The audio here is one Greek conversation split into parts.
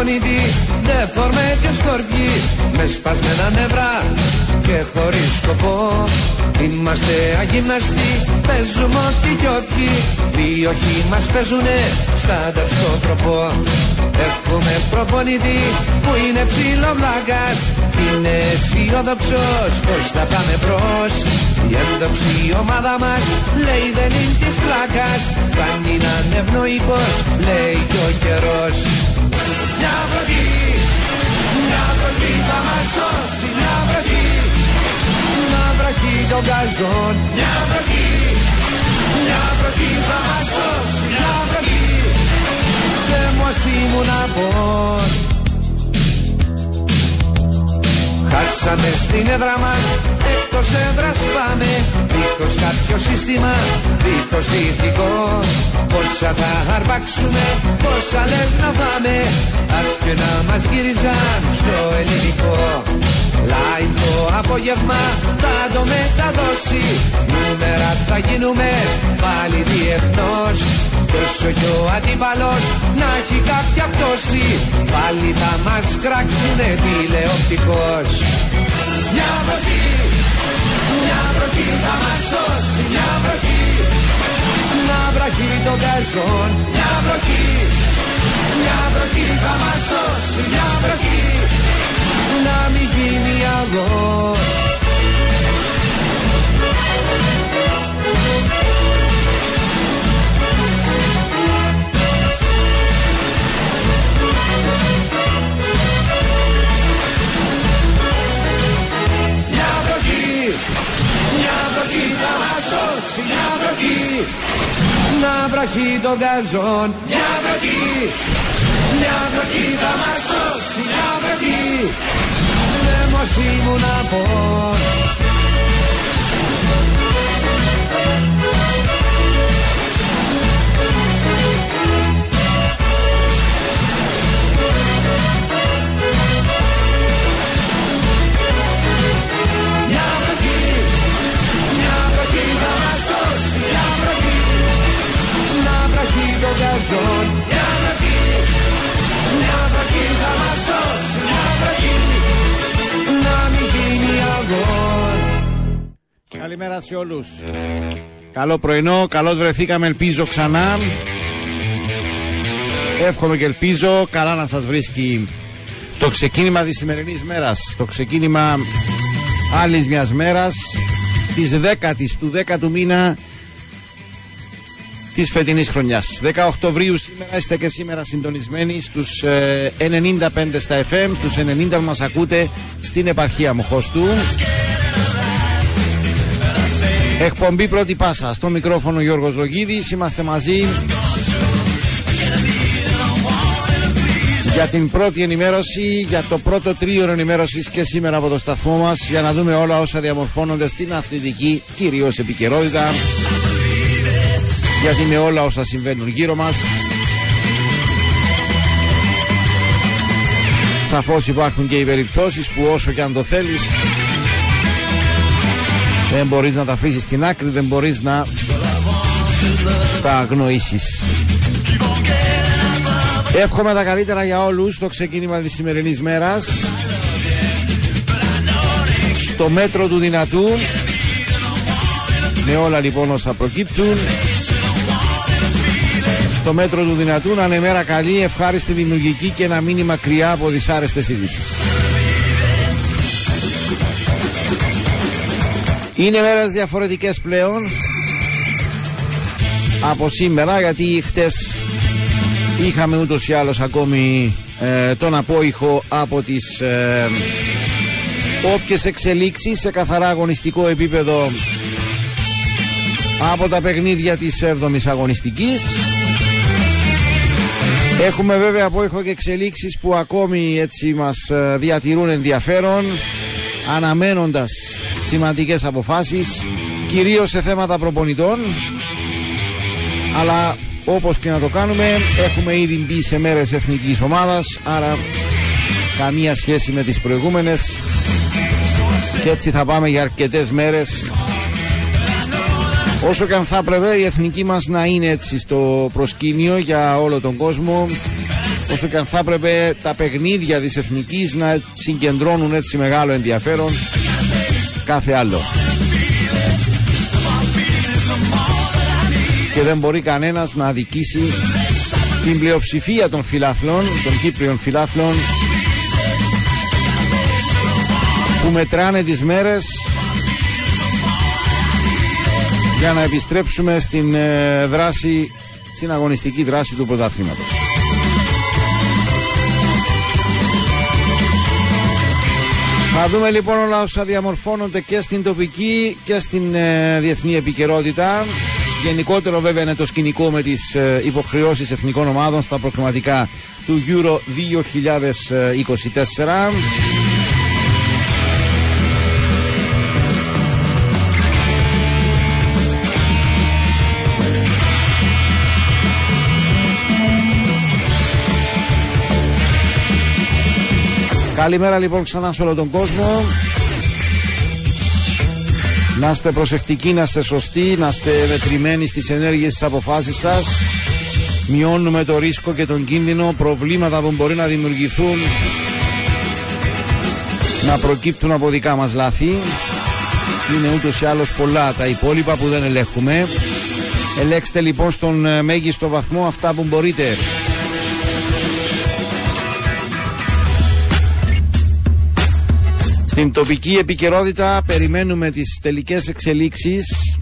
Είμαστε προπονητή, δεν φορμε και στοργή Με σπασμένα νευρά και χωρίς σκοπό. Είμαστε αγυμναστοί, παίζουμε ό,τι κι όποιοι Διόχοι μας παίζουνε στα τρόπο Έχουμε προπονητή που είναι ψιλοβλάκας Είναι αισιόδοξος πως θα πάμε μπρος. Η έντοξη ομάδα μας λέει δεν είναι της πλάκας. Κάνει να είναι ευνοϊκός λέει κι ο καιρός Μια βροχή, μια βροχή θα μας σώσει Μια βροχή, μια βροχή των καζών Μια βροχή, μια βροχή θα μας σώσει Μια βροχή και μας ήμουν απόν Χάσαμε στην έδρα μας, εκτός έδρας πάμε Δίχως κάποιο σύστημα, δίχως ηθικό. Πόσα θα αρπάξουμε, πόσα λες να πάμε Αυτοί να μας γύριζαν στο ελληνικό. Λαϊκό απόγευμα θα το μεταδώσει Νούμερα θα γίνουμε πάλι διεθνώς Κι όσο κι ο αντίπαλος να έχει κάποια πτώση. Πάλι θα μας κράξουνε τηλεοπτικός. Μια βροχή, μια βροχή θα μας σώσει. Μια βροχή, μια βροχή των καζών Μια βροχή, μια βροχή θα μας σώσει. Μια βροχή να μην γίνει αγώ βροχή θα μας σώσει Μια βροχή, να βραχεί τον καζόν Μια βροχή, μια βροχή θα μας σώσει Μια βροχή, λέμος ήμουν από βραχεί τον καζόν Μια βροχή, μια βροχή θα μας σώσει Μια βροχή, να μην γίνει αγών Καλημέρα σε όλους. Καλό πρωινό, καλώς βρεθήκαμε, ελπίζω ξανά. Εύχομαι και ελπίζω καλά να σας βρίσκει το ξεκίνημα της σημερινής μέρας. Το ξεκίνημα άλλης μιας μέρας, της δέκατης του δέκατου μήνα της φετινής χρονιάς. 10 Οκτωβρίου σήμερα είστε και σήμερα συντονισμένοι στους ε, 95 στα FM, στους 90 που μας ακούτε στην επαρχία Μοχώστου. Εκπομπή πρώτη πάσα. Στο μικρόφωνο Γιώργος Λογίδης. Είμαστε μαζί για την πρώτη ενημέρωση, για το πρώτο τρίωρο ενημέρωσης και σήμερα από το σταθμό μας για να δούμε όλα όσα διαμορφώνονται στην αθλητική κυρίως επικαιρότητα γιατί με όλα όσα συμβαίνουν γύρω μας Σαφώς υπάρχουν και οι περιπτώσεις που όσο και αν το θέλεις δεν μπορείς να τα αφήσεις στην άκρη, δεν μπορείς να τα αγνοήσεις. Εύχομαι τα καλύτερα για όλους το ξεκίνημα της σημερινής μέρας. Στο μέτρο του δυνατού. Με όλα λοιπόν όσα προκύπτουν. Στο μέτρο του δυνατού να είναι μέρα καλή, ευχάριστη, δημιουργική και να μείνει μακριά από δυσάρεστες ειδήσεις. Είναι μέρες διαφορετικές πλέον από σήμερα γιατί χτες είχαμε ούτως ή άλλως ακόμη ε, τον απόϊχο από τις ε, όποιες εξελίξεις σε καθαρά αγωνιστικό επίπεδο από τα παιχνίδια της 7ης αγωνιστικής Έχουμε βέβαια απόϊχο και εξελίξεις που ακόμη έτσι μας ε, διατηρούν ενδιαφέρον αναμένοντας σημαντικές αποφάσεις κυρίως σε θέματα προπονητών. Αλλά όπως και να το κάνουμε έχουμε ήδη μπει σε μέρες εθνικής ομάδας άρα καμία σχέση με τις προηγούμενες. Και έτσι θα πάμε για αρκετές μέρες όσο και αν θα έπρεπε η εθνική μας να είναι έτσι στο προσκήνιο για όλο τον κόσμο όσο και αν θα έπρεπε τα παιχνίδια της Εθνικής να συγκεντρώνουν έτσι μεγάλο ενδιαφέρον κάθε άλλο. Και δεν μπορεί κανένας να αδικήσει την πλειοψηφία των φιλάθλων, των Κύπριων φιλάθλων που μετράνε τις μέρες για να επιστρέψουμε στην ε, δράση, στην αγωνιστική δράση του πρωταθλήματος. Θα δούμε λοιπόν όλα όσα διαμορφώνονται και στην τοπική και στην ε, διεθνή επικαιρότητα. Γενικότερο βέβαια είναι το σκηνικό με τις ε, υποχρεώσεις εθνικών ομάδων στα προκριματικά του Euro 2024. Καλημέρα λοιπόν ξανά σε όλο τον κόσμο. Να είστε προσεκτικοί, να είστε σωστοί, να είστε μετρημένοι στις ενέργειες της αποφάσεις σας. Μειώνουμε το ρίσκο και τον κίνδυνο, προβλήματα που μπορεί να δημιουργηθούν να προκύπτουν από δικά μας λάθη. Είναι ούτως ή άλλως πολλά τα υπόλοιπα που δεν ελέγχουμε. Ελέξτε λοιπόν στον ε, μέγιστο βαθμό αυτά που μπορείτε. Στην τοπική επικαιρότητα περιμένουμε τις τελικές εξελίξεις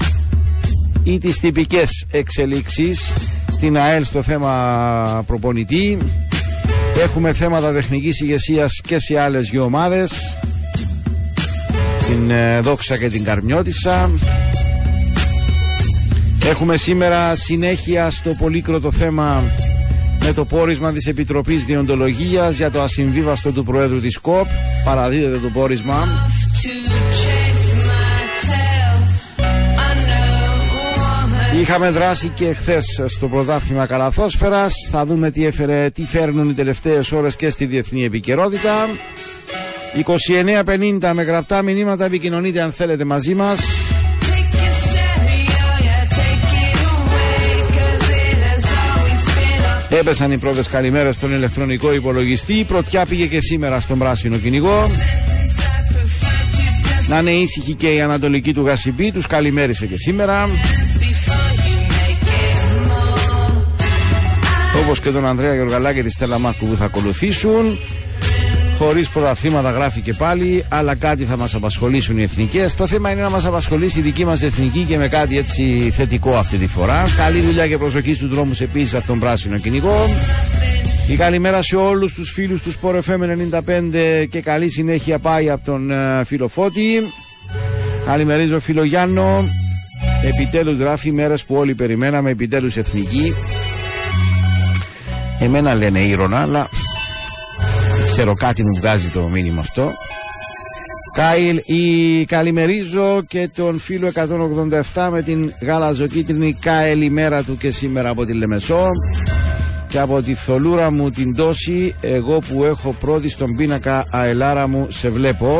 ή τις τυπικές εξελίξεις στην ΑΕΛ στο θέμα προπονητή. Έχουμε θέματα τεχνικής ηγεσίας και σε άλλες δύο ομάδες. Την ε, Δόξα και την Καρμιώτισσα. Έχουμε σήμερα συνέχεια στο πολύκροτο θέμα με το πόρισμα της Επιτροπής Διοντολογίας για το ασυμβίβαστο του Προέδρου της ΚΟΠ. Παραδίδεται το πόρισμα. Είχαμε δράσει και χθες στο πρωτάθλημα Καλαθόσφαιρας. Θα δούμε τι, έφερε, τι φέρνουν οι τελευταίες ώρες και στη διεθνή επικαιρότητα. 29.50 με γραπτά μηνύματα επικοινωνείτε αν θέλετε μαζί μας. Έπεσαν οι πρώτες καλημέρες στον ηλεκτρονικό υπολογιστή. Η πρωτιά πήγε και σήμερα στον πράσινο κυνηγό. Να είναι ήσυχη και η ανατολική του Γασιμπή. Τους καλημέρισε και σήμερα. Όπως και τον Ανδρέα Γεωργαλάκη και τη Στέλλα Μάρκου που θα ακολουθήσουν. Χωρίς πρωταθλήματα γράφει και πάλι, αλλά κάτι θα μας απασχολήσουν οι εθνικές. Το θέμα είναι να μας απασχολήσει η δική μας εθνική και με κάτι έτσι θετικό αυτή τη φορά. Καλή δουλειά και προσοχή στους δρόμους επίσης από τον πράσινο κυνηγό. Η καλημέρα σε όλους τους φίλους του Sport FM 95 και καλή συνέχεια πάει από τον uh, φίλο Φώτη. Καλημερίζω φίλο Γιάννο. Επιτέλους γράφει μέρες που όλοι περιμέναμε, επιτέλους εθνική. Εμένα λένε ήρωνα, αλλά ξέρω κάτι μου βγάζει το μήνυμα αυτό. Κάιλ, η καλημερίζω και τον φίλο 187 με την γαλαζοκίτρινη Κάιλ μέρα του και σήμερα από τη Λεμεσό. Και από τη θολούρα μου την τόση εγώ που έχω πρώτη στον πίνακα αελάρα μου σε βλέπω.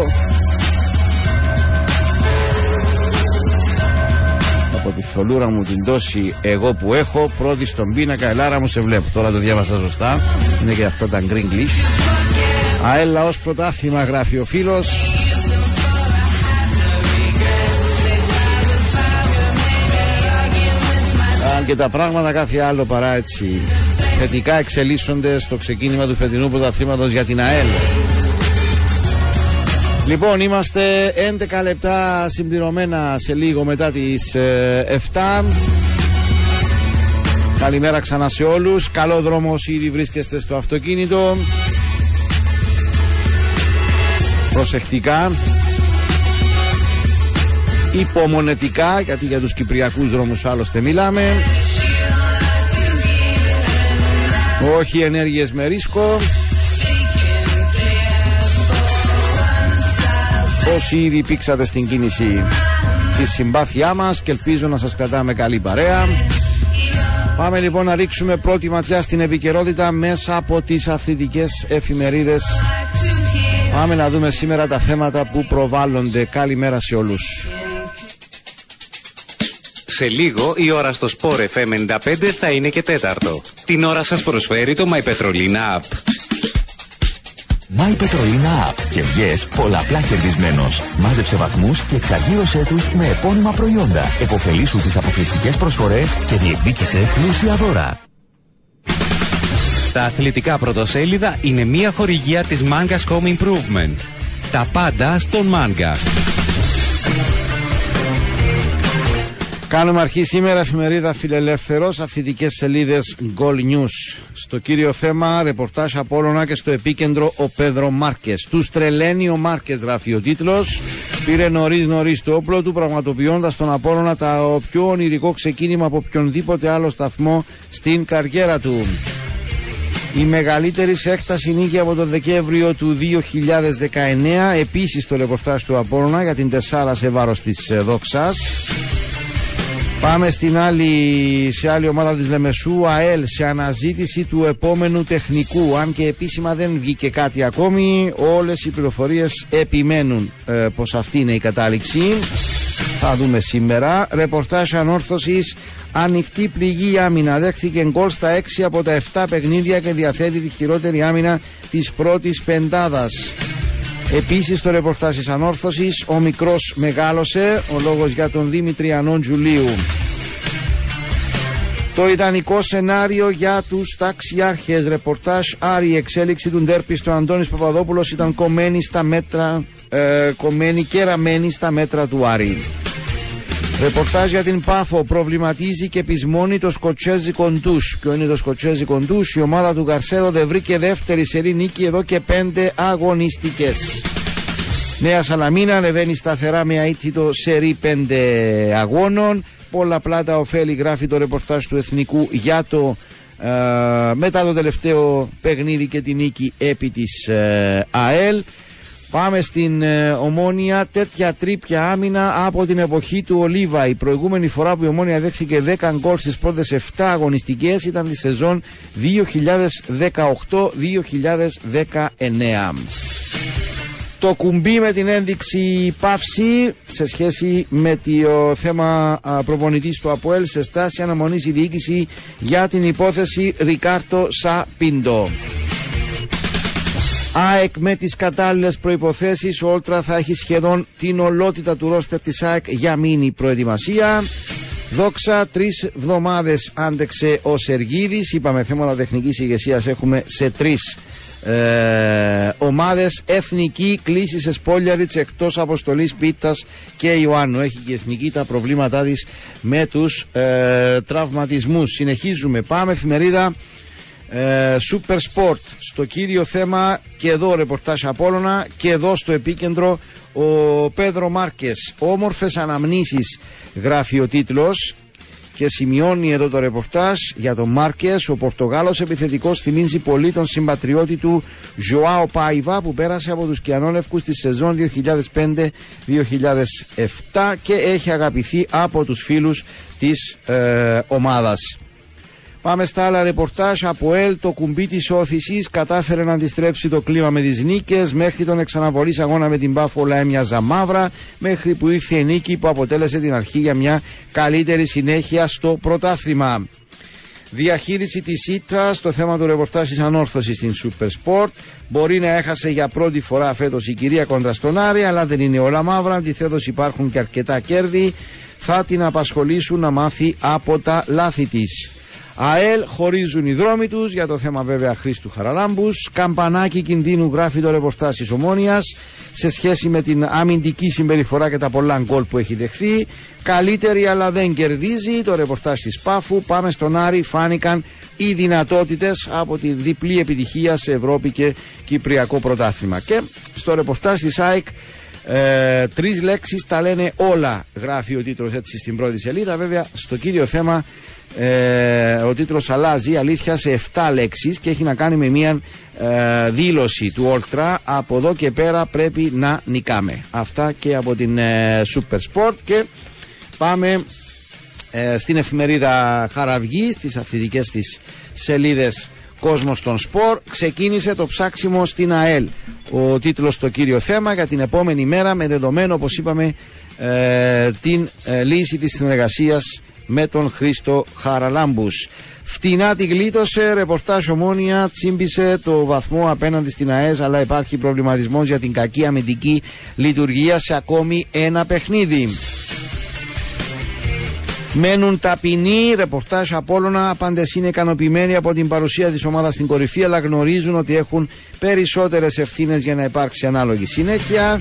Από τη θολούρα μου την τόση εγώ που έχω πρώτη στον πίνακα αελάρα μου σε βλέπω. Τώρα το διάβασα σωστά. Είναι και αυτό τα γκρίγκλις Αέλα ως πρωτάθλημα γράφει ο φίλος Αν και τα πράγματα κάθε άλλο παρά έτσι θετικά εξελίσσονται στο ξεκίνημα του φετινού πρωταθλήματος για την ΑΕΛ Λοιπόν, είμαστε 11 λεπτά συμπληρωμένα σε λίγο μετά τις 7. Ε, Καλημέρα ξανά σε όλους. Καλό δρόμο όσοι ήδη βρίσκεστε στο αυτοκίνητο προσεκτικά υπομονετικά γιατί για τους κυπριακούς δρόμους άλλωστε μιλάμε. Όχι ενέργειες με ρίσκο. Όσοι ήδη πήξατε στην κίνηση της συμπάθειά μας και ελπίζω να σας κρατάμε καλή παρέα. Πάμε λοιπόν να ρίξουμε πρώτη ματιά στην επικαιρότητα μέσα από τις αθλητικές εφημερίδες Πάμε να δούμε σήμερα τα θέματα που προβάλλονται. Καλημέρα σε όλους. Σε λίγο η ώρα στο Sport FM 95 θα είναι και τέταρτο. Την ώρα σας προσφέρει το My Petrolina App. My Petrolina App και βγες πολλαπλά κερδισμένος. Μάζεψε βαθμούς και εξαγείωσέ τους με επώνυμα προϊόντα. Εποφελήσου τις αποκλειστικές προσφορές και διεκδίκησε πλούσια δώρα. Τα αθλητικά πρωτοσέλιδα είναι μια χορηγία της Mangas Home Improvement. Τα πάντα στον Manga. Κάνουμε αρχή σήμερα εφημερίδα Φιλελεύθερος, αυθητικές σελίδες Gold News. Στο κύριο θέμα, ρεπορτάζ Απόλλωνα και στο επίκεντρο ο Πέδρο Μάρκες. Τους τρελαίνει ο Μάρκες γράφει ο τίτλος. Πήρε νωρίς νωρίς το όπλο του, πραγματοποιώντας τον Απόλλωνα το πιο ονειρικό ξεκίνημα από οποιονδήποτε άλλο σταθμό στην καριέρα του. Η μεγαλύτερη σε έκταση νίκη από τον Δεκέμβριο του 2019. Επίσης το ρεπορτάζ του Απόλλωνα για την τεσσάρα σε βάρος της ε, Δόξας. Πάμε στην άλλη, σε άλλη ομάδα της Λεμεσού, ΑΕΛ, σε αναζήτηση του επόμενου τεχνικού. Αν και επίσημα δεν βγήκε κάτι ακόμη, όλες οι πληροφορίες επιμένουν ε, πως αυτή είναι η κατάληξη. Θα δούμε σήμερα. Ρεπορτάζ ανόρθωσης, ανοιχτή πληγή άμυνα. Δέχθηκε γκολ στα 6 από τα 7 παιχνίδια και διαθέτει τη χειρότερη άμυνα της πρώτης πεντάδας. Επίσης, στο ρεπορτάζ της Ανόρθωσης, ο μικρός μεγάλωσε. Ο λόγος για τον Δήμητρη Ανών Τζουλίου. Το ιδανικό σενάριο για τους ταξιάρχες. Ρεπορτάζ Άρη, η εξέλιξη του ντέρπι στο Αντώνης Παπαδόπουλος ήταν κομμένη στα μέτρα, ε, κομμένη και ραμμένη στα μέτρα του Άρη. Ρεπορτάζ για την Πάφο προβληματίζει και πεισμώνει το σκοτσέζικο ντου. Ποιο είναι το σκοτσέζικο ντου, η ομάδα του Γκαρσέδο δεν βρήκε δεύτερη σερή νίκη εδώ και πέντε αγωνιστικές. Νέα Σαλαμίνα ανεβαίνει σταθερά με αίτητο σερή πέντε αγώνων. Πολλά πλάτα ωφέλη γράφει το ρεπορτάζ του Εθνικού για το ε, μετά το τελευταίο παιχνίδι και την νίκη επί της ε, ΑΕΛ. Πάμε στην ε, Ομόνια, τέτοια τρίπια άμυνα από την εποχή του Ολίβα. Η προηγούμενη φορά που η Ομόνια δέχθηκε 10 γκολ στις πρώτες 7 αγωνιστικές ήταν τη σεζόν 2018-2019. Το κουμπί με την ένδειξη παύση σε σχέση με το θέμα προπονητής του ΑΠΟΕΛ σε στάση αναμονής η διοίκηση για την υπόθεση Ρικάρτο Σαπίντο. ΑΕΚ με τις κατάλληλες προϋποθέσεις ο Όλτρα θα έχει σχεδόν την ολότητα του ρόστερ της ΑΕΚ για μήνυ προετοιμασία. Δόξα, τρεις εβδομάδε άντεξε ο Σεργίδης. Είπαμε θέματα τεχνικής ηγεσίας έχουμε σε τρεις ε, ομάδες. Εθνική κλίση σε Σπόλιαριτς εκτός αποστολής Πίτας και Ιωάννου. Έχει και η εθνική τα προβλήματά της με τους ε, τραυματισμούς. Συνεχίζουμε. Πάμε εφημερίδα ε, Super Sport στο κύριο θέμα και εδώ ρεπορτάζ Απόλλωνα και εδώ στο επίκεντρο ο Πέδρο Μάρκες. Όμορφες αναμνήσεις γράφει ο τίτλος και σημειώνει εδώ το ρεπορτάζ για τον Μάρκες ο Πορτογάλος επιθετικός θυμίζει πολύ τον συμπατριώτη του Ζωάο Πάιβα που πέρασε από τους Κιανόλευκους στη σεζόν 2005-2007 και έχει αγαπηθεί από τους φίλους της ε, ομάδας Πάμε στα άλλα ρεπορτάζ. Από ΕΛ το κουμπί της όθησης κατάφερε να αντιστρέψει το κλίμα με τις νίκες. Μέχρι τον εξαναβολής αγώνα με την Πάφολα έμοιαζα μαύρα. Μέχρι που ήρθε η νίκη που αποτέλεσε την αρχή για μια καλύτερη συνέχεια στο πρωτάθλημα. Διαχείριση της ήττα στο θέμα του ρεπορτάζ της ανόρθωσης στην Super Sport. Μπορεί να έχασε για πρώτη φορά φέτος η κυρία κόντρα στον Άρη, αλλά δεν είναι όλα μαύρα. Αντιθέτως υπάρχουν και αρκετά κέρδη. Θα την απασχολήσουν να μάθει από τα λάθη της. ΑΕΛ χωρίζουν οι δρόμοι τους για το θέμα βέβαια Χρήστου Χαραλάμπους. Καμπανάκι κινδύνου γράφει το ρεπορτάζ της Ομόνοια σε σχέση με την αμυντική συμπεριφορά και τα πολλά γκολ που έχει δεχθεί. Καλύτερη αλλά δεν κερδίζει το ρεπορτάζ της Πάφου. Πάμε στον Άρη. Φάνηκαν οι δυνατότητες από τη διπλή επιτυχία σε Ευρώπη και Κυπριακό πρωτάθλημα. Και στο ρεπορτάζ της ΑΕΚ ε, Τρεις λέξεις τα λένε όλα, γράφει ο τίτλος έτσι στην πρώτη σελίδα. Βέβαια, στο κύριο θέμα ε, ο τίτλος αλλάζει αλήθεια σε 7 λέξεις και έχει να κάνει με μια ε, δήλωση του Όλτρα από εδώ και πέρα πρέπει να νικάμε. Αυτά και από την ε, Super Sport και πάμε ε, στην εφημερίδα Χαραυγή στις αθλητικές της σελίδες Κόσμος των Σπορ. Ξεκίνησε το ψάξιμο στην ΑΕΛ ο τίτλος στο κύριο θέμα για την επόμενη μέρα με δεδομένο όπως είπαμε ε, την ε, λύση της συνεργασίας με τον Χρήστο Χαραλάμπους. Φτηνά τη γλίτωσε, ρεπορτάζ ομόνια, τσίμπησε το βαθμό απέναντι στην ΑΕΣ, αλλά υπάρχει προβληματισμός για την κακή αμυντική λειτουργία σε ακόμη ένα παιχνίδι. Μένουν ταπεινοί, ρεπορτάζ Απόλλωνα. Πάντε είναι ικανοποιημένοι από την παρουσία της ομάδας στην κορυφή, αλλά γνωρίζουν ότι έχουν περισσότερες ευθύνες για να υπάρξει ανάλογη συνέχεια.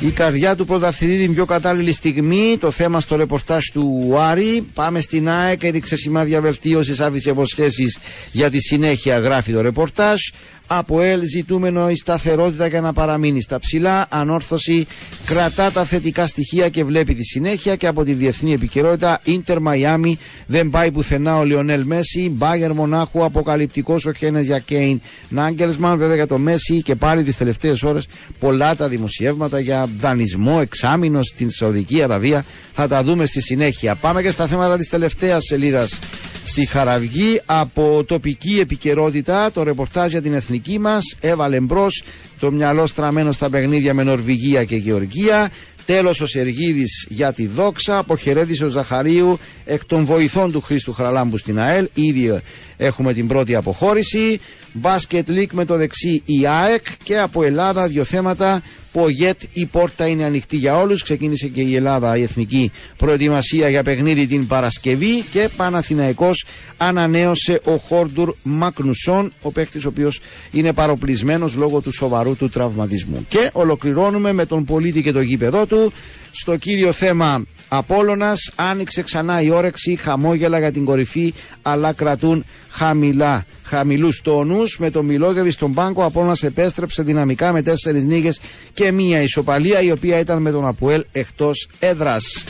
Η καρδιά του πρωταθλητή την πιο κατάλληλη στιγμή. Το θέμα στο ρεπορτάζ του Άρη. Πάμε στην ΑΕΚ. Έδειξε σημάδια βελτίωσης, άφησε υποσχέσεις για τη συνέχεια, γράφει το ρεπορτάζ. Από ΕΛ ζητούμενο η σταθερότητα για να παραμείνει στα ψηλά. Ανόρθωση κρατά τα θετικά στοιχεία και βλέπει τη συνέχεια. Και από τη διεθνή επικαιρότητα, Ιντερ Μαϊάμι δεν πάει πουθενά ο Λιονέλ Μέση. Μπάγερ Μονάχου, αποκαλυπτικός ο Χένες για Κέιν Νάγκελσμαν. Βέβαια για το Μέση και πάλι τις τελευταίες ώρες πολλά τα δημοσιεύματα για δανεισμό εξάμεινο στην Σαουδική Αραβία. Θα τα δούμε στη συνέχεια. Πάμε και στα θέματα της τελευταίας σελίδας στη Χαραυγή από τοπική επικαιρότητα. Το ρεπορτάζ για την εθνική μας έβαλε μπρος το μυαλό στραμμένο στα παιχνίδια με Νορβηγία και Γεωργία. Τέλος ο Σεργίδης για τη δόξα. Αποχαιρέτησε ο Ζαχαρίου εκ των βοηθών του Χρήστου Χραλάμπου στην ΑΕΛ. Ήδη έχουμε την πρώτη αποχώρηση. Μπάσκετ Λίκ με το δεξί η ΑΕΚ και από Ελλάδα δύο θέματα ΠΟΓΕΤ η πόρτα είναι ανοιχτή για όλους. Ξεκίνησε και η Ελλάδα η εθνική προετοιμασία για παιχνίδι την Παρασκευή και Παναθηναϊκός ανανέωσε ο Χόρντουρ Μακνουσόν, ο παίχτης ο οποίος είναι παροπλισμένος λόγω του σοβαρού του τραυματισμού. Και ολοκληρώνουμε με τον πολίτη και το γήπεδό του στο κύριο θέμα Απόλλωνας άνοιξε ξανά η όρεξη, χαμόγελα για την κορυφή, αλλά κρατούν χαμηλά, χαμηλούς τόνους. Με το Μιλόγεβι στον πάγκο, Απόλλωνας επέστρεψε δυναμικά με τέσσερις νίκες και μία ισοπαλία, η οποία ήταν με τον Αποέλ εκτός έδρας.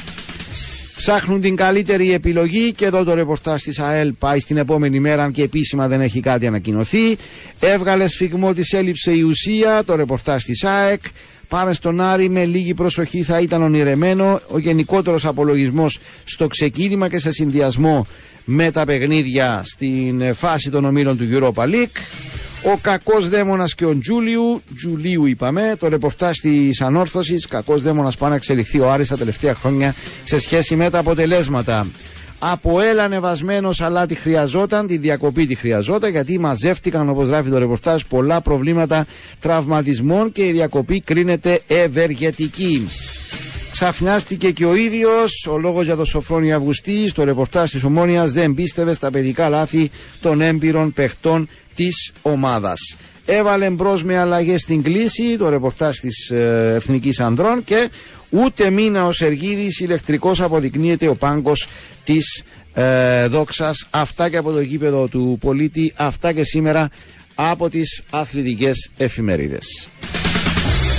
Ψάχνουν την καλύτερη επιλογή και εδώ το ρεπορτάζ της ΑΕΛ πάει στην επόμενη μέρα αν και επίσημα δεν έχει κάτι ανακοινωθεί. Έβγαλε σφιγμό της έλειψε η ουσία, το ρεπορτάζ της ΑΕΚ. Πάμε στον Άρη με λίγη προσοχή θα ήταν ονειρεμένο ο γενικότερος απολογισμός στο ξεκίνημα και σε συνδυασμό με τα παιχνίδια στην φάση των ομίλων του Europa League. Ο κακός δαίμονας και ο Τζούλιου, Τζουλίου είπαμε, το ρεπορτάζ της ανόρθωσης. Κακός δαίμονας πάει να εξελιχθεί ο Άρης τα τελευταία χρόνια σε σχέση με τα αποτελέσματα από έλα ανεβασμένος αλλά τη χρειαζόταν, τη διακοπή τη χρειαζόταν γιατί μαζεύτηκαν όπως γράφει το ρεπορτάζ πολλά προβλήματα τραυματισμών και η διακοπή κρίνεται ευεργετική. Ξαφνιάστηκε και ο ίδιος. Ο λόγος για το Σοφρόνη Αυγουστή στο ρεπορτάζ της Ομόνιας δεν πίστευε στα παιδικά λάθη των έμπειρων παιχτών της ομάδας. Έβαλε μπρος με αλλαγές στην κλίση το ρεπορτάζ της ε, Εθνικής Ανδρών και Ούτε μήνα ο Σεργίδης ηλεκτρικός αποδεικνύεται ο πάγκος της ε, δόξας. Αυτά και από το γήπεδο του πολίτη, αυτά και σήμερα από τις αθλητικές εφημερίδες.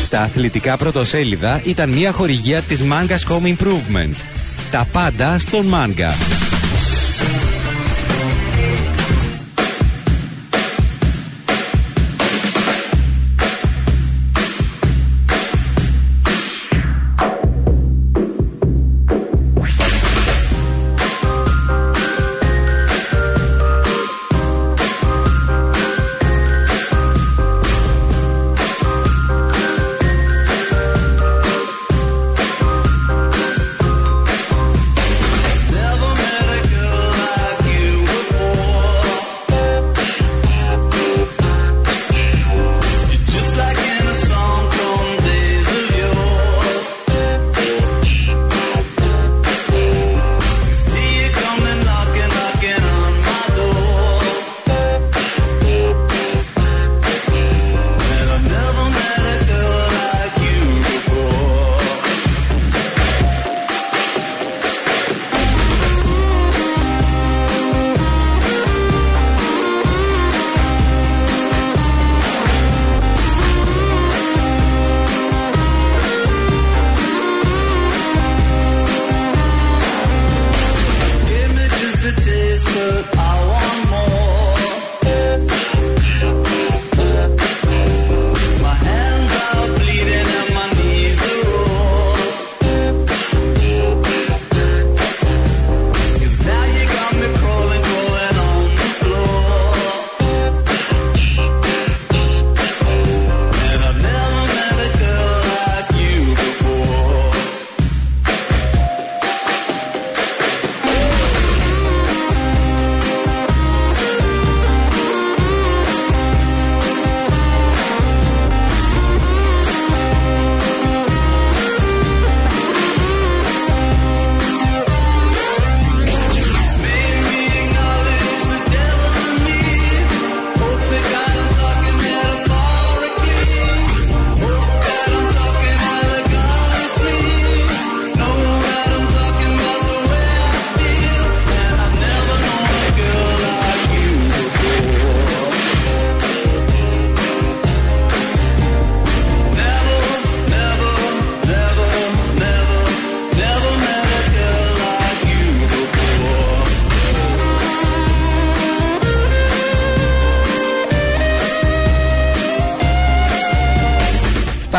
Τα αθλητικά πρωτοσέλιδα ήταν μια χορηγία της Mangas Home Improvement. Τα πάντα στον Manga.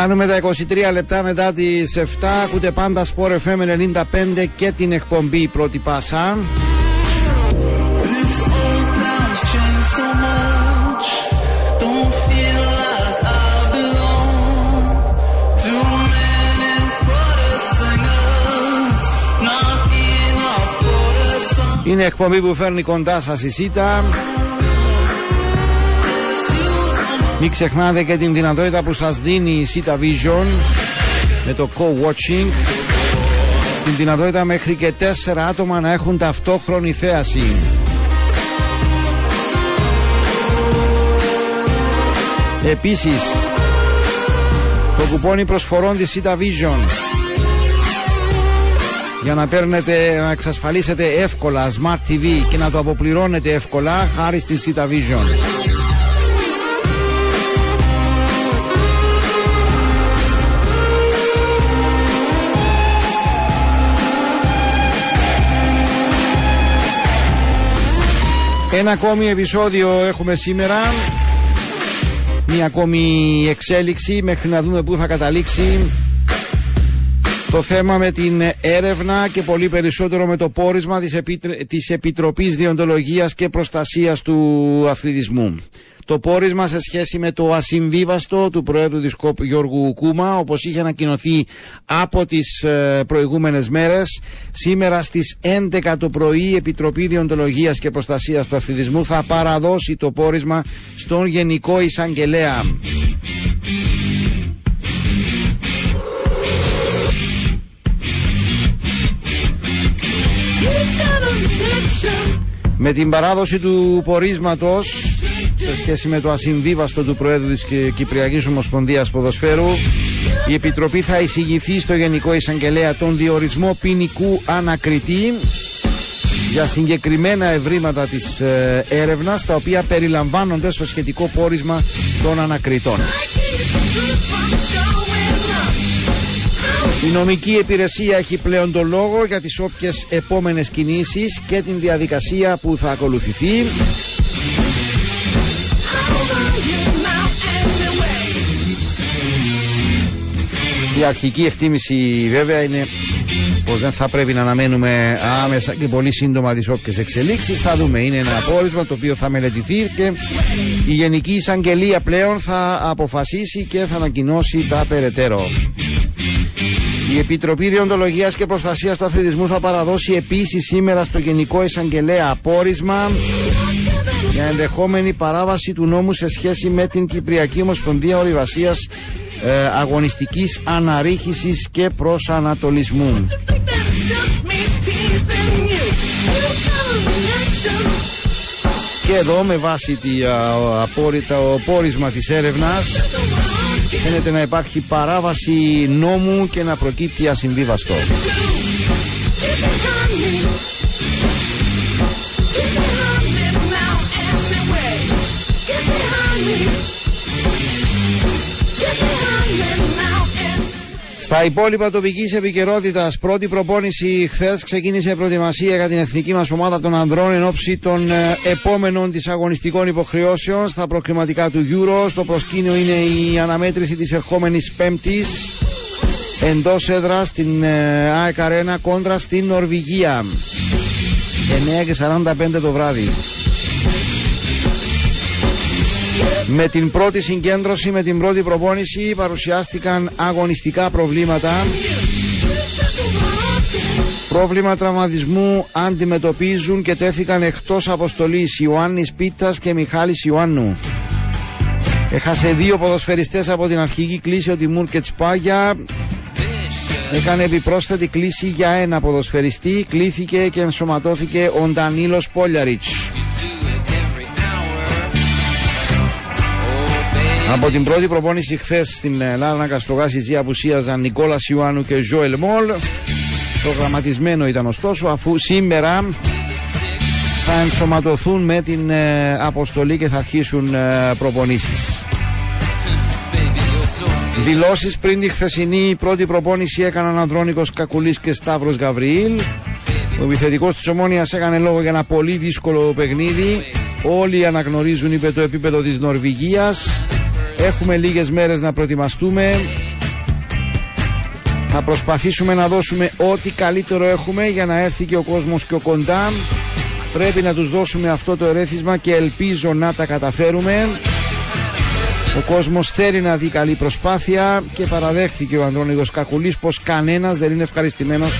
Κάνουμε τα 23 λεπτά μετά τις 7. Ακούτε πάντα Sport FM 95 και την εκπομπή πρώτη πάσα. Είναι εκπομπή που φέρνει κοντά σας η ΣΥΤΑ μην ξεχνάτε και την δυνατότητα που σας δίνει η ΣΥΤΑ Vision με το co-watching. Την δυνατότητα μέχρι και τέσσερα άτομα να έχουν ταυτόχρονη θέαση. Επίσης, το κουπόνι προσφορών της Sita Vision για να παίρνετε, να εξασφαλίσετε εύκολα Smart TV και να το αποπληρώνετε εύκολα χάρη στη Sita Vision. Ένα ακόμη επεισόδιο έχουμε σήμερα Μία ακόμη εξέλιξη μέχρι να δούμε πού θα καταλήξει το θέμα με την έρευνα και πολύ περισσότερο με το πόρισμα της, Επίτρ... της Επιτροπής Διοντολογίας και Προστασίας του Αθλητισμού. Το πόρισμα σε σχέση με το ασυμβίβαστο του Προέδρου της ΚΟΠ Γιώργου Κούμα, όπως είχε ανακοινωθεί από τις ε, προηγούμενες μέρες, σήμερα στις 11 το πρωί η Επιτροπή Διοντολογίας και Προστασίας του Αθλητισμού θα παραδώσει το πόρισμα στον Γενικό Εισαγγελέα. Με την παράδοση του πορίσματος σε σχέση με το ασυμβίβαστο του Προέδρου της Κι- Κυπριακής Ομοσπονδίας Ποδοσφαίρου η Επιτροπή θα εισηγηθεί στο Γενικό Εισαγγελέα τον διορισμό ποινικού ανακριτή για συγκεκριμένα ευρήματα της ε, έρευνας τα οποία περιλαμβάνονται στο σχετικό πόρισμα των ανακριτών. Η νομική υπηρεσία έχει πλέον το λόγο για τις όποιες επόμενες κινήσεις και την διαδικασία που θα ακολουθηθεί. Η αρχική εκτίμηση βέβαια είναι πως δεν θα πρέπει να αναμένουμε άμεσα και πολύ σύντομα τις όποιες εξελίξεις. Θα δούμε. Είναι ένα απόρισμα το οποίο θα μελετηθεί και η Γενική Εισαγγελία πλέον θα αποφασίσει και θα ανακοινώσει τα περαιτέρω. Η Επιτροπή Διοντολογίας και Προστασίας του Αθλητισμού θα παραδώσει επίσης σήμερα στο Γενικό Εισαγγελέα απόρισμα για ενδεχόμενη παράβαση του νόμου σε σχέση με την Κυπριακή Ομοσπονδία Ορειβασίας ε, Αγωνιστικής Αναρρίχησης και Προσανατολισμού. Και εδώ με βάση τη, α, ο, απόρριτα, ο πόρισμα της έρευνας φαίνεται να υπάρχει παράβαση νόμου και να προκύπτει ασυμβίβαστο. Στα υπόλοιπα τοπική επικαιρότητα, πρώτη προπόνηση χθες ξεκίνησε προετοιμασία για την εθνική μας ομάδα των ανδρών εν ώψη των ε, επόμενων της αγωνιστικών υποχρεώσεων στα προκριματικά του Euro. Στο προσκήνιο είναι η αναμέτρηση της ερχόμενης Πέμπτης εντός έδρας στην ε, ΑΕΚ Arena κόντρα στην Νορβηγία. 9 και 45 το βράδυ. Με την πρώτη συγκέντρωση, με την πρώτη προπόνηση παρουσιάστηκαν αγωνιστικά προβλήματα. Πρόβλημα τραυματισμού αντιμετωπίζουν και τέθηκαν εκτός αποστολής Ιωάννης Πίτας και Μιχάλης Ιωάννου. Έχασε δύο ποδοσφαιριστές από την αρχική κλίση ο Τιμούρ και Τσπάγια. Έκανε επιπρόσθετη κλίση για ένα ποδοσφαιριστή. Κλήθηκε και ενσωματώθηκε ο Ντανίλος Πόλιαριτς. Από την πρώτη προπόνηση χθες στην ε, Λάρανα Καστρογάση απουσίαζαν Νικόλας Ιωάννου και Ζωελ Μόλ. Προγραμματισμένο ήταν ωστόσο αφού σήμερα θα ενσωματωθούν με την ε, αποστολή και θα αρχίσουν ε, προπονήσεις. Δηλώσεις πριν τη χθεσινή πρώτη προπόνηση έκαναν Ανδρώνικος Κακουλής και Σταύρος Γαβριήλ. Ο επιθετικός της Ομόνιας έκανε λόγο για ένα πολύ δύσκολο παιχνίδι. Όλοι αναγνωρίζουν είπε το επίπεδο της Νορβηγίας. Έχουμε λίγες μέρες να προετοιμαστούμε. Θα προσπαθήσουμε να δώσουμε ό,τι καλύτερο έχουμε για να έρθει και ο κόσμος πιο κοντά. Πρέπει να τους δώσουμε αυτό το ερέθισμα και ελπίζω να τα καταφέρουμε. Ο κόσμος θέλει να δει καλή προσπάθεια και παραδέχθηκε ο Ανδρώνιδος Κακουλής πως κανένας δεν είναι ευχαριστημένος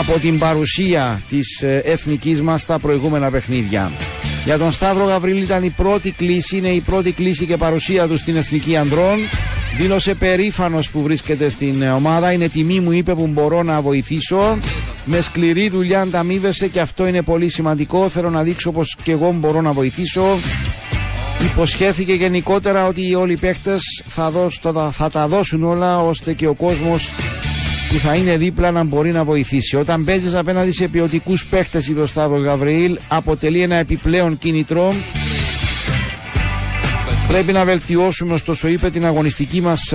από την παρουσία της ε, εθνικής μας στα προηγούμενα παιχνίδια. Για τον Σταύρο Γαβρίλη ήταν η πρώτη κλίση, είναι η πρώτη κλίση και παρουσία του στην Εθνική Ανδρών. Δήλωσε περήφανος που βρίσκεται στην ε, ομάδα. Είναι τιμή μου είπε που μπορώ να βοηθήσω. Με σκληρή δουλειά ανταμείβεσαι και αυτό είναι πολύ σημαντικό. Θέλω να δείξω πως και εγώ μπορώ να βοηθήσω. Υποσχέθηκε γενικότερα ότι όλοι οι παίχτες θα, δώσ- θα, θα τα δώσουν όλα ώστε και ο κόσμος που θα είναι δίπλα να μπορεί να βοηθήσει. Όταν παίζεις απέναντι σε ποιοτικούς παίχτες, είπε ο Σταύρος Γαβριήλ, αποτελεί ένα επιπλέον κίνητρο. Πρέπει να βελτιώσουμε, ωστόσο, είπε την αγωνιστική μας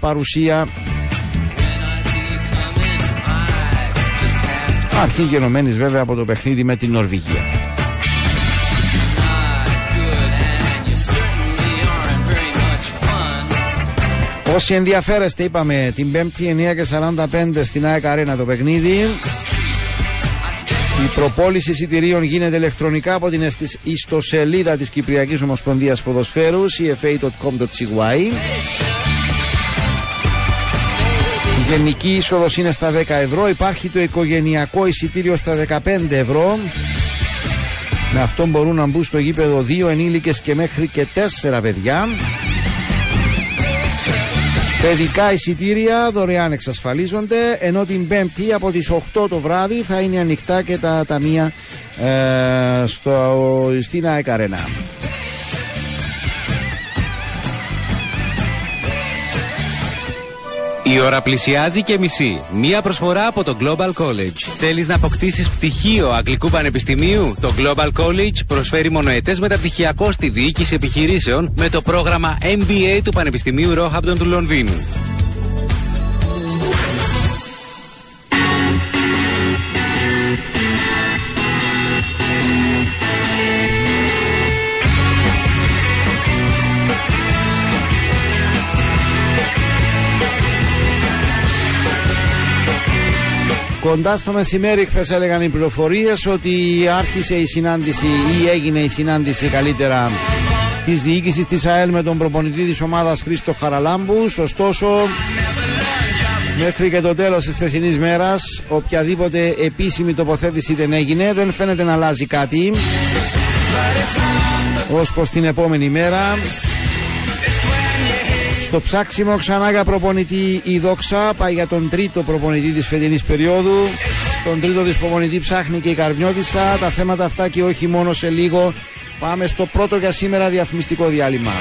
παρουσία. Αρχή γενομένης βέβαια από το παιχνίδι με την Νορβηγία. Όσοι ενδιαφέρεστε, είπαμε την 5η 9 και 45 στην ΑΕΚ Αρένα το παιχνίδι. Η προπόληση εισιτηρίων γίνεται ηλεκτρονικά από την εσ- ιστοσελίδα της Κυπριακής Ομοσπονδίας Ποδοσφαίρους cfa.com.cy Η γενική είσοδος είναι στα 10 ευρώ. Υπάρχει το οικογενειακό εισιτήριο στα 15 ευρώ. Με αυτό μπορούν να μπουν στο γήπεδο δύο ενήλικες και μέχρι και τέσσερα παιδιά. Παιδικά εισιτήρια δωρεάν εξασφαλίζονται, ενώ την Πέμπτη από τις 8 το βράδυ θα είναι ανοιχτά και τα ταμεία ε, στο, στην ΑΕΚ Η ώρα πλησιάζει και μισή. Μία προσφορά από το Global College. Θέλεις να αποκτήσεις πτυχίο Αγγλικού Πανεπιστημίου; Το Global College προσφέρει μονοετές μεταπτυχιακό στη διοίκηση επιχειρήσεων με το πρόγραμμα MBA του Πανεπιστημίου Roehampton του Λονδίνου. Κοντά στο μεσημέρι χθες έλεγαν οι πληροφορίες ότι άρχισε η συνάντηση ή έγινε η συνάντηση καλύτερα της διοίκησης της ΑΕΛ με τον προπονητή της ομάδας Χρήστο Χαραλάμπους. Ωστόσο, μέχρι και το τέλος της χθεσινής μέρας, οποιαδήποτε επίσημη τοποθέτηση δεν έγινε, δεν φαίνεται να αλλάζει κάτι. Ως προς την επόμενη μέρα στο ψάξιμο ξανά για προπονητή η Δόξα. Πάει για τον τρίτο προπονητή της φετινής περίοδου. Τον τρίτο της προπονητή ψάχνει και η Καρμιώτισσα. Τα θέματα αυτά και όχι μόνο σε λίγο. Πάμε στο πρώτο για σήμερα διαφημιστικό διάλειμμα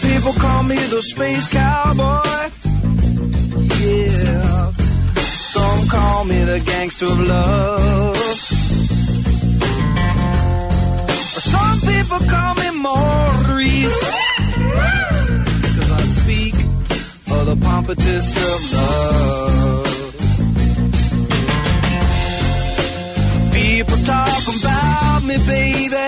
people call me the space cowboy. Yeah. Some call me the gangster of love. Some people call me Maurice. Cause I speak of the pompatus of love. People talk about me, baby.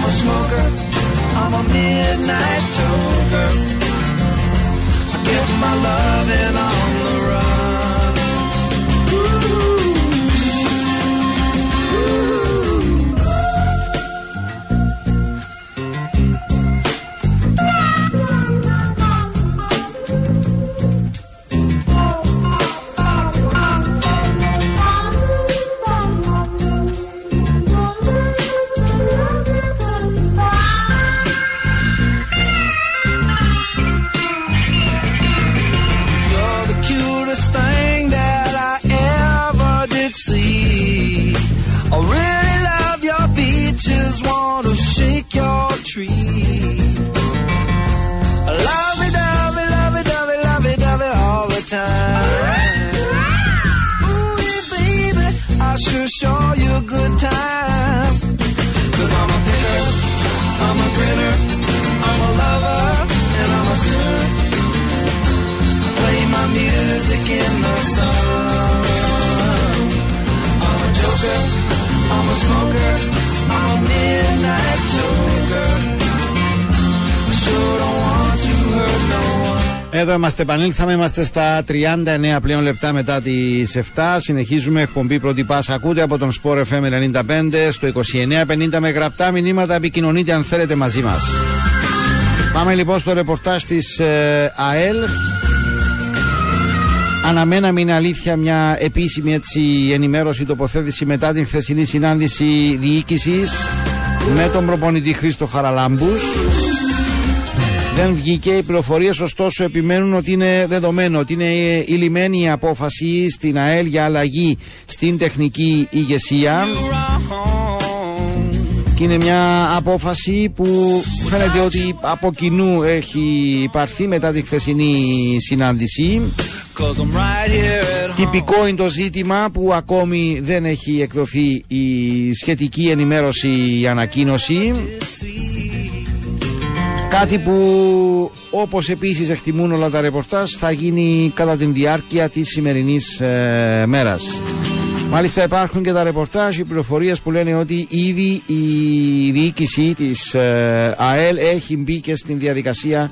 I'm a smoker, I'm a midnight toker. I get my loving on the run. Εδώ είμαστε, επανήλθαμε. Είμαστε στα 39 πλέον λεπτά μετά τις 7. Συνεχίζουμε εκπομπή πρώτη πάσα. Ακούτε από τον Sport FM 95 στο 2950 με γραπτά μηνύματα. Επικοινωνείτε αν θέλετε μαζί μας. Πάμε λοιπόν στο ρεπορτάζ της ΑΕΛ. Αναμέναμε είναι αλήθεια μια επίσημη έτσι, ενημέρωση τοποθέτηση μετά την χθεσινή συνάντηση διοίκησης με τον προπονητή Χρήστο Χαραλάμπους. Δεν βγήκε. Οι πληροφορίες, ωστόσο, επιμένουν ότι είναι δεδομένο ότι είναι η λιμένη η απόφαση στην ΑΕΛ για αλλαγή στην τεχνική ηγεσία. Και είναι μια απόφαση που φαίνεται ότι από κοινού έχει πάρθει μετά τη χθεσινή συνάντηση. Cause I'm right here at home. Τυπικό είναι το ζήτημα που ακόμη δεν έχει εκδοθεί η σχετική ενημέρωση, η ανακοίνωση. Κάτι που όπως επίσης εκτιμούν όλα τα ρεπορτάζ θα γίνει κατά την διάρκεια της σημερινής ε, μέρας. Μάλιστα υπάρχουν και τα ρεπορτάζ, οι πληροφορίες που λένε ότι ήδη η διοίκηση της ε, ΑΕΛ έχει μπει και στην διαδικασία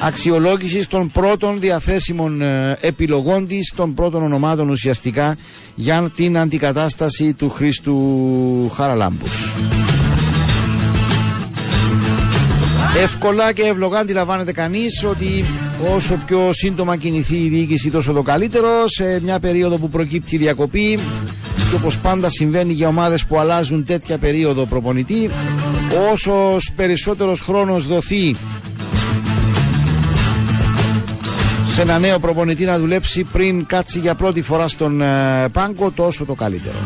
αξιολόγησης των πρώτων διαθέσιμων ε, επιλογών της, των πρώτων ονομάτων ουσιαστικά για την αντικατάσταση του Χρήστου Χαραλάμπους. Εύκολα και ευλογά αντιλαμβάνεται κανείς ότι όσο πιο σύντομα κινηθεί η διοίκηση, τόσο το καλύτερο. Σε μια περίοδο που προκύπτει η διακοπή, και όπως πάντα συμβαίνει για ομάδες που αλλάζουν τέτοια περίοδο προπονητή, όσος περισσότερος χρόνος δοθεί σε ένα νέο προπονητή να δουλέψει πριν κάτσει για πρώτη φορά στον ε, πάγκο, τόσο το καλύτερο.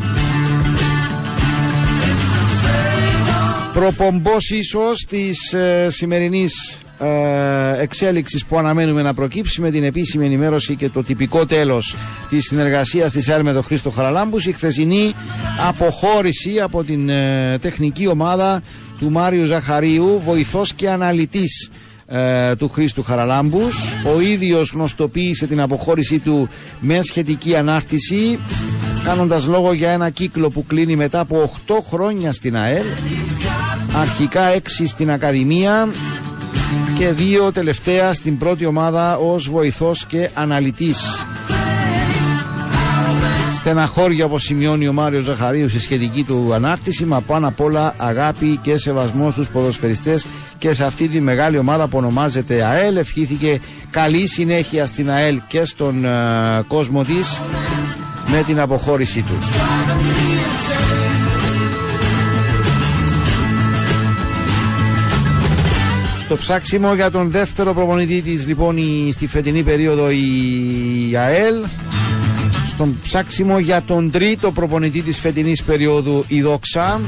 Προπομπός ίσως της ε, σημερινής ε, εξέλιξης που αναμένουμε να προκύψει με την επίσημη ενημέρωση και το τυπικό τέλος της συνεργασίας της ΕΡ με τον Χρήστο Χαραλάμπους. Η χθεσινή αποχώρηση από την ε, τεχνική ομάδα του Μάριου Ζαχαρίου βοηθός και αναλυτής ε, του Χρήστου Χαραλάμπους. Ο ίδιος γνωστοποίησε την αποχώρησή του με σχετική ανάρτηση κάνοντας λόγο για ένα κύκλο που κλείνει μετά από 8 χρόνια στην ΑΕΛ αρχικά 6 στην Ακαδημία και δύο τελευταία στην πρώτη ομάδα ως βοηθός και αναλυτής. Στεναχώρια όπως σημειώνει ο Μάριος Ζαχαρίου στη σχετική του ανάρτηση μα πάνω απ' όλα αγάπη και σεβασμό στους ποδοσφαιριστές και σε αυτή τη μεγάλη ομάδα που ονομάζεται ΑΕΛ ευχήθηκε καλή συνέχεια στην ΑΕΛ και στον ε, κόσμο της με την αποχώρησή του. Στο ψάξιμο για τον δεύτερο προπονητή της λοιπόν η, στη φετινή περίοδο η ΑΕΛ στον ψάξιμο για τον τρίτο προπονητή της φετινής περίοδου η Δόξα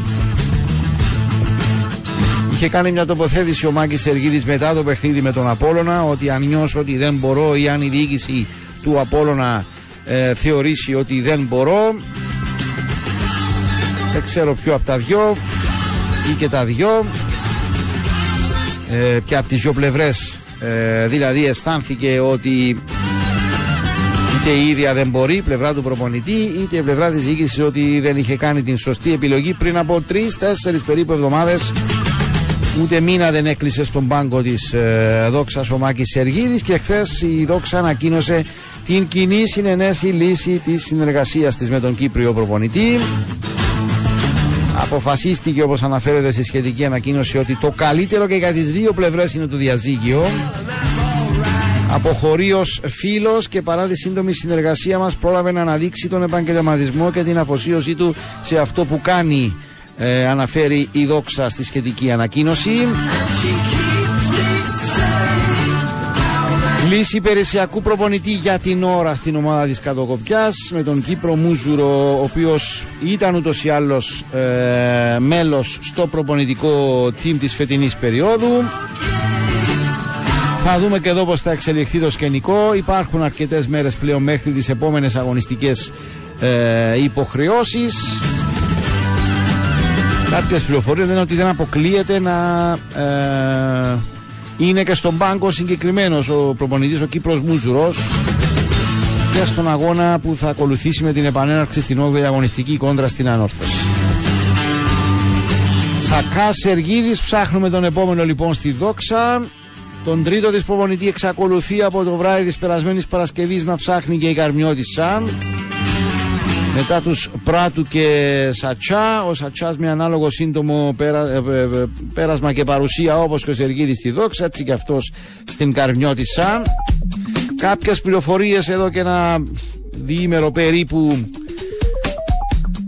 Είχε κάνει μια τοποθέτηση ο Μάκης Σεργίδης μετά το παιχνίδι με τον Απόλλωνα ότι αν νιώσω ότι δεν μπορώ ή αν η διοίκηση του Απόλλωνα ε, θεωρήσει ότι δεν μπορώ. Δεν ξέρω ποιο από τα δυο ή και τα δυο. Ε, και από τις δυο πλευρές ε, δηλαδή αισθάνθηκε ότι είτε η ίδια δεν μπορεί, η πλευρά του προπονητή, είτε η πλευρά της διοίκησης ότι δεν είχε κάνει την σωστή επιλογή πριν από τρεις-τέσσερις περίπου εβδομάδες Ούτε μήνα δεν έκλεισε στον πάγκο της ε, Δόξας ο Μάκης Σεργίδης και χθες η Δόξα ανακοίνωσε την κοινή συνενέση λύση της συνεργασίας της με τον Κύπριο προπονητή. Αποφασίστηκε όπως αναφέρεται στη σχετική ανακοίνωση ότι το καλύτερο και για τις δύο πλευρές είναι το διαζύγιο. Αποχωρεί ως φίλος και παρά τη σύντομη συνεργασία μας, πρόλαβε να αναδείξει τον επαγγελματισμό και την αφοσίωσή του σε αυτό που κάνει ε, αναφέρει η δόξα στη σχετική ανακοίνωση. Λύση υπηρεσιακού προπονητή για την ώρα στην ομάδα της Κατοκοπιάς με τον Κύπρο Μούζουρο ο οποίος ήταν ούτως ή άλλως ε, μέλος στο προπονητικό team της φετινής περίοδου Θα δούμε και εδώ πώς θα εξελιχθεί το σκηνικό. Υπάρχουν αρκετές μέρες πλέον μέχρι τις επόμενες αγωνιστικές ε, υποχρεώσεις. Κάποιες πληροφορίες λένε ότι δεν αποκλείεται να ε, είναι και στον πάγκο συγκεκριμένος ο προπονητής ο Κύπρος Μούζουρος και στον αγώνα που θα ακολουθήσει με την επανέναρξη στην 8η αγωνιστική κόντρα στην Ανόρθωση. Σακάς Σεργίδης, ψάχνουμε τον επόμενο λοιπόν στη Δόξα. Τον τρίτο της προπονητή εξακολουθεί από το βράδυ της περασμένης Παρασκευής να ψάχνει και η Καρμιώτης Σαν. Μετά τους Πράτου και Σατσά, ο Σατσάς με ανάλογο σύντομο πέρα, ε, ε, ε, πέρασμα και παρουσία όπως και ο Σεργίδης στη Δόξα, έτσι και αυτός στην Καρμιώτη Σαν. Κάποιες πληροφορίες εδώ και ένα διήμερο περίπου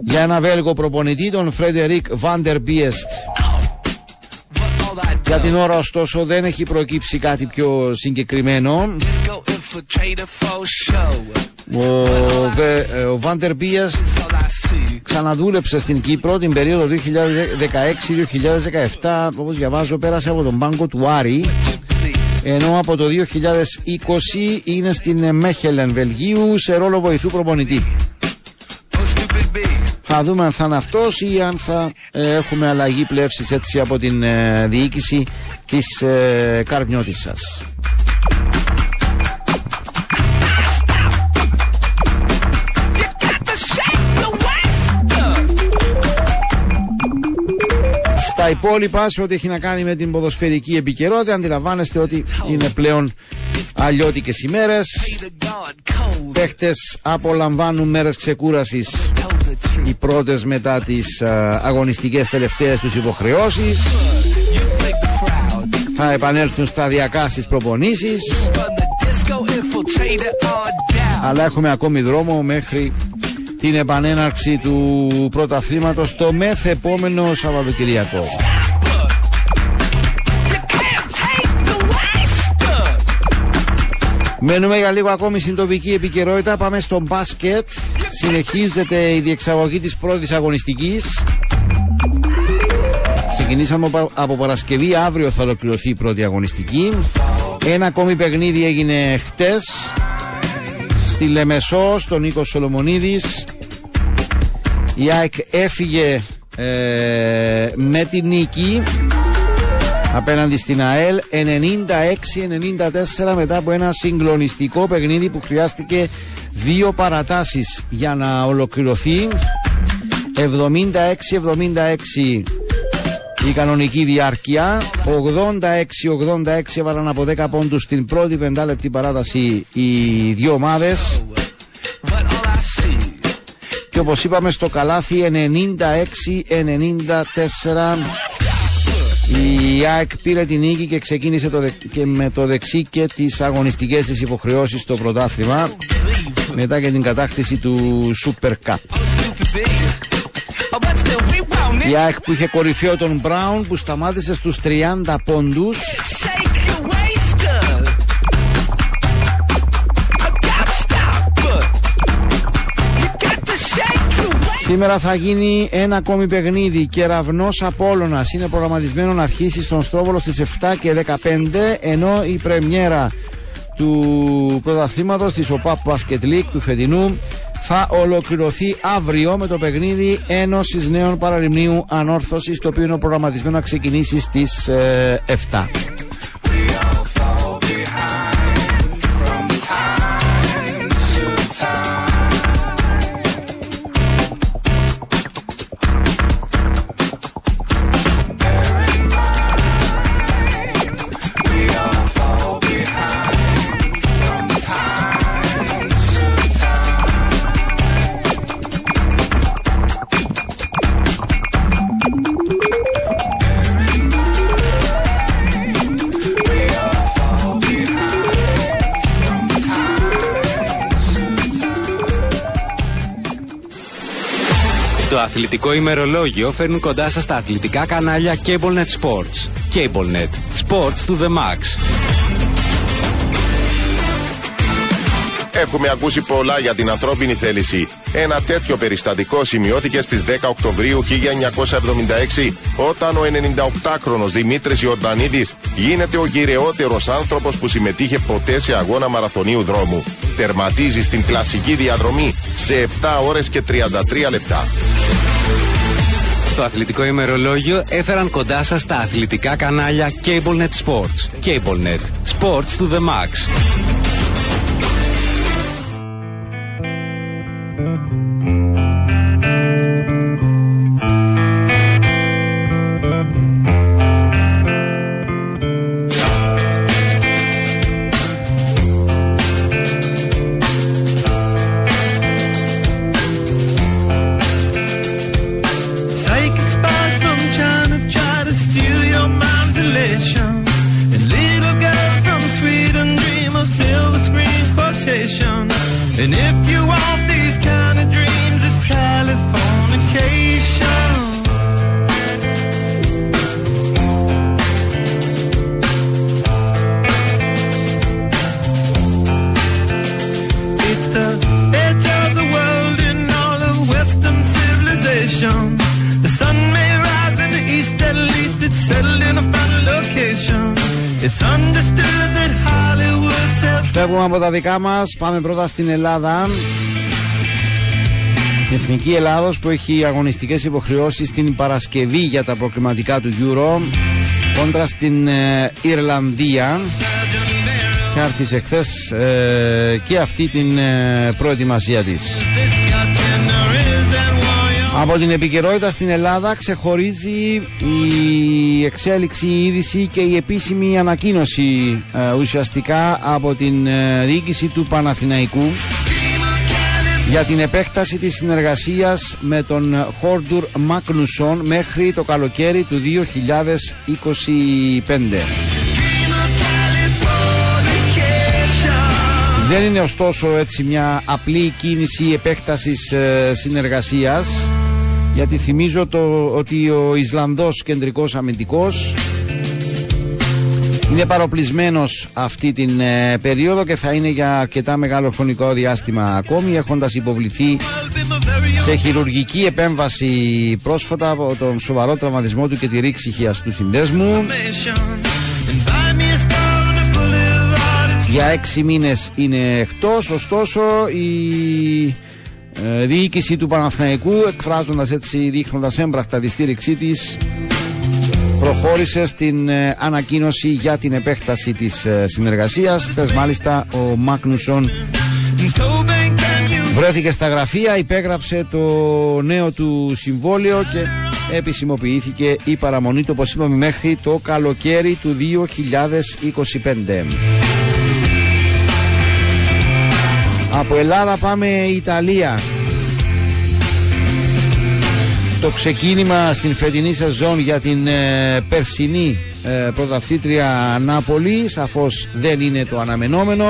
για ένα Βέλγο προπονητή, τον Φρέντερικ Βάντερ Μπίεστ. Για την ώρα ωστόσο δεν έχει προκύψει κάτι πιο συγκεκριμένο. Ο, Βε, ο Βάντερ Μπίεστ ξαναδούλεψε στην Κύπρο την περίοδο 2016-2017 όπως διαβάζω πέρασε από τον πάγκο του Άρη ενώ από το 2020 είναι στην Μέχελεν Βελγίου σε ρόλο βοηθού προπονητή. Θα δούμε αν θα είναι αυτός ή αν θα ε, έχουμε αλλαγή πλεύσης έτσι από την ε, διοίκηση της ε, Καρμιώτης σας. Στα υπόλοιπα, σε ό,τι έχει να κάνει με την ποδοσφαιρική επικαιρότητα, αντιλαμβάνεστε ότι είναι πλέον αλλιώτικες ημέρες. Παίχτες απολαμβάνουν μέρες ξεκούρασης οι πρώτες μετά τις α, αγωνιστικές τελευταίες τους υποχρεώσεις. Θα επανέλθουν σταδιακά στις προπονήσεις. Αλλά έχουμε ακόμη δρόμο μέχρι την επανέναρξη του πρωταθλήματος το μεθεπόμενο Σαββατοκυριακό. Μένουμε για λίγο ακόμη στην τοπική επικαιρότητα. Πάμε στο μπάσκετ. Συνεχίζεται η διεξαγωγή της πρώτης αγωνιστικής. Ξεκινήσαμε από Παρασκευή. Αύριο θα ολοκληρωθεί η πρώτη αγωνιστική. Ένα ακόμη παιχνίδι έγινε χτες στη Λεμεσό, στον Νίκο Σολομονίδης. Η ΑΕΚ έφυγε ε, με την νίκη απέναντι στην ΑΕΛ 96-94 μετά από ένα συγκλονιστικό παιχνίδι που χρειάστηκε δύο παρατάσεις για να ολοκληρωθεί 76-76 η κανονική διάρκεια 86-86 έβαλαν από 10 πόντους στην πρώτη πεντάλεπτη παράταση οι δύο ομάδες και όπως είπαμε στο καλάθι 96-94 η ΑΕΚ πήρε την νίκη και ξεκίνησε το και με το δεξί και τις αγωνιστικές της υποχρεώσεις στο πρωτάθλημα μετά και την κατάκτηση του Super Cup. Η ΑΕΚ που είχε κορυφαίο τον Μπράουν που σταμάτησε στους 30 πόντους Σήμερα θα γίνει ένα ακόμη παιχνίδι. Κεραυνός Απόλωνα είναι προγραμματισμένο να αρχίσει στον Στρόβολο στις 7 και 15, ενώ η πρεμιέρα του πρωταθλήματος της ΟΠΑΠ Basket League του φετινού θα ολοκληρωθεί αύριο με το παιχνίδι Ένωσης Νέων Παραλιμνίου Ανόρθωσης, το οποίο είναι προγραμματισμένο να ξεκινήσει στις 7. Αθλητικό ημερολόγιο φέρνουν κοντά σας τα αθλητικά κανάλια CableNet Sports. CableNet. Sports to the max. Έχουμε ακούσει πολλά για την ανθρώπινη θέληση. Ένα τέτοιο περιστατικό σημειώθηκε στις 10 Οκτωβρίου 1976 όταν ο 98χρονος Δημήτρης Ιορδανίδης γίνεται ο γυρεότερος άνθρωπος που συμμετείχε ποτέ σε αγώνα μαραθωνίου δρόμου. Τερματίζει στην κλασική διαδρομή σε 7 ώρες και 33 λεπτά. Το αθλητικό ημερολόγιο έφεραν κοντά σας τα αθλητικά κανάλια CableNet Sports. CableNet. Sports to the max. Από τα δικά μας, πάμε πρώτα στην Ελλάδα. Η Εθνική Ελλάδος που έχει αγωνιστικές υποχρεώσεις την Παρασκευή για τα προκριματικά του Euro κόντρα στην ε, Ιρλανδία και άρχισε χθες ε, και αυτή την ε, προετοιμασία της. Από την επικαιρότητα στην Ελλάδα ξεχωρίζει η εξέλιξη, η είδηση και η επίσημη ανακοίνωση ε, ουσιαστικά από την ε, διοίκηση του Παναθηναϊκού για την επέκταση της συνεργασίας με τον Χόρντουρ Μάκνουσον μέχρι το καλοκαίρι του 2025. Δεν είναι ωστόσο έτσι μια απλή κίνηση επέκτασης ε, συνεργασίας γιατί θυμίζω το, ότι ο Ισλανδός κεντρικός αμυντικός είναι παροπλισμένος αυτή την ε, περίοδο και θα είναι για αρκετά μεγάλο χρονικό διάστημα ακόμη έχοντας υποβληθεί σε χειρουργική επέμβαση πρόσφατα από τον σοβαρό τραυματισμό του και τη ρήξη χιαστού συνδέσμου. And buy me a star on a boulevard. It's Για έξι μήνες είναι εκτός, ωστόσο η ε, διοίκηση του Παναθηναϊκού εκφράζοντας έτσι, δείχνοντας έμπρακτα τη στήριξή της προχώρησε στην ε, ανακοίνωση για την επέκταση της ε, συνεργασίας. Χθες μάλιστα ο Μάκνουσον in Cobain Canyon. βρέθηκε στα γραφεία, υπέγραψε το νέο του συμβόλαιο και επισημοποιήθηκε η παραμονή του, όπως είπαμε, μέχρι το καλοκαίρι του 2025. Από Ελλάδα πάμε Ιταλία. Το ξεκίνημα στην φετινή σεζόν για την ε, περσινή ε, πρωταθλήτρια Νάπολη σαφώς δεν είναι το αναμενόμενο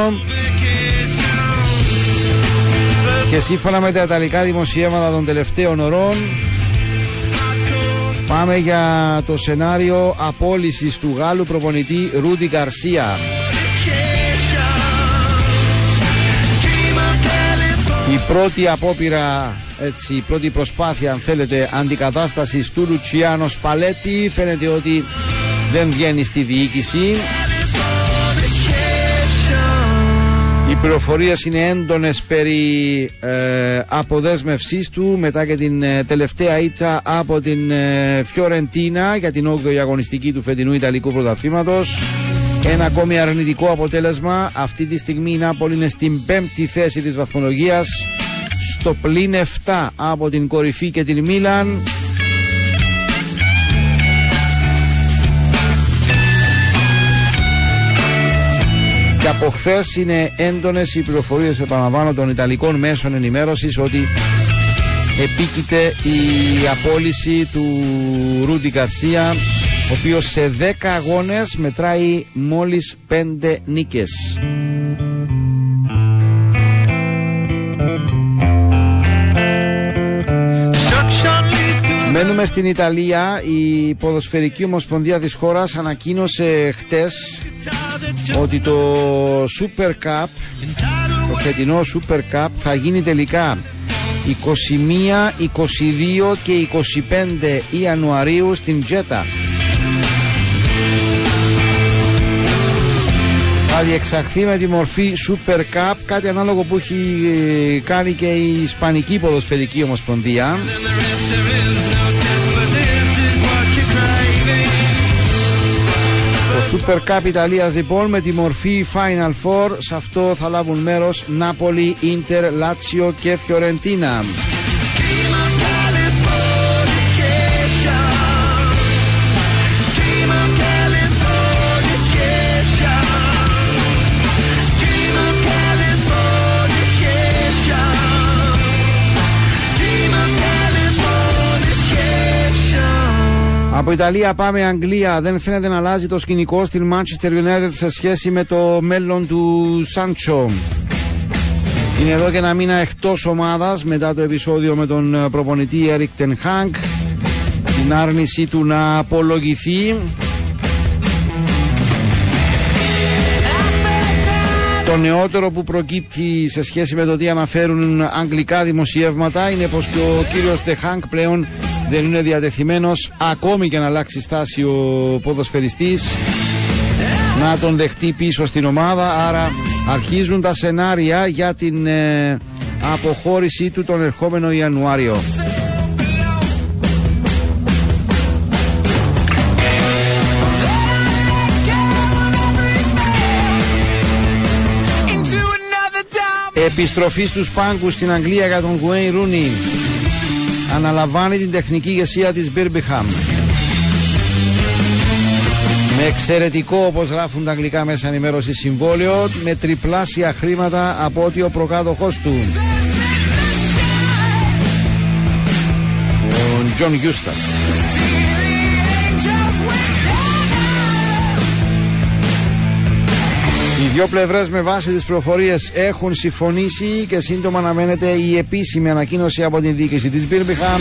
και σύμφωνα με τα ιταλικά δημοσιεύματα των τελευταίων ωρών πάμε για το σενάριο απόλυσης του Γάλλου προπονητή Ρούντι Γκαρσία. Πρώτη απόπειρα, έτσι, η πρώτη προσπάθεια, αν θέλετε, αντικατάστασης του Λουτσιάνο Σπαλέτη φαίνεται ότι δεν βγαίνει στη διοίκηση. Οι πληροφορίες είναι έντονες περί ε, αποδέσμευσής του μετά και την ε, τελευταία ήττα από την ε, Φιωρεντίνα για την 8η αγωνιστική του φετινού Ιταλικού πρωταθλήματος. Ένα ακόμη αρνητικό αποτέλεσμα. Αυτή τη στιγμή η Νάπολη είναι στην πέμπτη θέση της βαθμολογίας στο πλήν 7 από την κορυφή και την Μίλαν. Και από χθες είναι έντονες οι πληροφορίες, επαναλαμβάνω, των Ιταλικών μέσων ενημέρωσης ότι επίκειται η απόλυση του Ρούντι Γκαρσία, ο οποίος σε 10 αγώνες μετράει μόλις 5 νίκες. Destruction leads to Μένουμε στην Ιταλία. Η ποδοσφαιρική ομοσπονδία της χώρας ανακοίνωσε χτες ότι το Super Cup, το το φετινό Super Cup θα γίνει τελικά 21, 22 και 25 Ιανουαρίου στην Τζέτα. Θα διεξαχθεί με τη μορφή Super Cup, κάτι ανάλογο που έχει ε, κάνει και η Ισπανική Ποδοσφαιρική Ομοσπονδία. Το Super Cup Ιταλίας λοιπόν με τη μορφή Final Four σε αυτό θα λάβουν μέρος Νάπολη, Ίντερ, Λάτσιο και Φιωρεντίνα. Από Ιταλία πάμε Αγγλία. Δεν φαίνεται να αλλάζει το σκηνικό στην Manchester United σε σχέση με το μέλλον του Σάντσο. Είναι εδώ και ένα μήνα εκτός ομάδας μετά το επεισόδιο με τον προπονητή Eric Ten Hag. Την άρνηση του να απολογηθεί. Το νεότερο που προκύπτει σε σχέση με το τι αναφέρουν αγγλικά δημοσιεύματα είναι πως και ο κύριος Τεχάνκ πλέον δεν είναι διατεθειμένος ακόμη και να αλλάξει στάση ο ποδοσφαιριστής. Να τον δεχτεί πίσω στην ομάδα. Άρα αρχίζουν τα σενάρια για την ε, αποχώρησή του τον ερχόμενο Ιανουάριο. Επιστροφή στους πάγκους στην Αγγλία για τον Γουέιν Ρούνι αναλαμβάνει την τεχνική ηγεσία της Birmingham. Με εξαιρετικό όπως γράφουν τα αγγλικά μέσα ενημέρωσης συμβόλαιο με τριπλάσια χρήματα από ότι ο προκάτοχός του. Ο Τζον Γιούστας. Δύο πλευρές με βάση τις πληροφορίες έχουν συμφωνήσει και σύντομα αναμένεται η επίσημη ανακοίνωση από την διοίκηση της Birmingham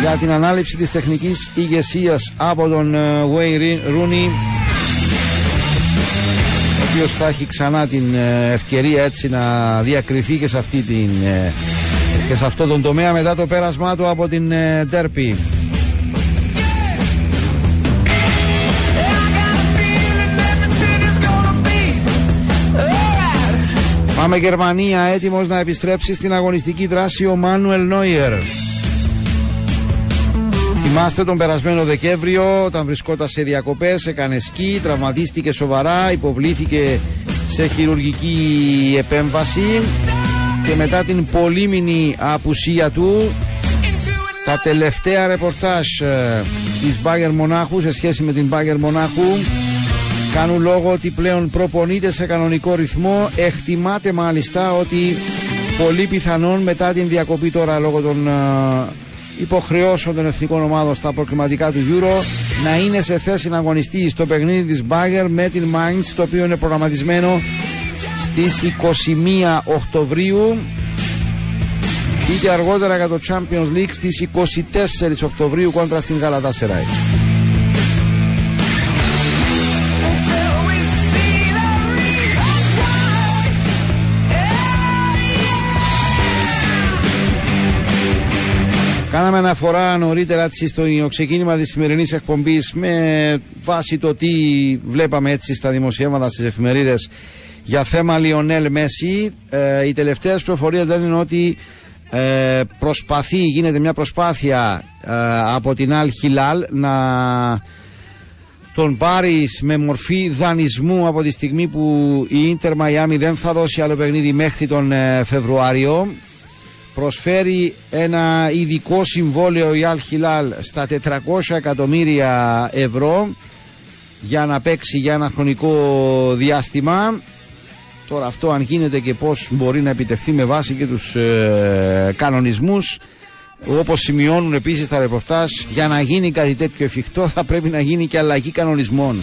για την ανάληψη της τεχνικής ηγεσίας από τον Wayne Rooney ο οποίος θα έχει ξανά την ε, ευκαιρία έτσι να διακριθεί και σε, αυτή την, ε, και σε αυτό τον τομέα μετά το πέρασμά του από την Derby. Πάμε Γερμανία έτοιμος να επιστρέψει στην αγωνιστική δράση ο Μάνουελ Νόιερ. Θυμάστε τον περασμένο Δεκέμβριο όταν βρισκόταν σε διακοπές, έκανε σκι, τραυματίστηκε σοβαρά, υποβλήθηκε σε χειρουργική επέμβαση και μετά την πολύμηνη απουσία του τα τελευταία ρεπορτάζ ε, της Μπάγκερ Μονάχου σε σχέση με την Μπάγκερ Μονάχου κάνουν λόγο ότι πλέον προπονείται σε κανονικό ρυθμό. Εκτιμάται μάλιστα ότι πολύ πιθανόν μετά την διακοπή τώρα λόγω των υποχρεώσεων των εθνικών ομάδων στα προκριματικά του Euro να είναι σε θέση να αγωνιστεί στο παιχνίδι της Bagger με την Mainz το οποίο είναι προγραμματισμένο στις 21 Οκτωβρίου είτε αργότερα για το Champions League στις 24 Οκτωβρίου κόντρα στην Γαλατάσεράη. Κάναμε αναφορά νωρίτερα έτσι, στο ξεκίνημα της σημερινής εκπομπής με βάση το τι βλέπαμε έτσι στα δημοσιεύματα στις εφημερίδες για θέμα Λιονέλ Μέση. Ε, οι τελευταίες προφορίες λένε ότι ε, προσπαθεί, γίνεται μια προσπάθεια ε, από την Αλ Χιλάλ να τον πάρει με μορφή δανεισμού από τη στιγμή που η Ίντερ Μαϊάμι δεν θα δώσει άλλο παιχνίδι μέχρι τον ε, Φεβρουάριο προσφέρει ένα ειδικό συμβόλαιο η Αλ Χιλάλ στα 400 εκατομμύρια ευρώ για να παίξει για ένα χρονικό διάστημα. Τώρα αυτό αν γίνεται και πως μπορεί να επιτευχθεί με βάση και τους ε, κανονισμούς όπως σημειώνουν επίσης τα ρεπορτάζ για να γίνει κάτι τέτοιο εφικτό θα πρέπει να γίνει και αλλαγή κανονισμών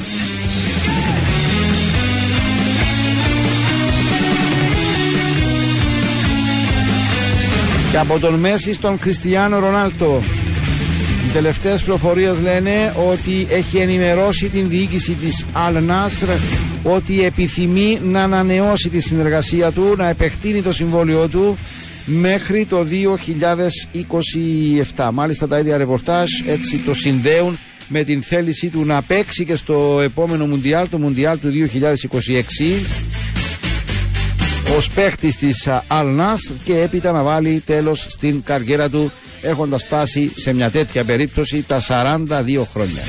και από τον Μέση στον Κριστιανό Ρονάλτο. Οι τελευταίες προφορίες λένε ότι έχει ενημερώσει την διοίκηση της Al Nasr ότι επιθυμεί να ανανεώσει τη συνεργασία του, να επεκτείνει το συμβόλαιό του μέχρι το 2027. Μάλιστα τα ίδια ρεπορτάζ έτσι το συνδέουν με την θέλησή του να παίξει και στο επόμενο Μουντιάλ, το Μουντιάλ του 2026 ως παίχτης της Αλνάς και έπειτα να βάλει τέλος στην καριέρα του έχοντας φτάσει σε μια τέτοια περίπτωση τα 42 χρόνια.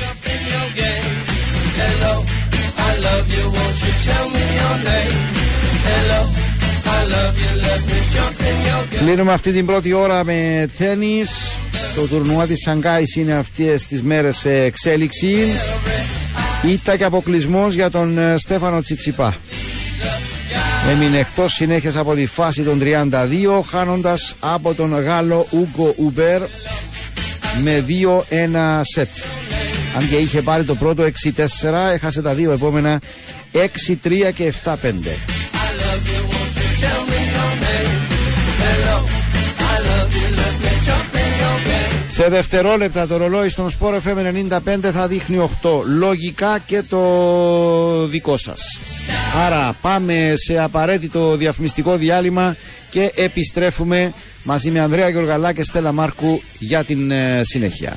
Κλείνουμε αυτή την πρώτη ώρα με τένις. Το τουρνουά της Σανγκάης είναι αυτές τις μέρες σε εξέλιξη. Ήτα και αποκλεισμός για τον ε, Στέφανο Τσιτσιπά. Έμεινε εκτός συνέχεια από τη φάση των 32 χάνοντας από τον Γάλλο Ούγκο Ουμπέρ με 2-1 σετ. Αν και είχε πάρει το πρώτο 6-4 έχασε τα δύο επόμενα 6-3 και 7-5. Σε δευτερόλεπτα το ρολόι στον Σπόρο FM 95 θα δείχνει 8. Λογικά και το δικό σας. Άρα πάμε σε απαραίτητο διαφημιστικό διάλειμμα και επιστρέφουμε μαζί με Ανδρέα Γεωργαλά και Στέλλα Μάρκου για την ε, συνέχεια.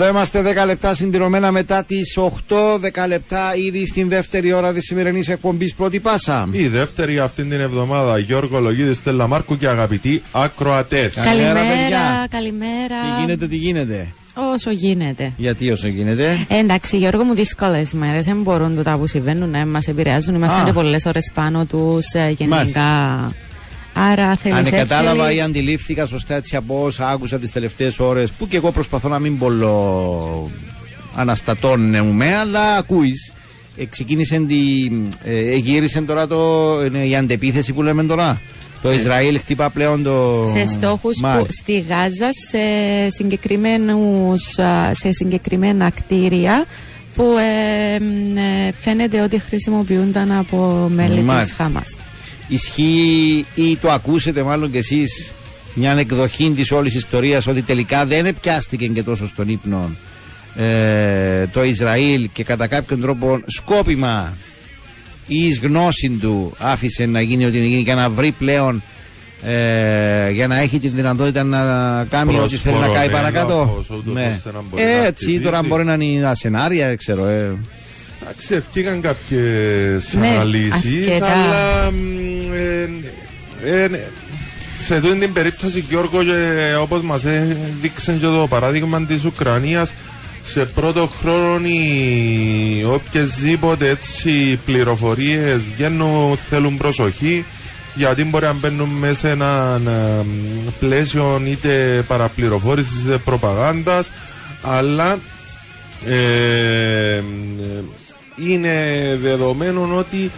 Εδώ είμαστε 10 λεπτά συμπληρωμένα μετά τις 8, 10 λεπτά ήδη στην δεύτερη ώρα της σημερινής εκπομπής Πρώτη Πάσα. Η δεύτερη αυτήν την εβδομάδα, Γιώργο Λογίδης, Στέλλα Μάρκου και αγαπητοί ακροατές. Καλημέρα, παιδιά. Καλημέρα, καλημέρα. Τι γίνεται, τι γίνεται; Όσο γίνεται. Γιατί όσο γίνεται; Ε, εντάξει, Γιώργο μου, δύσκολες μέρες. Δεν μπορούν τούτα που συμβαίνουν να μας επηρεάζουν. Είμαστε Α. και πολλές ώρες πάνω τους γενικά. Μάλιστα. Άρα θέλεις Αν κατάλαβα ή αντιλήφθηκα σωστά έτσι από όσα άκουσα τις τελευταίες ώρες, που και εγώ προσπαθώ να μην πολλο αναστατώνουμε, αλλά ακούεις. Ε, ξεκίνησε τη, ε, γύρισε τώρα το, ε, η αντεπίθεση που λέμε τώρα. Το Ισραήλ χτυπά πλέον το. σε στόχους που Μάλιστα. στη Γάζα σε, συγκεκριμένους, α, σε συγκεκριμένα κτίρια που ε, μ, ε, φαίνεται ότι χρησιμοποιούνταν από μέλη της Μάλιστα. Χάμας. Ισχύει ή το ακούσετε μάλλον κι εσείς μια εκδοχή της όλης ιστορίας ότι τελικά δεν επιάστηκε και τόσο στον ύπνο ε, το Ισραήλ και κατά κάποιον τρόπο σκόπιμα ή εις γνώση του άφησε να γίνει ό,τι να γίνει και να βρει πλέον ε, για να έχει τη δυνατότητα να κάνει ό,τι θέλει να Πρόσφορο κάνει έδαφος, παρακάτω. ούτως Ναι. ώστε να μπορεί Ε, να έτσι χτυπήσει. τώρα μπορεί να είναι τα σενάρια, ξέρω. Ε. Εντάξει, ευκήκαν κάποιες Ναι, αναλύσεις, αρκετά. αλλά μ, ε, ε, ναι, σε αυτή την περίπτωση, Γιώργο, και όπως μας έδειξε και το παράδειγμα της Ουκρανίας, σε πρώτο χρόνο οι οποιασδήποτε έτσι πληροφορίες βγαίνουν θέλουν προσοχή γιατί μπορεί να μπαίνουν μέσα σε ένα ε, πλαίσιο είτε παραπληροφόρησης είτε προπαγάνδας αλλά ε, είναι δεδομένο ότι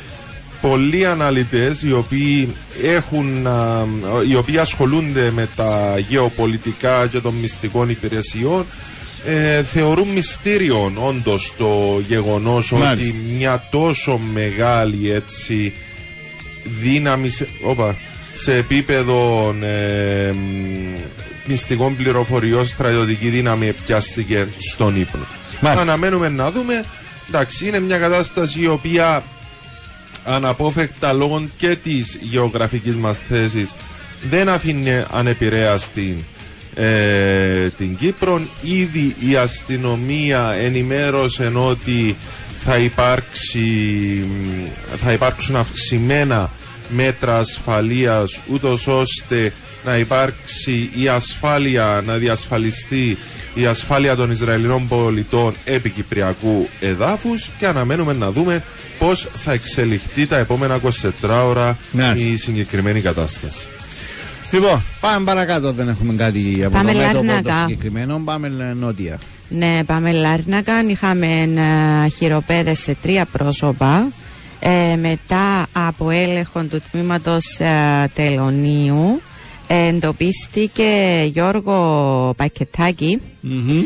πολλοί αναλυτές οι οποίοι, έχουν, α, οι οποίοι ασχολούνται με τα γεωπολιτικά και των μυστικών υπηρεσιών ε, θεωρούν μυστήριον όντως το γεγονός Μάλιστα. ότι μια τόσο μεγάλη έτσι δύναμη σε, όπα, σε επίπεδο ε, μ, μυστικών πληροφοριών στρατιωτική δύναμη πιάστηκε στον ύπνο. Μάλιστα. Αναμένουμε να δούμε. Εντάξει, είναι μια κατάσταση η οποία αναπόφευκτα λόγω και της γεωγραφικής μας θέσης δεν αφήνει ανεπηρέαστη ε, την Κύπρο. Ήδη η αστυνομία ενημέρωσε ότι θα, υπάρξει, θα υπάρξουν αυξημένα μέτρα ασφαλείας ούτως ώστε να υπάρξει η ασφάλεια, να διασφαλιστεί η ασφάλεια των Ισραηλινών πολιτών επί Κυπριακού εδάφους και αναμένουμε να δούμε πώς θα εξελιχθεί τα επόμενα 24 ώρα Μάλιστα. η συγκεκριμένη κατάσταση. Λοιπόν, πάμε παρακάτω. Δεν έχουμε κάτι από Πάμε το μέτωπο το Λάρνακα. συγκεκριμένο. Πάμε ε, νότια. Ναι, πάμε Λάρνακα. Είχαμε ε, χειροπέδες σε τρία πρόσωπα. Ε, μετά από έλεγχο του τμήματος ε, Τελωνίου ε, εντοπίστηκε Γιώργο Πακετάκη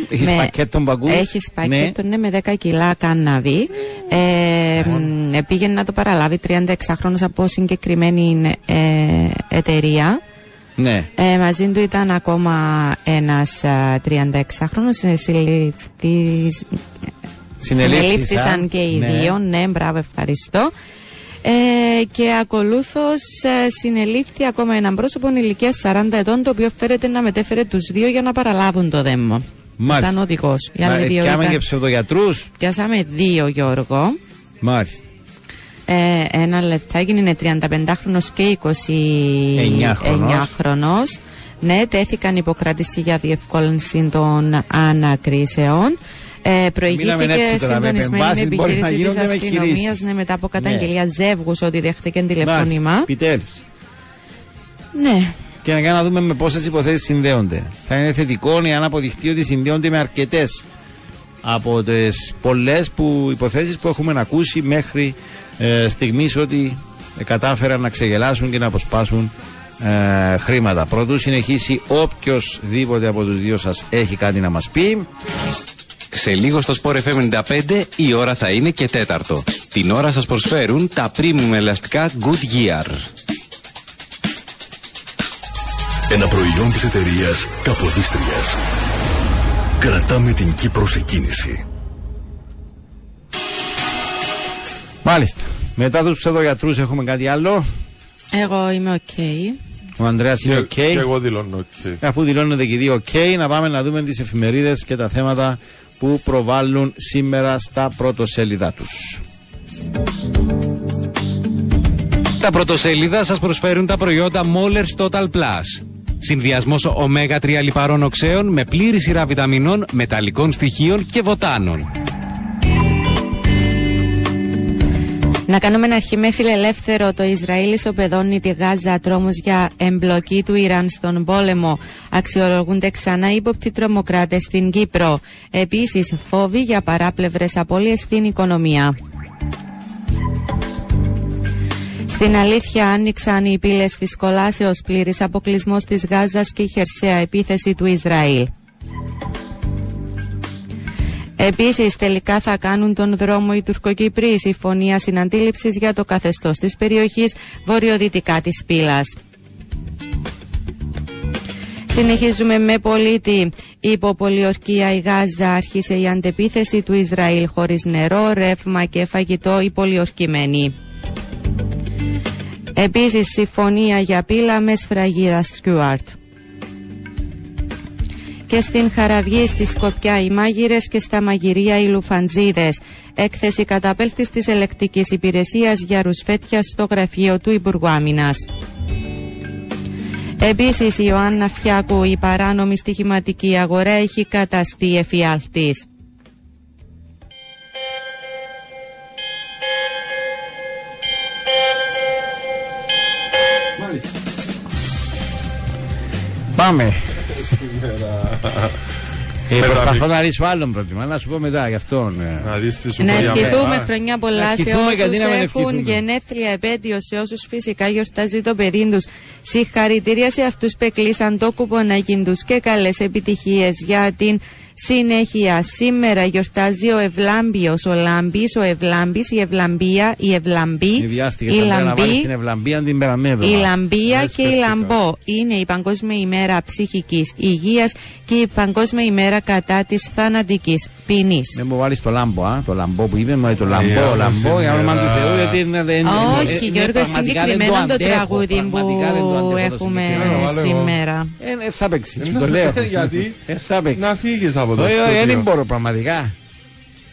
Έχεις με- πακέτο μπαγκούς. Έχεις πακέτο, ναι. με 10 κιλά κάναβη. Ε, μ, πήγαινε να το παραλάβει 36χρονος από συγκεκριμένη ε, εταιρεία. Ναι. Ε, μαζί του ήταν ακόμα ένας α, 36χρονος. Συλληφθη- Συνελήφθησαν και οι Ναι. δύο. Ναι, μπράβο, ευχαριστώ. Ε, και ακολούθως ε, συνελήφθη ακόμα έναν πρόσωπο ηλικίας 40 ετών το οποίο φέρεται να μετέφερε τους δύο για να παραλάβουν το δέμο. Μάλιστα. Ήταν οδηγός. Οι Μα, άλλοι ε, δύο Πιάμε ήταν- και ψευδογιατρούς. Πιάσαμε δύο Γιώργο. Μάλιστα. Ε, ένα λεπτάκι είναι 35χρονος και 29χρονος. Ναι, τέθηκαν υποκράτηση για διευκόλυνση των ανακρίσεων. Ε, Μιλάμε προηγήθηκε έτσι τώρα, με συντονισμένη επεμβάσεις μπορεί να επιχείρηση της γίνονται με αστυνομίας χειρίσεις. ναι, μετά από καταγγελία ζεύγους ότι δέχτηκε τηλεφώνημα. Επιτέλους. Ναι, Και να κάνουμε να δούμε με πόσες υποθέσεις συνδέονται. Θα είναι θετικό αν αποδειχτεί ότι συνδέονται με αρκετές από τις πολλές που υποθέσεις που έχουμε ακούσει μέχρι ε, στιγμής ότι ε, κατάφεραν να ξεγελάσουν και να αποσπάσουν ε, χρήματα. Πρωτού συνεχίσει οποιοδήποτε από τους δύο σας έχει κάτι να μας πει. Σε λίγο στο Sport FM 95 η ώρα θα είναι και τέταρτο. Την ώρα σας προσφέρουν τα premium ελαστικά Goodyear. Ένα προϊόν της εταιρείας Καποδίστριας. Κρατάμε την Κύπρο σε κίνηση. Μάλιστα. Μετά τους ψευδογιατρούς έχουμε κάτι άλλο. εγώ είμαι οκ. Ο Ανδρέας είναι οκ. Και εγώ δηλώνω οκ. Αφού δηλώνετε και οι δύο οκ, να πάμε να δούμε τις εφημερίδες και τα θέματα που προβάλλουν σήμερα στα πρωτοσέλιδα τους. Τα πρωτοσέλιδα σας προσφέρουν τα προϊόντα Mollers Total Plus. Συνδυασμός ω3 λιπαρών οξέων με πλήρη σειρά βιταμινών, μεταλλικών στοιχείων και βοτάνων. Να κάνουμε ένα αρχή με φιλελεύθερο. Το Ισραήλ ισοπεδώνει τη Γάζα τρόμου για εμπλοκή του Ιράν στον πόλεμο. Αξιολογούνται ξανά ύποπτοι τρομοκράτες στην Κύπρο. Επίσης, φόβοι για παράπλευρες απώλειες στην οικονομία. Στην αλήθεια άνοιξαν οι πύλες της κολάσεως πλήρης αποκλεισμός της Γάζας και η χερσαία επίθεση του Ισραήλ. Επίσης, τελικά θα κάνουν τον δρόμο οι Τουρκοκύπριοι συμφωνία συναντίληψης για το καθεστώς της περιοχής βορειοδυτικά της Πύλας. Συνεχίζουμε με πολίτη. Υπό πολιορκία η Γάζα άρχισε η αντεπίθεση του Ισραήλ χωρίς νερό, ρεύμα και φαγητό η πολιορκημένη. Επίσης συμφωνία για Πύλα με σφραγίδα Στιούαρτ. Και στην Χαραυγή στη Σκοπιά οι μάγειρες και στα μαγειρία οι λουφαντζίδες. Έκθεση καταπέλτης της ελεκτικής υπηρεσίας για ρουσφέτια στο γραφείο του Υπουργού Άμυνας. Επίσης η Ιωάννα Φιάκου η παράνομη στοιχηματική αγορά έχει καταστεί εφιάλτης. Πάμε. Ε, Με τα προσπαθώ μη- να λύσω άλλον πρόβλημα, να σου πω μετά γι' αυτό. ναι. Να δεις τι σου Να πω για ευχηθούμε μένα. χρονιά πολλά σε ευχηθούμε, γιατί να όσους μην έχουν ευχηθούμε. γενέθλια επέτειο, σε όσους φυσικά γιορτάζει το παιδί τους. Συγχαρητήρια σε αυτούς που εκλείσαν το κουπονάκι τους και καλές επιτυχίες για την συνέχεια. Σήμερα γιορτάζει ο Ευλάμπιος, ο Λάμπης, ο Ευλάμπης, η Ευλαμπία, η Ευλαμπή, Μη βιάστηκες, η Αντρέα, να βάλεις Λαμπή, την ευλαμπία την περαμέδο. η Λαμπία Ναι, και η σκέφτηκα. Λαμπό είναι η Παγκόσμια ημέρα ψυχικής υγείας και η Παγκόσμια ημέρα κατά της θανατικής ποινής. Δεν μου βάλεις το λάμπο, α, το λαμπό που είπε, μα το λαμπό, Ε, λαμπό, όμως για όνομα του σήμερα- Θεού, γιατί είναι... δεν- Όχι, ε, ε, Γιώργο, πραγματικά δεν συγκεκριμένο το αντέχω, τραγούδι πραγματικά δεν το που αντέχω το έχουμε συγκεκριμένο. βάλε εγώ. σήμερα. Ε, ε, θα παίξεις, σου το λέω. Γιατί; Ε, θα παίξεις. Να φύγεις από το Όχι, όχι, στούντιο. δεν μπορώ πραγματικά.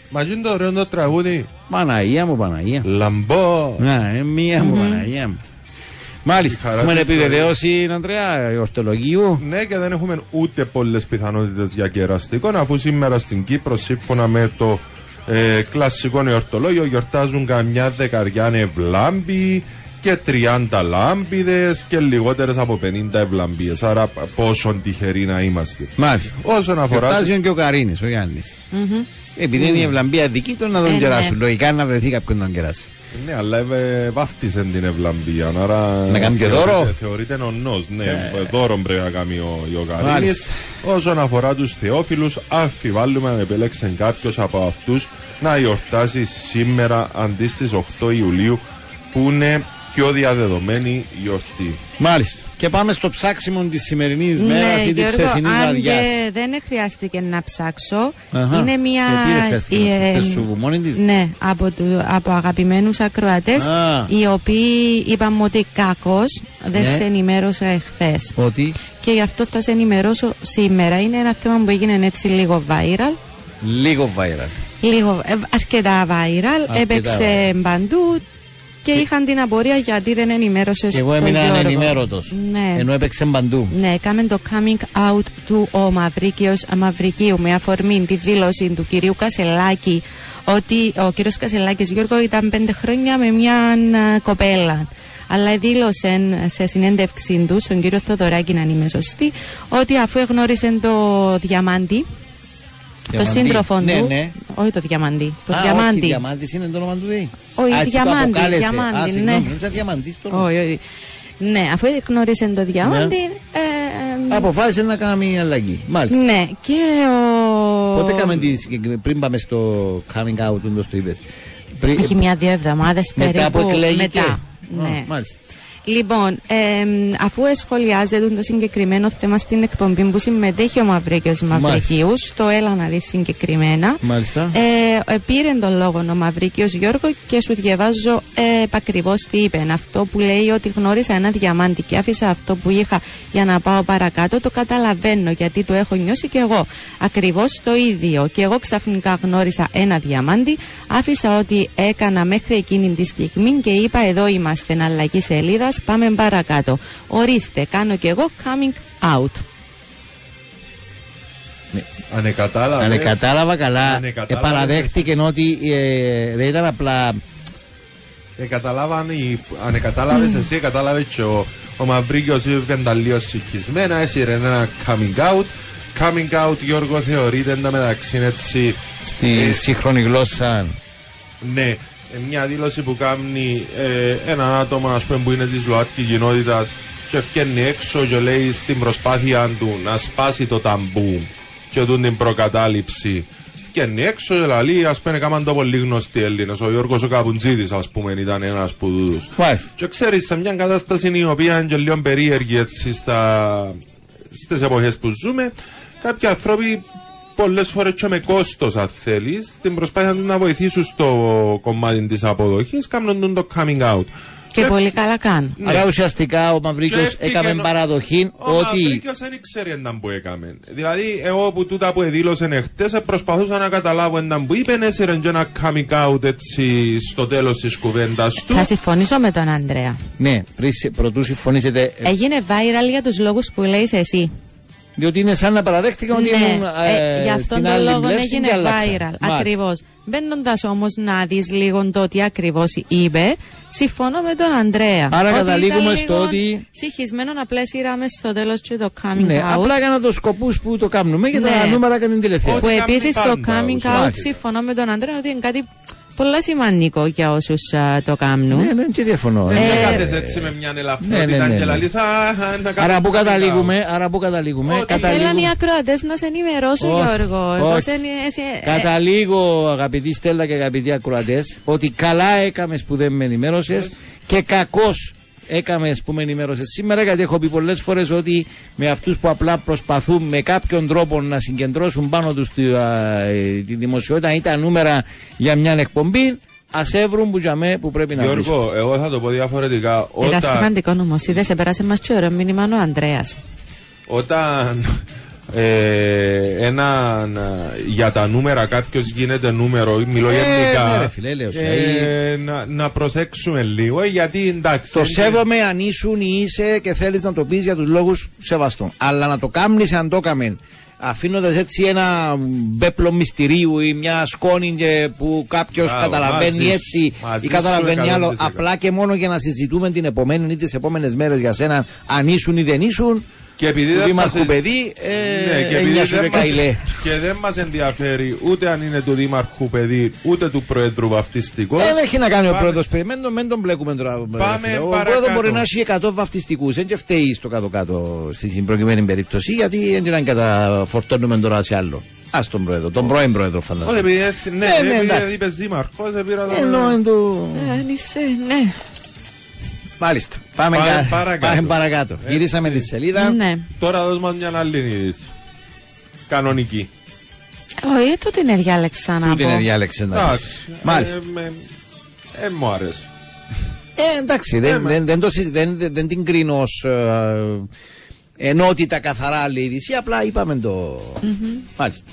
Μα είναι το ωραίο το τραγούδι. Παναγία μου, Παναγία. Λαμπό. Να, ε, μία μου, Παναγία μου. Μάλιστα, χαρά έχουμε της επιβεβαιώσει, Αντρέα, ορτολογίου. Ναι, και δεν έχουμε ούτε πολλές πιθανότητες για κεραστικό, αφού σήμερα στην Κύπρο, σύμφωνα με το ε, κλασικό εορτολόγιο, γιορτάζουν καμιά δεκαριά ευλάμπη και 30 λάμπιδες και λιγότερες από 50 ευλαμπίες. Άρα, π- πόσο τυχεροί να είμαστε. Μάλιστα. Όσον αφορά. Γιορτάζει και ο Καρίνης, ο Γιάννης. Επειδή είναι η ευλαμπία δική του να τον Ε, κεράσουν. ναι. Λογικά να βρεθεί κάποιον να τον κεράσει. Ναι, αλλά ε, βάφτισε την ευλαμπία. Άρα Να κάνει και θεωρείται- δώρο. Θεωρείται νονός. Ναι, δώρο πρέπει να κάνει ο Ιωκαρίνης. Μάλιστα. Όσον αφορά τους θεόφιλους, αφιβάλλουμε αν επέλεξε κάποιος από αυτούς να γιορτάσει σήμερα αντί στις 8 Ιουλίου που είναι πιο διαδεδομένη γιορτή. Μάλιστα. Και πάμε στο ψάξιμο της σημερινής μέρας ή τη Ναι, Γιώργο, ψεσινή αν βραδιά. και δεν χρειάστηκε να ψάξω, Αχα. είναι μια... Γιατί δεν χρειάστηκε να ε, ψάξεις, σου μόνη της; Ναι, από, του, από αγαπημένους ακροατές, Α. οι οποίοι είπαμε ότι κακώς δεν Ναι. σε ενημέρωσα εχθές. Ότι; Και γι' αυτό θα σε ενημερώσω σήμερα. Είναι ένα θέμα που έγινε έτσι λίγο viral. λίγο viral. Λίγο, ε, αρκετά viral, Αρκετά έπαιξε παντού και είχαν την απορία γιατί δεν ενημέρωσες Και εγώ έμεινα ανενημέρωτο. Ναι. Ενώ έπαιξε παντού. Ναι, έκαμε το coming out του ο Μαυρίκιος Μαυρικίου με αφορμή τη δήλωση του κυρίου Κασελάκη ότι ο κύριος Κασελάκης Γιώργο ήταν πέντε χρόνια με μια α, κοπέλα. Αλλά δήλωσε σε συνέντευξή του στον κύριο Θοδωράκη, να είμαι σωστή, ότι αφού εγνώρισε το διαμάντι, το Διαμαντή. σύντροφο Ναι, του. ναι. Όχι το διαμάντι. Το Α, Όχι, διαμάντι. διαμάντης είναι το όνομα του ΔΕΗ. Όχι, Α, έτσι το διαμάντη, αποκάλεσε. διαμάντη, Α, ναι. συγγνώμη, νόμιζα διαμαντής το όνομα. Όχι, όχι. Ναι, αφού γνώρισε το διαμάντι. ε, ε, Αποφάσισε να κάνει μια αλλαγή. Μάλιστα. ναι, και ο. Πότε έκαμε τη συγκεκριμένη- πριν πάμε στο coming out, όπως το είπες. Πριν- Έχει μια-δύο εβδομάδες περίπου. μετά που εκλέγηκε. Μετά. Α, Ναι. Μάλιστα. Λοιπόν, εμ, αφού εσχολιάζεται το συγκεκριμένο θέμα στην εκπομπή που συμμετέχει ο Μαυρίκιος Μαυρικίους, το έλα να δεις συγκεκριμένα. Μάλιστα. Ε, ε, πήρε τον λόγο ο Μαυρίκιος Γιώργο και σου διαβάζω ε, επακριβώς τι είπε. Αυτό που λέει ότι γνώρισα ένα διαμάντι και άφησα αυτό που είχα για να πάω παρακάτω. Το καταλαβαίνω γιατί το έχω νιώσει και εγώ. Ακριβώς το ίδιο. Και εγώ ξαφνικά γνώρισα ένα διαμάντι, άφησα ό,τι έκανα μέχρι εκείνη τη στιγμή και είπα: Εδώ είμαστε, αλλαγή σελίδα. Πάμε παρακάτω. Ορίστε, κάνω κι εγώ coming out. Αν εκατάλαβες, Αν κατάλαβα καλά, Αν εκατάλαβες. επαραδέχτηκε ότι ε, δεν ήταν απλά. Ε, καταλάβαν οι- αν κατάλαβες εσύ, κατάλαβες και ο, ο Μαυρίκιος ήταν τα λίγο συγχυσμένα, έσυρε ένα coming out. Coming out, Γιώργο, θεωρείται εν τω μεταξύ έτσι. Στη ε, σύγχρονη γλώσσα. Ναι, ε, μια δήλωση που κάνει ε, έναν άτομο ας πούμε, που είναι της ΛΟΑΤΚΙ κοινότητας και ευκαινεί έξω και λέει στην προσπάθεια του να σπάσει το ταμπού και τούν την προκατάληψη. Ευκαινεί έξω και λέει, ας πούμε, έκαναν το πολύ γνωστοί Έλληνες. Ο Γιώργος ο Καπουτζίδης, ας πούμε, ήταν ένας που τούτους. Μάλιστα. Και ξέρεις, σε μια κατάσταση η οποία είναι και λίγο περίεργη έτσι στα, στις εποχές που ζούμε, κάποιοι άνθρωποι πολλές φορές και με κόστο, αν θέλεις, την προσπάθεια του να βοηθήσουν στο κομμάτι της αποδοχής, κάνουν το coming out. Και, και πολύ καλά κάνουν. Ναι. Άρα ουσιαστικά ο Μαυρίκιο έκαμε ενώ... παραδοχή ο ότι. Ο Μαυρίκιο δεν ήξερε έναν που έκαμε. Δηλαδή, εγώ που τούτα που δήλωσε εχθές, προσπαθούσα να καταλάβω έναν που είπε, έσυρε και ένα coming out έτσι στο τέλος της κουβέντας του. Θα συμφωνήσω με τον Ανδρέα. Ναι, πριν πρωτού συμφωνήσετε. Ε- Έγινε viral για τους λόγους που λέει εσύ. Διότι είναι σαν να παραδέχτηκαν ότι ναι, ήμουν ε, ε, γι' αυτόν στην τον άλλη λόγο πλεύση έγινε και άλλαξα. viral. Μάλιστα. Ακριβώς. Μπαίνοντας όμως να δεις λίγο το τι ακριβώς είπε, συμφωνώ με τον Ανδρέα. Άρα Ότι καταλήγουμε ήταν στο λίγο ότι- Συγχυσμένο απλά σειράμε στο τέλος και το coming Ναι, out. απλά έκανα το σκοπούς που το κάνουμε και τα Ναι. νούμερα κατά την τελευταία. Που κάνει επίσης το πάντα, coming out ουσιαστικά. συμφωνώ με τον Ανδρέα ότι είναι κάτι πολύ σημαντικό για όσους το κάνουν. Ναι, ναι, και διαφωνώ. Δεν ναι. ε, κάθεσαι έτσι με μια ελαφρότητα ναι, ναι, ναι. και λαλείς, «Α, α, να κάνω Άρα που coming out». καταλήγουμε, άρα που καταλήγουμε. Ότι καταλήγουμε- Θέλαν οι ακροατές να σε ενημερώσουν, Όχι, Γιώργο. Εγώ όχι. σε- εσύ- ε, Καταλήγω, αγαπητή Στέλλα και αγαπητοί ακροατές, ότι καλά έκαμες που δεν με ενημέρωσες και κακώ έκαμε που με ενημέρωσες σήμερα. Γιατί έχω πει πολλές φορές ότι με αυτούς που απλά προσπαθούν με κάποιον τρόπο να συγκεντρώσουν πάνω τους τη, α, ε, τη δημοσιότητα ή τα νούμερα για μια εκπομπή, ας έβρουν που για μέ που πρέπει να βρουν. Γιώργο, εγώ θα το πω διαφορετικά. Ήταν Όταν, σημαντικό όμω. Είδε, σε περάσει μας και ωραίο μήνυμα ο Ανδρέας. όταν ε, ένα, για τα νούμερα κάποιος γίνεται νούμερο, μιλώ Ε, γενικά. ναι, ρε φίλε, λέω σου, ε, να, να προσέξουμε λίγο, ε, γιατί εντάξει. Το είναι- σέβομαι αν ήσουν ή είσαι και θέλεις να το πεις για τους λόγους σεβαστών. Αλλά να το κάνει αν το έκαμε αφήνοντας έτσι ένα μπέπλο μυστηρίου ή μια σκόνη και που κάποιος Μπράβο, καταλαβαίνει μαζί σου, έτσι μαζί ή καταλαβαίνει σου άλλο. 100%. Απλά και μόνο για να συζητούμε την επομένη ή τις επόμενες μέρες για σένα αν ήσουν ή δεν ήσουν. Και επειδή του δεν Δήμαρχου μας- παιδί, ε, Ναι, και έννοια επειδή σου δεν ρε μας, καηλέ. και δεν μας ενδιαφέρει ούτε αν είναι του Δήμαρχου παιδί, ούτε του Προέδρου βαφτιστικό. Δεν έχει να κάνει ο Πάμε- πρόεδρος παιδί, μην, το- μην τον μπλέκουμε τώρα. Πάμε φίλε. ο παρακάτω. πρόεδρος μπορεί να έχει 100 βαφτιστικούς. Δεν και φταίει στο κάτω-κάτω στην προκειμένη περίπτωση, γιατί δεν την καταφορτώνουμε τώρα σε άλλο. Α τον πρόεδρο, τον πρώην πρόεδρο Όχι, φαντάζομαι. επειδή έτσι- ναι, Ναι, ναι, επειδή εντάξει. είπες Δήμαρχος, ε, πήρα το- Ενώ εν του... Αν είσαι, ναι. Μάλιστα. Πάμε, Πάμε κα- παρακάτω. πάμε παρακάτω. Έτσι. Γυρίσαμε τη σελίδα. Ναι. Τώρα δώσ' μας μια άλλη είδηση. Κανονική. Όχι, το την διάλεξα να Πού την πω. διάλεξε να Εντάξει. δεις. Μάλιστα. Ε, με- ε, μου άρεσε. Ε, εντάξει, δεν, μα- δεν, δεν, το συζη- δεν, δεν, δεν την κρίνω ως ε, ενότητα καθαρά άλλη είδηση, απλά είπαμε το... Μάλιστα.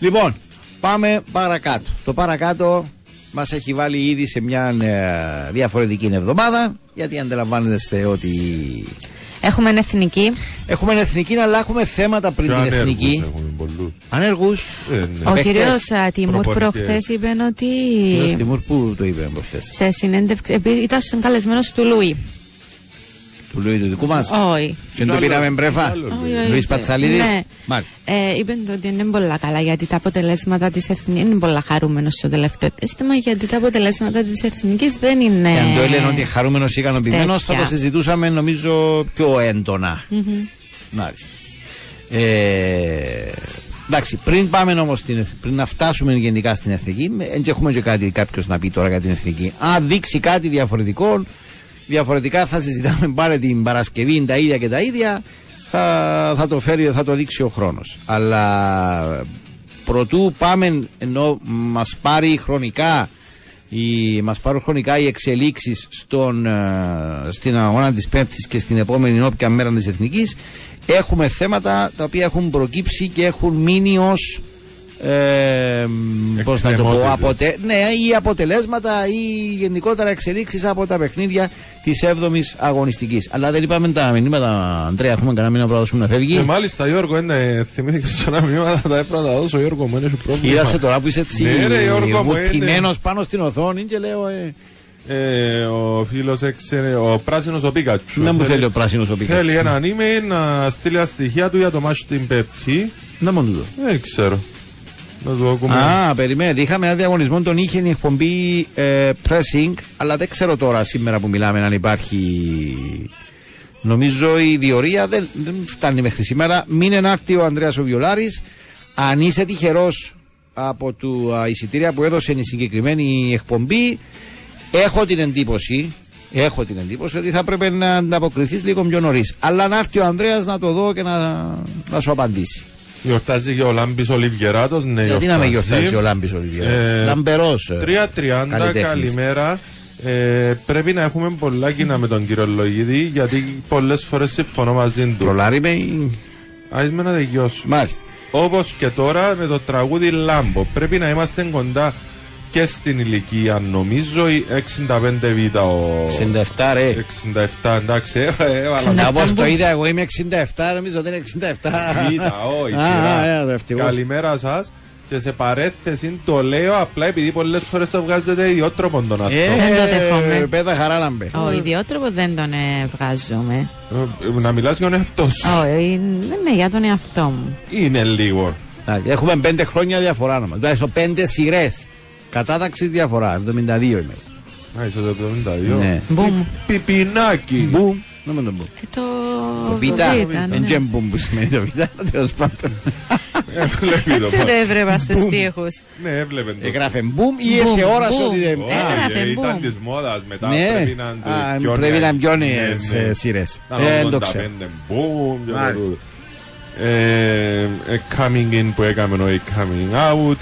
Λοιπόν, πάμε παρακάτω. Το παρακάτω μας έχει βάλει ήδη σε μια ε, διαφορετική εβδομάδα, γιατί αντιλαμβάνεστε ότι Έχουμε εθνική. έχουμε εθνική, αλλά έχουμε θέματα πριν Και την ανέργους εθνική. έχουμε πολλούς. Ανέργους; Ε, ναι. Ο Παίχτες, κύριος Τιμούρ προπονητές. προχθέ είπε ότι. Κύριος Τιμούρ, πού το είπε προχτές, Σε συνέντευξη. επειδή Ήταν καλεσμένος του Λούι. Του Λουί του δικού μας. Όχι. Και το Άλλο- πήραμε μπρέφα. άλλο Όχι, όχι, Λουίς όχι. Πατσαλίδης. Ναι. Μάλιστα. Ε, είπε το ότι είναι πολλά καλά γιατί τα αποτελέσματα της εθνική είναι πολλά χαρούμενος στο τελευταίο τέστημα γιατί τα αποτελέσματα της εθνικής δεν είναι. Και αν το έλεγε ότι χαρούμενος ή ικανοποιημένος, θα τέτοια. το συζητούσαμε νομίζω πιο έντονα. Μμμ. Μάλιστα. Ε, εντάξει, πριν πάμε όμως, πριν να φτάσουμε γενικά στην εθνική, δεν έχουμε και κάτι κάποιος να πει τώρα για την εθνική. Αν δείξει κάτι διαφορετικό, Διαφορετικά θα συζητάμε πάλι την Παρασκευή τα ίδια και τα ίδια. Θα, θα το φέρει, θα το δείξει ο χρόνος. Αλλά προτού πάμε ενώ μας πάρει χρονικά οι, μας πάρουν χρονικά οι εξελίξεις στον, ε, στην αγώνα της Πέμπτης και στην επόμενη όποια μέρα της Εθνικής έχουμε θέματα τα οποία έχουν προκύψει και έχουν μείνει ως ε, πώς να το πω, Εκκρεμότητες. αποτε, ναι, ή αποτελέσματα ή γενικότερα εξελίξεις από τα παιχνίδια της 7ης αγωνιστικής. Αλλά δεν είπαμε τα μηνύματα, Αντρέα, έχουμε κανένα μήνα που να δώσουμε να φεύγει. Ε, μάλιστα, Γιώργο, είναι, θυμήθηκα σε ένα μήνυμα θα τα έπρεπε να τα δώσω, Γιώργο μου, είναι σου πρόβλημα. Είδασε τώρα που είσαι έτσι Ναι, ρε, Γιώργο μου, είναι. βουτυμένος πάνω στην οθόνη και λέω ε, Ε, ο φίλος έξερε, ο πράσινος ο Πίκατσου. να μου θέλει ο πράσινος ο Πίκατσου. Θέλει έναν email να στείλει τα στοιχεία του για το μάτι την Πέπτη. Να μόνο τούτο. Δεν ξέρω. Να το ακούμε. Α, περιμένετε. Είχαμε ένα διαγωνισμό, τον είχε η εκπομπή ε, pressing, αλλά δεν ξέρω τώρα σήμερα που μιλάμε αν υπάρχει. Νομίζω η διορία δεν, δεν φτάνει μέχρι σήμερα. Μην ενάρτη ο Ανδρέας ο Βιολάρης. Αν είσαι τυχερός από του α, εισιτήρια που έδωσε η συγκεκριμένη εκπομπή, έχω την εντύπωση, έχω την εντύπωση ότι θα πρέπει να ανταποκριθείς λίγο πιο νωρίς. Αλλά να έρθει ο Ανδρέας να το δω και να, να σου απαντήσει. Γιορτάζει και ο Λάμπης Ολιβιεράτος. Ναι, Γιατί να με γιορτάζει ο Λάμπης Ολιβιέρα. Ε, Λαμπερός. ε, 3.30 καλλιτέχνης. καλημέρα. Ε, πρέπει να έχουμε πολλά κοινά με τον κύριο Λογίδη γιατί πολλές φορές συμφωνώ μαζί του. Τρολάρι με ή- Ας με να τελειώσω. Μάλιστα. Όπως και τώρα με το τραγούδι Λάμπο. Πρέπει να είμαστε κοντά και στην ηλικία. Νομίζω η 65 β. Ο... 67 ρε. 67 εντάξει. ε, ε, έβαλα Να το- πω το είδα εγώ είμαι 67, νομίζω ότι είναι 67. Κοίτα, όχι, Α, σειρά. α, ε, ευτυχώς. Καλημέρα σας. Και σε παρέθεση το λέω απλά επειδή πολλές φορές το βγάζετε ιδιότροπο τον αυτό. Δεν το δέχομαι. Ε, πέτα χαράλαμπε. Ο ιδιότροπο δεν τον ε, βγάζομαι. Ε, Να μιλάς για τον εαυτό σου. Όχι, ναι, για τον εαυτό μου. Είναι λίγο. Εντάξει, Έχουμε πέντε χρόνια διαφορά να μας. Τουλάχιστον πέντε σειρές. Κατάταξη διαφορά. 72 είμαι. Α, είσαι το 72. Ναι. Μπουμ. Πιπινάκι. Μπουμ. Να με τον μπούμ. Ε, το... Το β. ναι. Δεν τζεμ μπουμ που σημαίνει το β. Τέλος πάντων. Ε, βλέπει το Έτσι πάνω. το έβρεπα στους τείχους. Ναι, έβλεπε το. Έγραφε μπουμ ή Μπουμ, είχε όραση μπουμ. ότι δεν. Όχι, Έγραφε ε, ήταν μπουμ. της μόδας μετά Ναι, πρέπει να είναι Α, πιο πρέπει να νέα. είναι πιο Ναι, νέες ναι. ε, σειρές. Ήταν Ε, Δεν 85, το ξέρω. boom, και Μάλιστα. τούτο. Ε, ε, coming in που έκαμε ο coming out.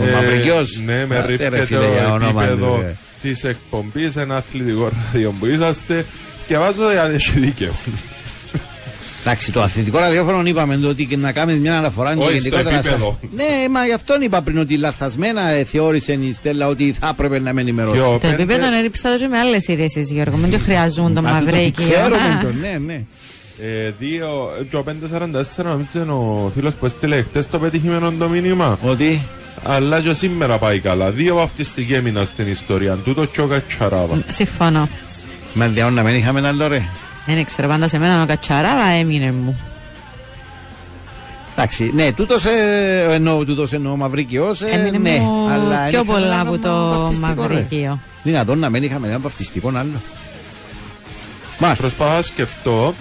Ο Μαυρικιός. Ναι, με Άτε, ρε, ρίχνετε φίλε, για το όνομα του, επίπεδο ρε. της εκπομπής, ένα αθλητικό ράδιο που είσαστε και βάζω για έχει δίκαιο. Εντάξει, το αθλητικό ραδιόφωνο είπαμε το ότι και να κάνεις μια αναφορά Όχι, και στο γενικότερα. σε- επίπεδο. Ναι, μα γι' αυτόν είπα πριν ότι λαθασμένα ε, θεώρησε η Στέλλα ότι θα έπρεπε να με ενημερώσει. Πιο Το πέντε- επίπεδο είναι ρίψα με άλλες ειδήσεις, Γιώργο. Μην το χρειαζούν το Μα τούτο μαυρέκι. Ξέρουμε το, ναι, ναι. Ε, δύο, και ο 544 νομίζω είναι ο φίλος που έστειλε χτες το πετυχημένο το μήνυμα. Ότι; Αλλά και σήμερα πάει καλά. Δύο βαφτιστικοί έμειναν στην ιστορία. Τούτο και ο Κατσαράβα. Συμφωνώ. Μα διάον να μην είχαμε ένα άλλο ρε. Δεν ξέρω, πάντως εμένα ο Κατσαράβα έμεινε μου. Εντάξει, ναι, τούτος ε, εννοώ, τούτος εννοώ Μαυρίκιο. Ε, Έμεινε ναι, μου αλλά πιο είχαμε πολλά ένα από το βαφτιστικό, ρε. μαυρίκιο. Δυνατόν να μην είχαμε ένα βαφτιστικό άλλο. Μάλιστα. Προσπαθώ να σκεφτώ.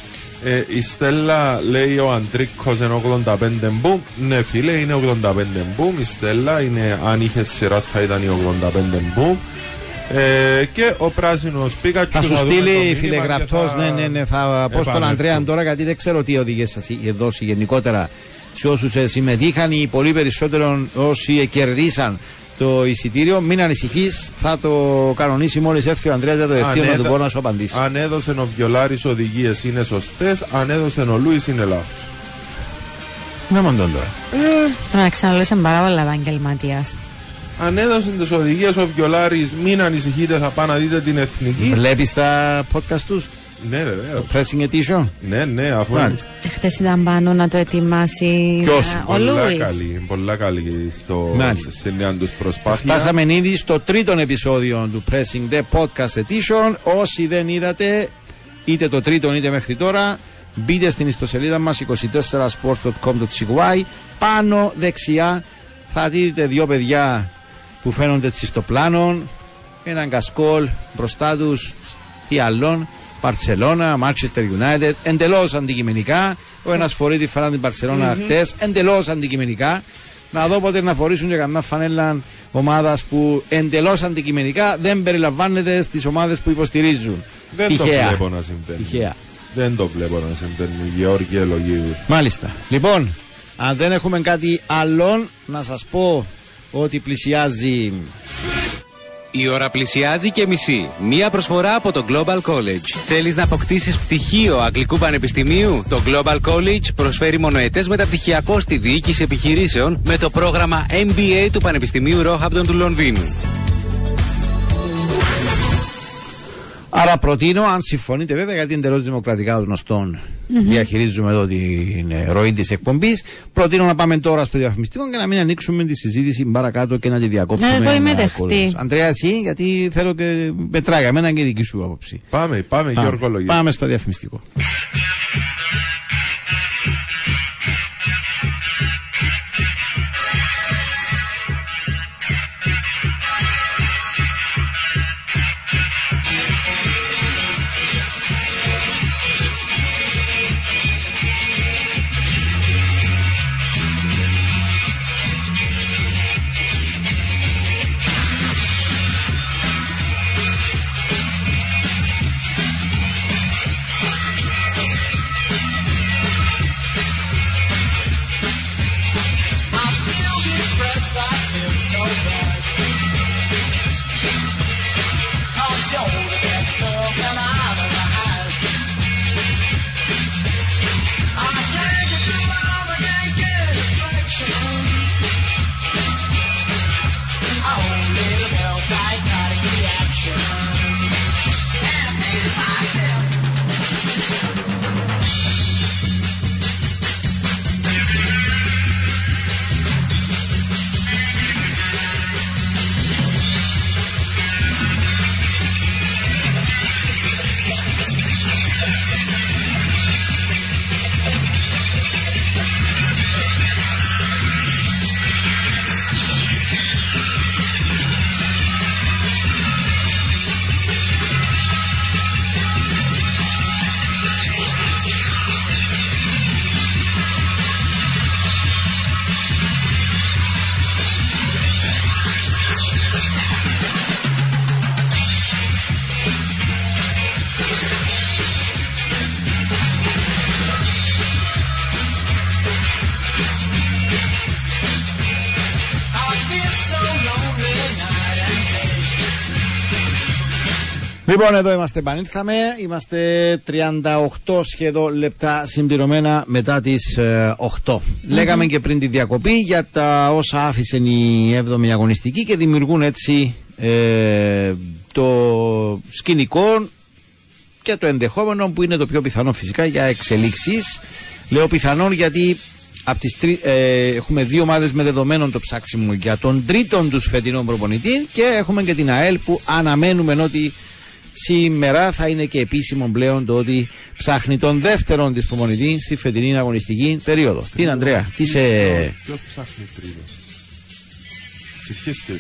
Ε, η Στέλλα λέει ο Αντρίκος είναι 85 μπουμ. Ναι φίλε είναι 85 μπουμ. Η Στέλλα είναι αν είχε σειρά θα ήταν η 85 μπουμ. Ε, και ο πράσινος Πίκατσου Θα σου δούμε το στείλει μήνυμα φιλεγραπτό, και ναι, ναι, ναι. Θα πω στον επανέλθω. Αντρέα τώρα γιατί δεν ξέρω τι οδηγίες σα είχε δώσει γενικότερα σε όσους ε, συμμετείχαν ή πολύ περισσότερο όσοι κερδίσαν το εισιτήριο. Μην ανησυχείς, θα το κανονίσει μόλις έρθει ο Ανδρέας για το ευθείο να έδα- του πω να σου απαντήσει. Αν έδωσε ο Βιολάρης οδηγίες είναι σωστές, αν έδωσε ο Λούις είναι λάθος. Να μον τον τώρα. Να ξαναλέσαι πάρα πολλά επαγγελματίας. Αν έδωσε τις οδηγίες ο Βιολάρης, μην ανησυχείτε, θα πάω να δείτε την εθνική. Βλέπεις τα podcast τους, Ναι, βεβαίω. Pressing Edition. Ναι, ναι, αφού Μάλιστα. Και χτες ήταν πάνω να το ετοιμάσει Ποιος; ε, ο πολλά Λούις. καλή, πολλά καλή στο, Μάλιστα. στην νέα τους προσπάθεια. Φτάσαμε ήδη στο τρίτο επεισόδιο του Pressing The Podcast Edition. Όσοι δεν είδατε, είτε το τρίτο είτε μέχρι τώρα, μπείτε στην ιστοσελίδα μας 24sports.com.cy πάνω δεξιά θα δείτε δύο παιδιά που φαίνονται έτσι στο πλάνο έναν κασκόλ μπροστά τους τι άλλον Παρσελώνα, Manchester United, εντελώς αντικειμενικά. Ο ένας φορεί τη φανά την Παρσελώνα χτες, εντελώς αντικειμενικά. Να δω πότε να φορήσουν και καμιά φανέλα ομάδας που εντελώς αντικειμενικά δεν περιλαμβάνεται στις ομάδες που υποστηρίζουν. Δεν Τυχαία. το βλέπω να συμβαίνει. Τυχαία. Δεν το βλέπω να συμβαίνει. Γεώργη Ελογίου. Μάλιστα. Λοιπόν, αν δεν έχουμε κάτι άλλο, να σας πω ότι πλησιάζει Η ώρα πλησιάζει και μισή. Μία προσφορά από το Global College. Θέλεις να αποκτήσεις πτυχίο Αγγλικού Πανεπιστημίου; Το Global College προσφέρει μονοετές μεταπτυχιακό στη διοίκηση επιχειρήσεων με το πρόγραμμα MBA του Πανεπιστημίου Roehampton του Λονδίνου. Άρα προτείνω, αν συμφωνείτε βέβαια, γιατί είναι εντελώ δημοκρατικά των γνωστών διαχειρίζουμε εδώ την ε, ροή της εκπομπής, προτείνω να πάμε τώρα στο διαφημιστικό και να μην ανοίξουμε τη συζήτηση παρακάτω και να τη διακόψουμε. Εγώ είμαι με δεχτή. κόλλους. Αντρέα, εσύ, γιατί θέλω και μετράει για μένα και η δική σου άποψη. Πάμε, πάμε, Γιώργο Λογίου. πάμε στο διαφημιστικό. Λοιπόν, εδώ είμαστε, επανήλθαμε. Είμαστε 38 σχεδόν λεπτά συμπληρωμένα μετά τις ε, 8. Λέγαμε και πριν τη διακοπή για τα όσα άφησε η 7η αγωνιστική και δημιουργούν έτσι ε, το σκηνικό και το ενδεχόμενο που είναι το πιο πιθανό φυσικά για εξελίξεις. Λέω πιθανόν γιατί από τις τρι, ε, έχουμε δύο ομάδες με δεδομένο το ψάξιμο για τον τρίτον τους φετινών προπονητή και έχουμε και την ΑΕΛ που αναμένουμε ότι σήμερα θα είναι και επίσημο πλέον το ότι ψάχνει τον δεύτερον της προπονητή στη φετινή αγωνιστική περίοδο. Τι είναι Ανδρέα, τι σε Ποιος ψάχνει τρίτο; Ψυχίστε.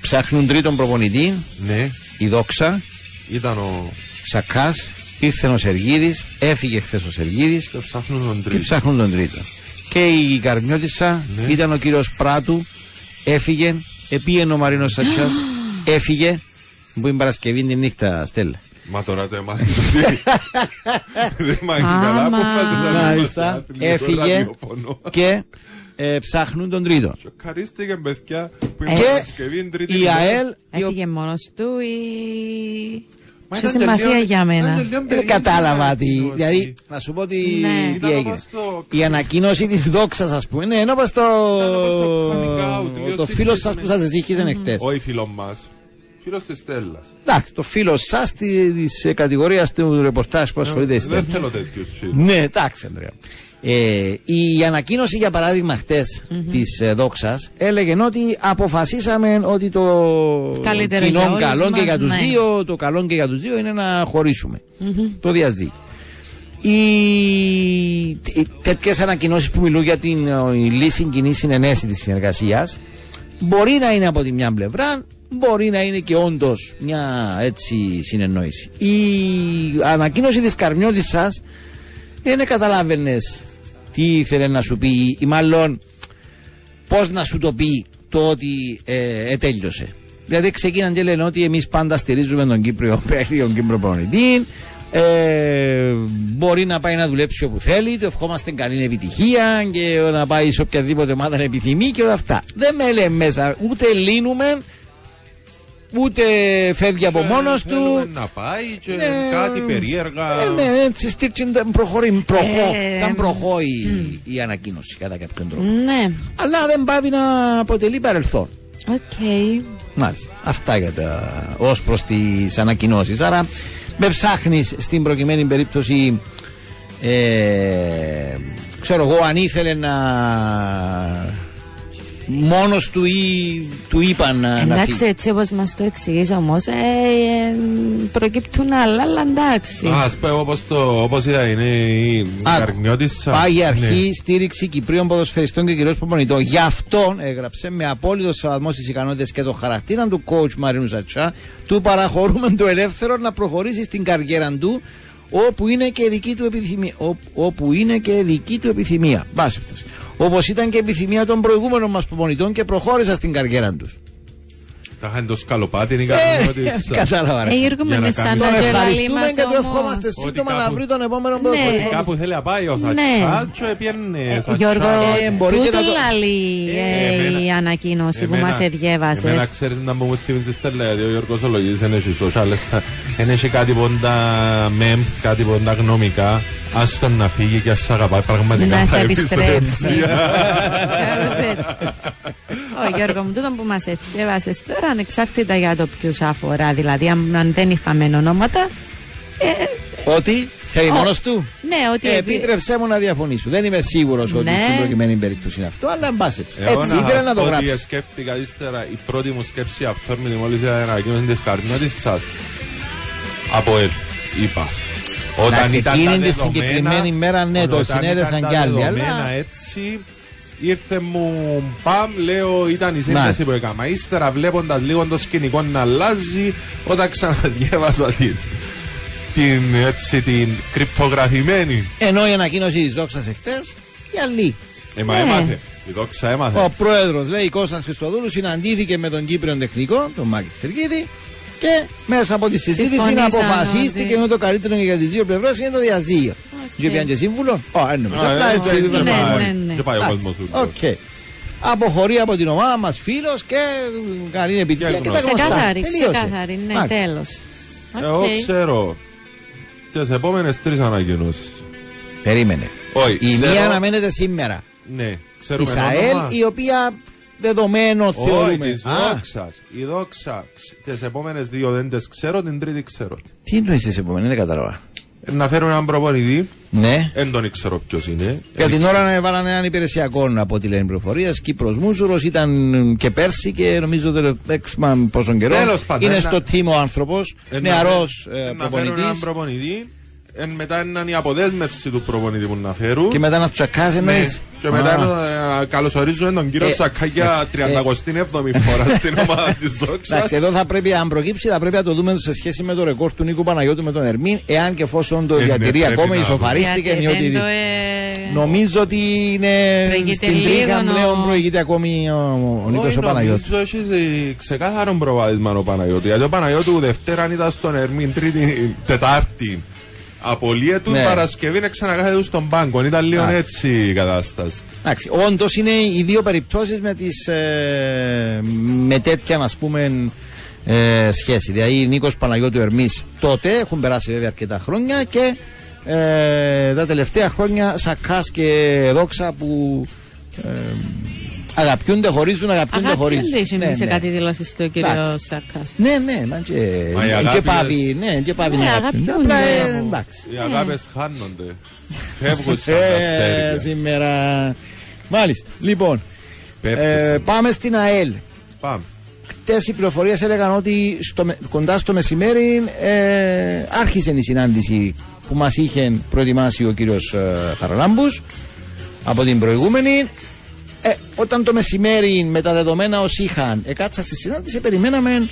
ψάχνουν τρίτον προπονητή, Ναι, η Δόξα, ήταν ο. Σακάς, ήρθε ο Σεργίδης, έφυγε χθες ο Σεργίδης Και ψάχνουν τον και τρίτο. ψάχνουν τον τρίτο. Και η Καρμιώτισσα Ναι. ήταν ο κύριος Πράτου, έφυγε, επήγαινε ο Μαρίνος Σατσάς, έφυγε, που είναι Παρασκευή τη νύχτα, Στέλλα. Μα τώρα το έμαθε. Δεν μ' καλά που Άμα. μας να Μάλιστα, έφυγε και ε, ψάχνουν τον τρίτο. Σοκαρίστηκε παιδιά που Ε, είναι Και Παρασκευή τρίτη. η μέρα. ΑΕΛ, η ο- Έφυγε μόνος του ή. Μα Σε ήταν σημασία τελείω- για ήταν μένα. τελείω δεν περίεργη κατάλαβα η τι. ανακοίνωση. Δηλαδή, να σου πω τι, Ναι. τι Ήταν έγινε. όπως το- Η ανακοίνωση της δόξας, ας πούμε. Ναι, ενώ πα Ήταν όπως το coming out, το. τελείως Το φίλο σας σύγχυση που με- σας ζήτησε εχθέ. Όχι φίλος μας. Φίλος της Στέλλας. Εντάξει, το φίλο σας της κατηγορίας του ρεπορτάζ που ασχολείται Ε, στη Δεν θέλω τέτοιους φίλους. Ναι, εντάξει, Ανδρέα. Ε, η ανακοίνωση, για παράδειγμα, χτες της ε, Δόξας έλεγε ότι αποφασίσαμε ότι το Καλύτερο για κοινό όλους καλό και μας, για τους ναι. δύο, το καλό και για τους δύο είναι να χωρίσουμε. Το διαζύγι. Οι τέτοιες ανακοινώσεις που μιλούν για την ε, η λύση κοινή συνενέση της συνεργασίας μπορεί να είναι από τη μια πλευρά, μπορεί να είναι και όντως μια έτσι συνεννόηση. Η ανακοίνωση της Καρμιώτης σας δεν καταλάβαινες τι ήθελε να σου πει, ή μάλλον πώς να σου το πει το ότι ε, ετέλειωσε. Δηλαδή ξεκίναν και λένε ότι εμείς πάντα στηρίζουμε τον Κύπριο παίχτη, τον Κύπριο προπονητή. Ε, μπορεί να πάει να δουλέψει όπου θέλει, το ευχόμαστε καλή επιτυχία και να πάει σε οποιαδήποτε ομάδα επιθυμεί και όλα αυτά. Δεν με λέει μέσα, ούτε λύνουμε, ούτε φεύγει από μόνος Θέλουμε του. να πάει και Ναι. κάτι περίεργα. Ε, ναι, έτσι στήρτσι ήταν προχωρεί, προχώ, Ε, ήταν προχώ η, η ανακοίνωση κατά κάποιον τρόπο. Ναι, Αλλά δεν πάβει να αποτελεί παρελθόν. οκ. Μάλιστα. Αυτά για τα, ως προς τις ανακοινώσεις. Άρα με ψάχνεις στην προκειμένη περίπτωση ε, ξέρω εγώ αν ήθελε να μόνος του ή του είπαν να, να Εντάξει, φύγει. έτσι όπως μας το εξηγείς όμως, ε, ε, προκύπτουν άλλα, αλλά εντάξει. Α ας πω όπως, το, όπως είδα είναι η Άκου. Καρμιώτισσα. Πάει η αρχή Ναι. στήριξη Κυπρίων ποδοσφαιριστών και κυρίως προπονητών. Γι' αυτόν έγραψε με απόλυτο σεβασμό στις ικανότητες και το χαρακτήρα του coach Μαρίνου Σατσά, του παραχωρούμε το ελεύθερο να προχωρήσει στην καριέρα του όπου είναι και δική του επιθυμία. Ό- όπου είναι και δική του επιθυμία. Μπάσευτος. Όπως ήταν και επιθυμία των προηγούμενων μας προπονητών και προχώρησαν στην καριέρα τους. Τα είχαν το σκαλοπάτι είναι η Ε, Καρμιώτισσα. κατάλαβα. ρε. Ε, Γιώργο, Για με να σαν κάνεις- να Τον γελαλεί ευχαριστούμε μας και του όμως. ευχόμαστε Ότι σύντομα να κάπου- βρει τον επόμενο Ναι. ποδοσφαιριστή. Κάπου θέλει να πάει ο Ναι. Σατσάλτσο, έπιανε Γιώργο, Ε, μπορεί και τούτο να το- λαλεί ε, εμένα- η ανακοίνωση που Εμένα- μας Εμένα διέβασες. ξέρεις να μου θυμίζεις στέλνε, γιατί ο Γιώργος Ολογής δεν έχει social, δεν έχει κάτι πόντα μεμ, κάτι πόντα γνωμικά, ας τον να φύγει και ας σ' αγαπάει πραγματικά Να θα θα επιστρέψει. επιστρέψει. Καλώς έτσι. Ω Γιώργο μου, τούτο που μας διέβασες τώρα, ανεξάρτητα για το ποιους αφορά, δηλαδή αν, αν δεν είχαμε ονόματα, Ότι θέλει Ω, μόνος του; ναι, ότι Ε, επί- επίτρεψέ μου να διαφωνήσω. Δεν είμαι σίγουρος ότι Ναι. στην προκειμένη περίπτωση είναι αυτό, αλλά εν πάση. Εγώ Έτσι ήθελα να το πω γράψει. ότι σκέφτηκα ύστερα η πρώτη μου σκέψη αυθόρμητη μόλις είδα την ανακοίνωση της Καρμιώτισσας από ελ, είπα. Όταν Εντάξει, ήταν εκείνη τα τη δεδομένα, συγκεκριμένη μέρα, ναι, το όταν συνέδεσαν ήταν κι τα άλλοι, αλλά- δεδομένα έτσι, ήρθε μου παμ, λέω ήταν η σύνδεση Μάλιστα. που έκανα. Ύστερα βλέποντας λίγο το σκηνικό να αλλάζει, όταν ξαναδιέβασα την, την, έτσι, την κρυπτογραφημένη. Ενώ η ανακοίνωση της Δόξας εχθές, η άλλη. Ε, μα Ναι. έμαθε. Η δόξα έμαθε. Ο πρόεδρος, λέει, Κώστας Χριστοδούλου, συναντήθηκε με τον Κύπριο τεχνικό, τον Μάκη Σεργίδη, και μέσα από τη συζήτηση Συμφωνήσαν αποφασίστηκε ότι- ότι το καλύτερο για τις δύο πλευρές είναι το διαζύγιο. Και πιάνε και σύμβουλο. Ω, έννομε. Α, Αυτά ε, έτσι. ε, δεν ναι, πάει. ναι, ναι. Και πάει ο Εντάξει, κόσμος του. Οκ. Αποχωρεί από την ομάδα μας φίλος και καλή επιτυχία Και και τα γνώση. γνωστά. Ξεκάθαρη, Τελείωσε. ξεκάθαρη, ναι, Μάλιστα. τέλος. Εγώ Οκ. ξέρω τις επόμενες τρεις ανακοινώσεις. Περίμενε. Όχι, Η ξέρω- μία αναμένεται σήμερα. Ναι, Της ξέρουμε ΑΕΛ, όνομα. η οποία δεδομένο Όχι, θεωρούμε. της Α, Δόξας. Η Δόξα, ξ- τις επόμενες δύο δεν τις ξέρω, την τρίτη ξέρω. Τι εννοείς τη επόμενη, δεν κατάλαβα. Ε, Να φέρουν έναν προπονητή, Ναι. δεν τον ξέρω ποιος είναι. Για την ώρα βάλανε έναν υπηρεσιακό από τη λένε πληροφορία. Κύπρος Μούσουρο ήταν και πέρσι και νομίζω το έξμα πόσον καιρό. Τέλος πάντων, Είναι ένα- στο τίμο άνθρωπος, Ε, να νεαρός φέρ- ε, Να φέρουν έναν προπονητή. Προπονητή, εν μετά είναι η αποδέσμευση του προπονητή που να φέρουν. Και μετά να τους τσακάς Ναι, εννοεί. και μετά ε, καλωσορίζουμε τον κύριο Ε, Σακά για εντάξει, 37η φορά στην ομάδα της Δόξας. Εντάξει, εδώ θα πρέπει, αν προκύψει, θα πρέπει να το δούμε σε σχέση με το ρεκόρ του Νίκου Παναγιώτου με τον Ερμήν, εάν και εφόσον το Ε, ναι, διατηρεί πρέπει ακόμα, να ισοφαρίστηκε. Γιατί είναι ότι- δεν το, ε, Νομίζω ότι είναι Προηγείται στην τρίχα λίγο, πλέον νο- προηγείται ακόμη ο, ο Νίκος Όχι, ο Παναγιώτης. Νομίζω έχεις ε, ξεκάθαρο προβάδισμα ο Παναγιώτη. Γιατί ο Παναγιώτου Δευτέρα ήταν στον Ερμήν, Τρίτη, Τετάρτη. Απολύεται Ναι. ναι. Παρασκευή είναι ξανακάθεται στον πάγκο. Ήταν λίγο Εντάξει. έτσι η κατάσταση. Εντάξει, όντως είναι οι δύο περιπτώσεις με, τις, ε, με τέτοια ας πούμε ε, σχέση. Δηλαδή Νίκος Παναγιώτου Ερμής τότε έχουν περάσει βέβαια αρκετά χρόνια και ε, τα τελευταία χρόνια Σακά και Δόξα που ε, αγαπιούνται, χωρίζουν, αγαπιούνται, Αγαπιούνται χωρίζουν. ήσουν σε κάτι δηλώσεις του κύριο Εντάξει. Σάκας. Ναι, ναι, μα και, Μα η και αγάπη πάβει, ναι, και πάβει Ναι, να αγαπιούνται. αγαπιούνται. Απλά, ε, εντάξει. Οι αγάπες χάνονται. Φεύγουν σαν τα Ε, αστέρια. σήμερα. Μάλιστα. Λοιπόν, Πέφτουν ε, σαν- πάμε στην ΑΕΛ. Πάμε. Χτες οι πληροφορίες έλεγαν ότι στο, με- κοντά στο μεσημέρι ε, άρχισε η συνάντηση που μας είχε προετοιμάσει ο κύριος ε, Χαραλάμπους από την προηγούμενη. Ε, όταν το μεσημέρι με τα δεδομένα όσοι είχαν εκάτσα στη συνάντηση, περιμέναμε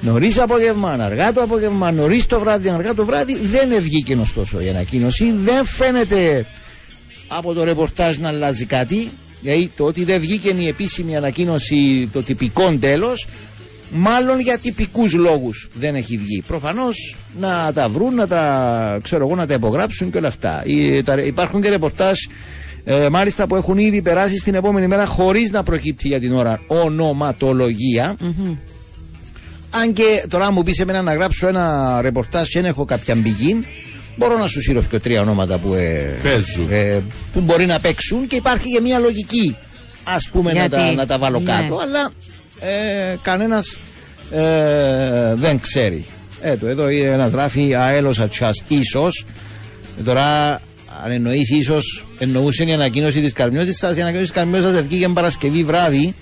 νωρίς απόγευμα, αργά το απόγευμα, νωρίς το βράδυ, αργά το βράδυ. Δεν βγήκε ωστόσο η ανακοίνωση. Δεν φαίνεται από το ρεπορτάζ να αλλάζει κάτι. Δηλαδή το ότι δεν βγήκε η επίσημη ανακοίνωση, το τυπικό τέλος, Μάλλον για τυπικούς λόγους δεν έχει βγει. Προφανώς να τα βρουν, να τα ξέρω εγώ, να τα υπογράψουν και όλα αυτά. Ή, τα- υπάρχουν και ρεπορτάζ ε, μάλιστα που έχουν ήδη περάσει στην επόμενη μέρα χωρίς να προκύπτει για την ώρα ονοματολογία. Αν και τώρα μου πεις εμένα να γράψω ένα ρεπορτάζ και δεν έχω κάποια πηγή, μπορώ να σου σύρω και τρία ονόματα που, ε, Παίζουν. ε, που μπορεί να παίξουν και υπάρχει και μια λογική ας πούμε να Γιατί; τα, να τα βάλω Ναι. κάτω αλλά ε, κανένας ε, δεν ξέρει. Έτω, εδώ ένας γράφει αέλος ατσάς ίσως Ε, τώρα αν εννοείς ίσως εννοούσε η ανακοίνωση της Καρμιώτης σας η ανακοίνωση της Καρμιώτης σας βγήκε Παρασκευή βράδυ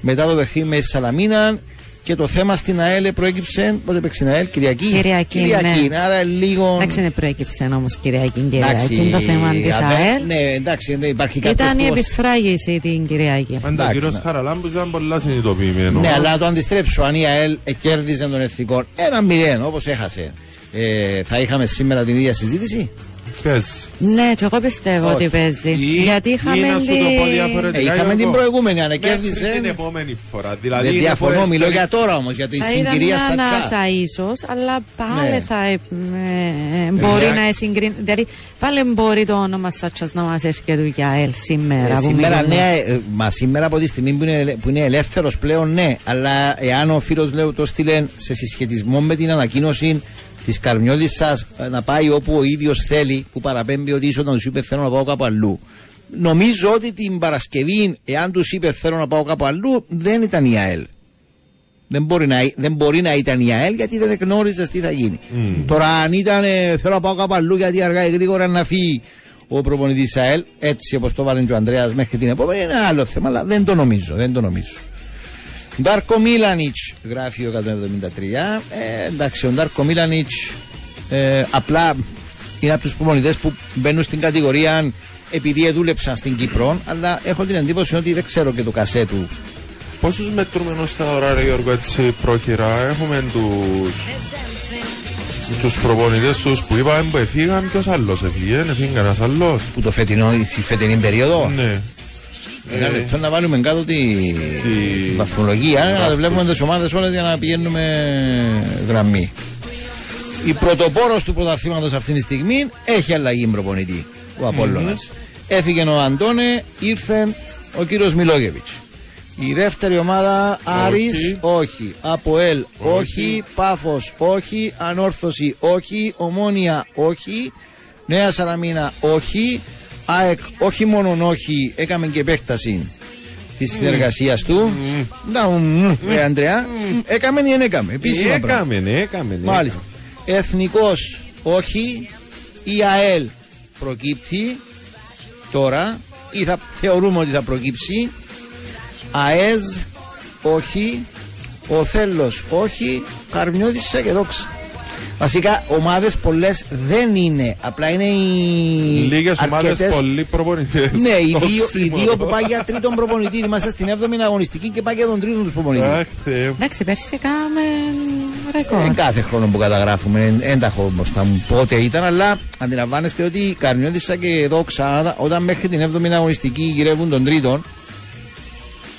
μετά το παιχνίδι με τη Σαλαμίνα και το θέμα στην ΑΕΛ προέκυψε. Πότε παίξει η ΑΕΛ, Κυριακή. Κυριακή, Κυριακή. ναι. Άρα λίγο. Εντάξει, δεν προέκυψε όμως Κυριακή. Εντάξει, Κυριακή το θέμα της αν δεν- ΑΕΛ. Ναι, εντάξει, δεν υπάρχει κάποιο. Ήταν η επισφράγηση την Κυριακή. Πάντα ο Εντάξει, κύριος ναι. Χαραλάμπους ήταν πολλά συνειδητοποιημένος. Ναι, αλλά να το αντιστρέψω. Αν η ΑΕΛ κέρδιζε τον εθνικό ένα μηδέν, όπως έχασε, ε, θα είχαμε σήμερα την ίδια συζήτηση; Πες. Ναι, και εγώ πιστεύω Όχι. ότι παίζει. Ή- Γιατί είχαμε. ή να σου το πω τη- διαφορετικά. Ε, είχαμε Γιώργο. την προηγούμενη, αν Μέχρι κέρδιζε. την επόμενη φορά. Δηλαδή Δεν είναι διαφωνώ, φορές μιλώ περί- για τώρα όμως, για τη Θα ήταν συγκυρία μια Σατσά. ανάσα ίσως, αλλά πάλι Ναι. θα ε, ε, μπορεί μια- να συγκρίνει. Δηλαδή, πάλι μπορεί το όνομα Σάτσος να μας έρθει και του για ΑΕΛ σήμερα. Ε, που σήμερα μιλούμε. ναι, ε, μα σήμερα από τη στιγμή που είναι, ελε- που είναι ελεύθερος πλέον ναι. Αλλά εάν ο φίλος λέω το στείλε σε συσχετισμό με την ανακοίνωση της Καρμιώτης σας να πάει όπου ο ίδιος θέλει, που παραπέμπει ότι ίσως να τους είπε θέλω να πάω κάπου αλλού. Νομίζω ότι την Παρασκευή, εάν τους είπε θέλω να πάω κάπου αλλού, δεν ήταν η ΑΕΛ. Δεν μπορεί, να, δεν μπορεί να ήταν η ΑΕΛ γιατί δεν γνώριζε τι θα γίνει. Τώρα, αν ήταν ε, θέλω να πάω κάπου αλλού γιατί αργά ή γρήγορα να φύγει ο προπονητής ΑΕΛ, έτσι όπως το βάλει και ο Ανδρέας μέχρι την επόμενη, είναι ένα άλλο θέμα, αλλά δεν το νομίζω. Δεν το νομίζω. Ντάρκο Μίλανιτ, γράφει ο 173. Ε, εντάξει, ο Ντάρκο Μίλανιτ ε, απλά είναι από τους προπονητές που μπαίνουν στην κατηγορία επειδή δούλεψαν στην Κύπρο, αλλά έχω την εντύπωση ότι δεν ξέρω και το κασέ του. Πόσους μετρούμε ενός τα ώρα, ρε Γιώργο, έτσι πρόχειρα; Έχουμε τους... Τους προπονητές τους που είπαμε που έφυγαν, ποιος άλλος έφυγε, δεν έφυγε κανένας άλλος. Που το φετινό, τη φετινή περίοδο; Ναι. Ένα Ε, λεπτό να βάλουμε κάτω τη, τη- βαθμολογία, να γράφτους. βλέπουμε τις ομάδες όλες για να πηγαίνουμε γραμμή. Η πρωτοπόρος του πρωταθλήματος αυτή τη στιγμή έχει αλλαγή προπονητή. Ο Απόλλωνας. Έφυγε ο Αντώνε, ήρθε ο κύριος Μιλόγεβιτς. Η δεύτερη ομάδα Άρης όχι. Αποέλ όχι. Πάφος όχι. Ανόρθωση όχι. Ομόνια όχι. Νέα Σαραμίνα όχι. ΑΕΚ όχι μόνον όχι. Έκαμε και επέκταση της συνεργασίας του. Να, μ, ρε Αντρέα. Έκαμε ή δεν έκαμε. Επίσημα πράγματα. Έκαμε, ναι, έκαμε, ναι. Μάλιστα. Εθνικός όχι. Η ΑΕΛ προκύπτει τώρα ή θα θεωρούμε ότι θα προκύψει. ΑΕΖ όχι. Ο Θέλος όχι. Καρμιώτησα και δόξα. Βασικά ομάδες πολλές δεν είναι. Απλά είναι οι. Λίγες ομάδες, αρκετές- πολλοί προπονητές. Ναι, οι Το δύο, οι οξύμορο. δύο που πάει για τρίτον προπονητή. Είμαστε στην 7η αγωνιστική και πάει για τον τρίτον τους προπονητή. Αχ, Θεέ μου. Εντάξει, πέρσι κάναμε ρεκόρ. Δεν κάθε χρόνο που καταγράφουμε, δεν τα έχω μπροστά μου πότε ήταν, αλλά αντιλαμβάνεστε ότι η Καρνιώτησα και Δόξα, όταν μέχρι την 7η αγωνιστική γυρεύουν τον τρίτον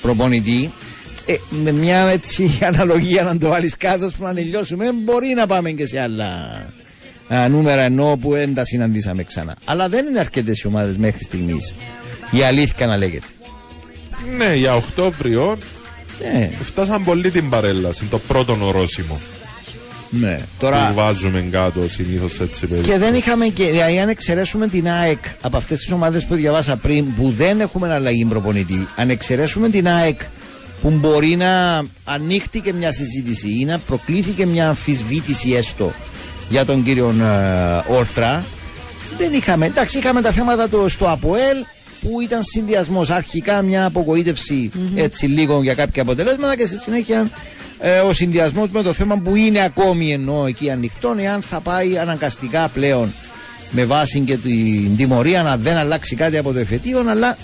προπονητή, ε, με μια έτσι αναλογία να το βάλεις κάτω που να τελειώσουμε, μπορεί να πάμε και σε άλλα α, νούμερα ενώ που δεν τα συναντήσαμε ξανά. Αλλά δεν είναι αρκετές οι ομάδες μέχρι στιγμής. Η αλήθεια να λέγεται. Ναι, για Οκτώβριο Ε, φτάσαν πολύ την παρέλαση, το πρώτο ορόσημο ναι. που Τώρα, βάζουμε κάτω συνήθως έτσι παιδί. Και δεν είχαμε και, δηλαδή αν εξαιρέσουμε την ΑΕΚ από αυτές τις ομάδες που διαβάσα πριν που δεν έχουμε αλλαγή προπονητή, αν εξαιρέσουμε την ΑΕΚ που μπορεί να ανοίχτηκε και μια συζήτηση ή να προκλήθηκε μια αμφισβήτηση έστω για τον κύριο ε, Όρτρα, δεν είχαμε. Εντάξει, είχαμε τα θέματα το, στο ΑΠΟΕΛ που ήταν συνδυασμός. Αρχικά μια απογοήτευση έτσι λίγο για κάποια αποτελέσματα και στη συνέχεια ε, ο συνδυασμός με το θέμα που είναι ακόμη ενώ εκεί ανοιχτό, εάν θα πάει αναγκαστικά πλέον με βάση και την τιμωρία να δεν αλλάξει κάτι από το εφετείο, αλλά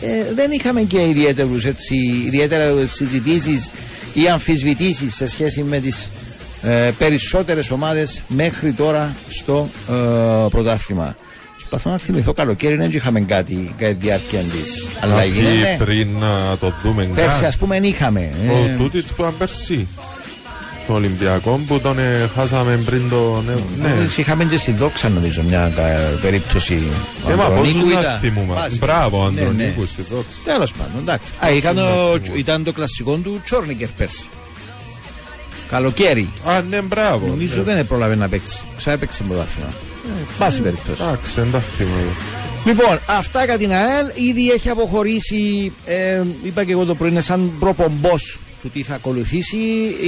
ε, δεν είχαμε και ιδιαίτερους, έτσι, ιδιαίτερα συζητήσεις ή αμφισβητήσεις σε σχέση με τις ε, περισσότερες ομάδες μέχρι τώρα στο ε, πρωτάθλημα. Προσπαθώ να θυμηθώ καλοκαίρι δεν είχαμε κάτι κατά τη διάρκεια της αλλαγή. Αυτή Ναι. πριν να το δούμε Πέρσι καν. ας πούμε είχαμε. Ο Ε, Τούτιτς που ήταν πέρσι. Στο Ολυμπιακό που τον ε, χάσαμε πριν το... Ναι, ναι. Εμείς Είχαμε και στη δόξα νομίζω μια κα- περίπτωση. Ο Ε, μα πώς Ανδρονίκου να ήταν- θυμούμε. Βάζει. Μπράβο, ο Ναι, ναι. Ανδρονίκου στη δόξα. Τέλος πάντων, εντάξει. Α, ήταν, ο- ήταν το κλασικό του Τσόρνικερ πέρσι. Καλοκαίρι. Α, ναι, μπράβο. Νομίζω ναι. δεν πρόλαβε να παίξει. Ξάπαιξε πρωτάθλημα. Ε, Πάση περιπτώσει. Εντάξει, δεν τα θυμάμαι. Λοιπόν, αυτά για την ΑΕΛ. Ήδη έχει αποχωρήσει, ε, είπα και εγώ το πρωί, είναι σαν προπομπός του τι θα ακολουθήσει.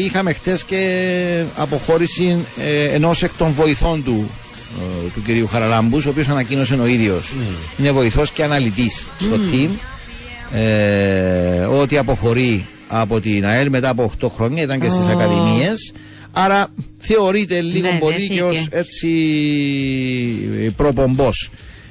Είχαμε χτες και αποχώρηση ε, ενός εκ των βοηθών του, ε, του κυρίου Χαραλάμπους, ο οποίος ανακοίνωσε ο ίδιος. Είναι βοηθός και αναλυτής στο team. Ε, ότι αποχωρεί από την ΑΕΛ μετά από 8 χρόνια, ήταν και στις Ω. ακαδημίες Άρα θεωρείται λίγο Ναι, πολύ ναι, και φύγε. ως έτσι προπομπός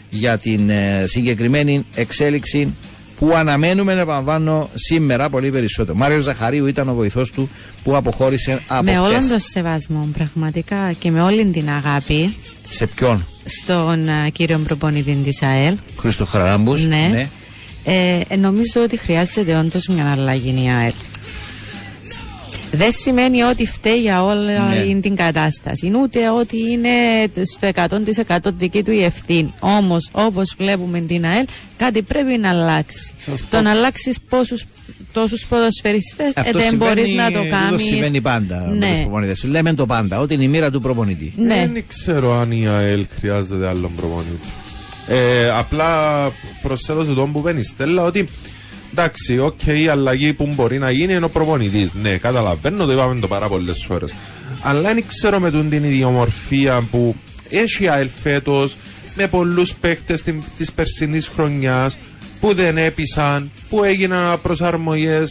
για την ε, συγκεκριμένη εξέλιξη που αναμένουμε να επαναλαμβάνω σήμερα πολύ περισσότερο. Μάριος Ζαχαρίου ήταν ο βοηθός του που αποχώρησε από Με όλον χτες. τον σεβασμό πραγματικά και με όλη την αγάπη Σε ποιον, στον α, κύριο προπονητή της ΑΕΛ Χρήστο Χαραλάμπους. Ναι. Ε, ε, νομίζω ότι χρειάζεται όντως μια αλλαγή η ΑΕΛ. Δεν σημαίνει ότι φταίει για όλη Ναι. την κατάσταση. Ούτε ότι είναι στο 100% δική του η ευθύνη. Όμως, όπως βλέπουμε την ΑΕΛ, κάτι πρέπει να αλλάξει. Το να αλλάξεις πόσους τόσους ποδοσφαιριστές Αυτό δεν μπορείς συμβαίνει- να το αυτό κάνεις. συμβαίνει πάντα με τους Ναι. προπονητές. Λέμε το πάντα, ότι είναι η μοίρα του προπονητή. ναι. Δεν ξέρω αν η ΑΕΛ χρειάζεται άλλον προπονητή. Ε, απλά προσθέτω σε τον που μπαίνει η Στέλλα ότι εντάξει, οκ, η αλλαγή που μπορεί να γίνει είναι ο προπονητής. Ναι, καταλαβαίνω, το είπαμε το πάρα πολλές φορές. Αλλά δεν ξέρω με τον την ιδιομορφία που έχει η ΑΕΛ φέτος με πολλούς παίκτες της περσινής χρονιάς που δεν έπεισαν, που έγιναν προσαρμογέ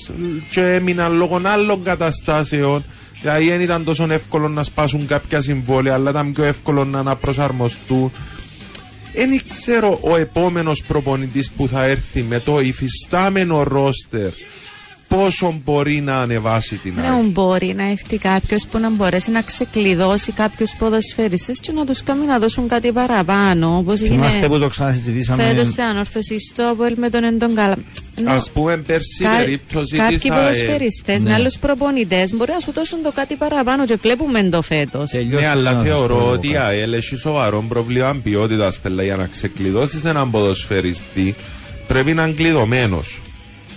και έμειναν λόγω άλλων καταστάσεων. Δηλαδή δεν ήταν τόσο εύκολο να σπάσουν κάποια συμβόλαια, αλλά ήταν πιο εύκολο να αναπροσαρμοστούν. Δεν ξέρω ο επόμενος προπονητής που θα έρθει με το υφιστάμενο ρόστερ πόσο μπορεί να ανεβάσει την Ναι, ΑΕΚ. μπορεί να έρθει κάποιος που να μπορέσει να ξεκλειδώσει κάποιους ποδοσφαιριστές και να τους κάνει να δώσουν κάτι παραπάνω. Όπως Θυμάστε έγινε που το ξανασυζητήσαμε. φέτος στην ανόρθωση στο Απόελ με τον Εντον Καλά. Α πούμε, πέρσι η περίπτωση Κάποιοι της ΑΕΛ. ποδοσφαιριστές Ναι. με άλλους προπονητές μπορεί να σου δώσουν το κάτι παραπάνω και βλέπουμε το φέτος. Τελειώστε Ναι, αλλά να σας πω θεωρώ εγώ ότι η κάτι. ΑΕΛ έχει σοβαρό πρόβλημα ποιότητας στέλα για να ξεκλειδώσεις έναν ποδοσφαιριστή πρέπει να είναι κλειδωμένος.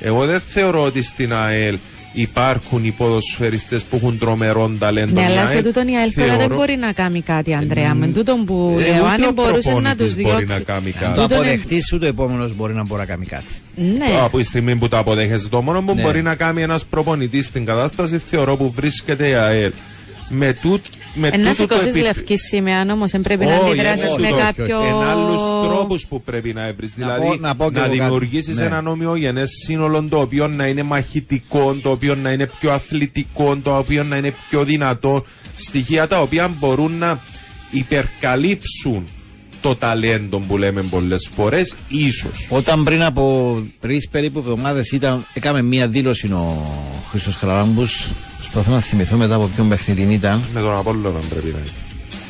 Εγώ δεν θεωρώ ότι στην ΑΕΛ υπάρχουν οι ποδοσφαιριστές που έχουν τρομερό ταλέντο. Ναι, Η αλλά σε ΑΕΛ τούτον η ΑΕΛ τώρα δεν θεωρώ- μπορεί να κάνει κάτι, Αντρέα. Με τούτον που Ε, λέω, ούτε αν ο μπορούσες να τους προπονητής μπορεί να διώξει. κάνει Αν κάτι. το Τούτον είναι- αποδεχτείς, ούτε ο επόμενος μπορεί να μπορεί να κάνει κάτι. Ναι. Από τη στιγμή που το αποδέχεσαι, το μόνο που Ναι. μπορεί να κάνει ένας προπονητής στην κατάσταση θεωρώ που βρίσκεται η ΑΕΛ. Με, τούτ, με Ένα τούτο το σηκώσεις επι- λευκή σημαία όμως, δεν πρέπει να Όχι, αντιδράσεις όχι, με όχι, κάποιο. Εν άλλους τρόπους που πρέπει να βρεις. Να Δηλαδή πω- να πω και εγώ κάτι. δημιουργήσεις Ναι. ένα ομοιογενέ σύνολο το οποίο να είναι μαχητικό, το οποίο να είναι πιο αθλητικό, το οποίο να είναι πιο δυνατό. Στοιχεία τα οποία μπορούν να υπερκαλύψουν το ταλέντο που λέμε πολλές φορές, ίσως. Όταν πριν από τρεις περίπου εβδομάδες ήταν, έκαμε μία δήλωση ο Χρήστος Χαραλάμπου. Προσπαθώ να θυμηθώ μετά από ποιον παιχνίδι ήταν. Με τον Απόλλωνα πρέπει να είναι.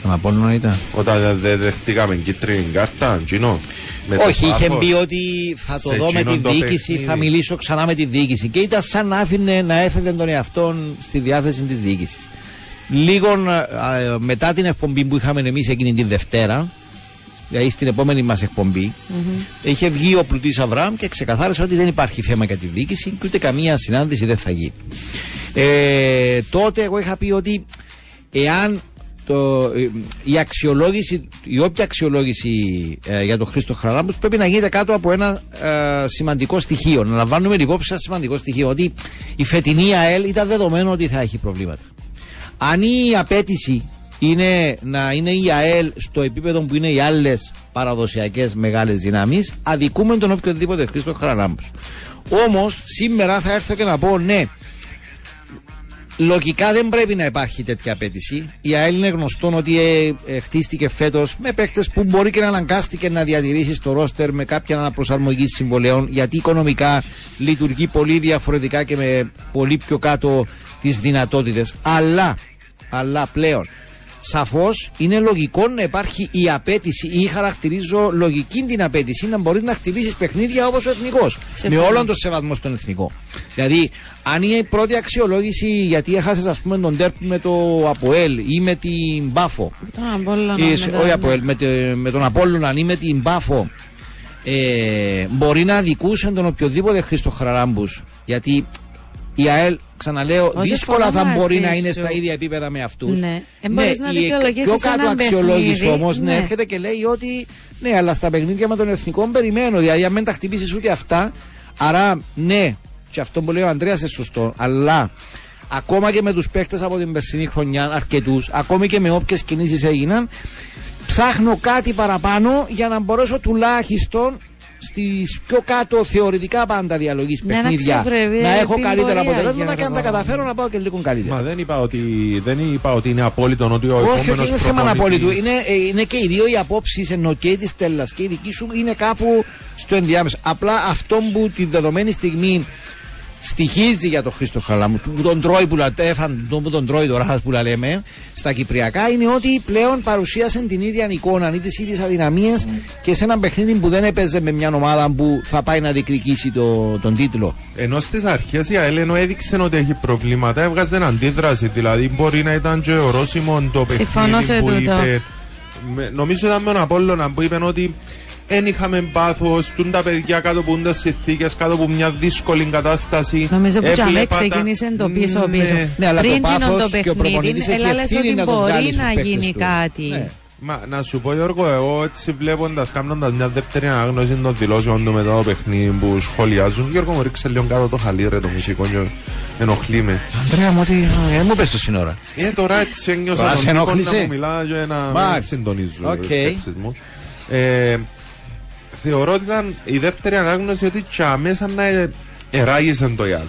Τον Απόλλωνα ήταν. Όταν δεν δεχτήκαμε κίτρινη κάρτα, Τζινό. με το Όχι, είχε πάθος. πει ότι θα το Σε δω με εκείνον τη το διοίκηση, παιχνίδι. θα μιλήσω ξανά με τη διοίκηση. Και ήταν σαν να άφηνε να έθετε τον εαυτόν στη διάθεση της διοίκησης. Λίγο ε, ε, μετά την εκπομπή που είχαμε εμείς εκείνη τη Δευτέρα, δηλαδή στην επόμενη μας εκπομπη είχε βγει ο Πλουτής Αβραάμ και ξεκαθάρισε ότι δεν υπάρχει θέμα για τη διοίκηση και ούτε καμία συνάντηση δεν θα γίνει. Ε, τότε εγώ είχα πει ότι εάν το, ε, η αξιολόγηση, η όποια αξιολόγηση ε, για τον Χρήστο Χαραλάμπους πρέπει να γίνεται κάτω από ένα ε, σημαντικό στοιχείο. Να λαμβάνουμε υπόψη ένα σημαντικό στοιχείο ότι η φετινή ΑΕΛ ήταν δεδομένο ότι θα έχει προβλήματα. Αν η απέτηση είναι να είναι η ΑΕΛ στο επίπεδο που είναι οι άλλες παραδοσιακές μεγάλες δυνάμεις, αδικούμε τον οποιοδήποτε Χρήστο Χαραλάμπου. Όμως σήμερα θα έρθω και να πω ναι, Λογικά δεν πρέπει να υπάρχει τέτοια απέτηση. Η ΑΕΛ είναι γνωστό ότι ε, ε, χτίστηκε φέτος με παίκτες που μπορεί και να αναγκάστηκε να διατηρήσει στο ρόστερ με κάποια αναπροσαρμογή συμβολέων γιατί οικονομικά λειτουργεί πολύ διαφορετικά και με πολύ πιο κάτω τις δυνατότητες. Αλλά, αλλά πλέον Σαφώς είναι λογικό να υπάρχει η απέτηση ή χαρακτηρίζω λογική την απέτηση να μπορείς να χτυπήσεις παιχνίδια όπως ο εθνικός. Με Συμφωνώ. όλον τον σεβασμό στον εθνικό. Δηλαδή, αν είναι η πρώτη αξιολόγηση γιατί έχασες, ας πούμε, τον τέρπ με το Αποέλ ή με την Μπάφο. Τον Απόλλωνα, Ή, με σε- τον- όχι Αποέλ, με, τε- με τον Απόλλωνα ή με την Μπάφο. Ε, μπορεί να αδικούσαν τον οποιοδήποτε Χρήστο Χαραλάμπους. Γιατί η ΑΕΛ, ξαναλέω, Όχι, δύσκολα θα συμφωνώ μπορεί μαζί να είναι σου. στα ίδια επίπεδα με αυτούς. Ναι. Ε, μπορείς να δικαιολογήσεις πιο κάτω ένα αξιολόγηση παιχνίδι, όμως, ναι. ναι. έρχεται και λέει ότι ναι, αλλά στα παιχνίδια με τον εθνικό περιμένω. Δηλαδή, αν δεν τα χτυπήσεις ούτε αυτά, άρα ναι, και αυτό που λέει ο Ανδρέας είναι σωστό, αλλά ακόμα και με τους παίχτε από την περσινή χρονιά, αρκετούς, ακόμη και με όποιες κινήσεις έγιναν, ψάχνω κάτι παραπάνω για να μπορέσω τουλάχιστον στις πιο κάτω θεωρητικά πάντα διαλογής Ναι, να παιχνίδια ξεπρεβεί να έχω καλύτερα πορεία, αποτελέσματα και αν τα Γιώργο. καταφέρω να πάω και λίγο καλύτερα. Μα δεν είπα ότι, δεν είπα ότι είναι απόλυτο ότι ο Όχι, όχι, επόμενος είναι θέμα προπονητής- απόλυτου. Είναι, ε, είναι και οι δύο οι απόψεις, ενώ και της Στέλλα και η δική σου είναι κάπου στο ενδιάμεσο. Απλά αυτό που τη δεδομένη στιγμή στοιχίζει για τον Χρήστο Χαλάμου, που τον τρώει που, λα, έφαν, τον, που τον τρώει τώρα που la λέμε, στα Κυπριακά, είναι ότι πλέον παρουσίασαν την ίδια εικόνα ή τις ίδιες αδυναμίες και σε ένα παιχνίδι που δεν έπαιζε με μια ομάδα που θα πάει να διεκδικήσει το, τον τίτλο. Ενώ στις αρχές η Αέλενο έδειξε ότι έχει προβλήματα, έβγαζε αντίδραση. Δηλαδή, μπορεί να ήταν και ορόσημο το Συμφωνώ σε παιχνίδι που τούτο. είπε. με- νομίζω ήταν με τον Απόλλωνα που είπε ότι δεν είχαμε πάθος, τούν τα παιδιά κάτω από τι συνθήκες, κάτω από μια δύσκολη κατάσταση. Νομίζω που τζαμέ Έβλεπα τα- ξεκίνησε το πίσω Ναι. πίσω. Ναι, αλλά το Πριν γίνον πάθος το και ο προπονητής παιχνίδι, έχει έλα λες ευθύνη ότι να το βγάλει μπορεί στους να παίκτες γίνει του. κάτι. Ναι. Μα να σου πω Γιώργο, εγώ έτσι βλέποντας, κάνοντας μια δεύτερη ανάγνωση των δηλώσεων του μετά το παιχνίδι που σχολιάζουν, Γιώργο μου ρίξε λίγο κάτω το χαλί ρε το μουσικό και ενοχλεί με. Ανδρέα μου, ότι δεν μου πες το σύνορα. Ε, τώρα έτσι ένιωσα Τώρα τον σε Νίκο ενόχλησε; να μου μιλά και να με Μάλιστα. συντονίζω Οκ. okay. σκέψεις μου. Ε, θεωρώ ότι ήταν η δεύτερη ανάγνωση ότι και αμέσα να ε, εράγησαν το ΙΑΛ.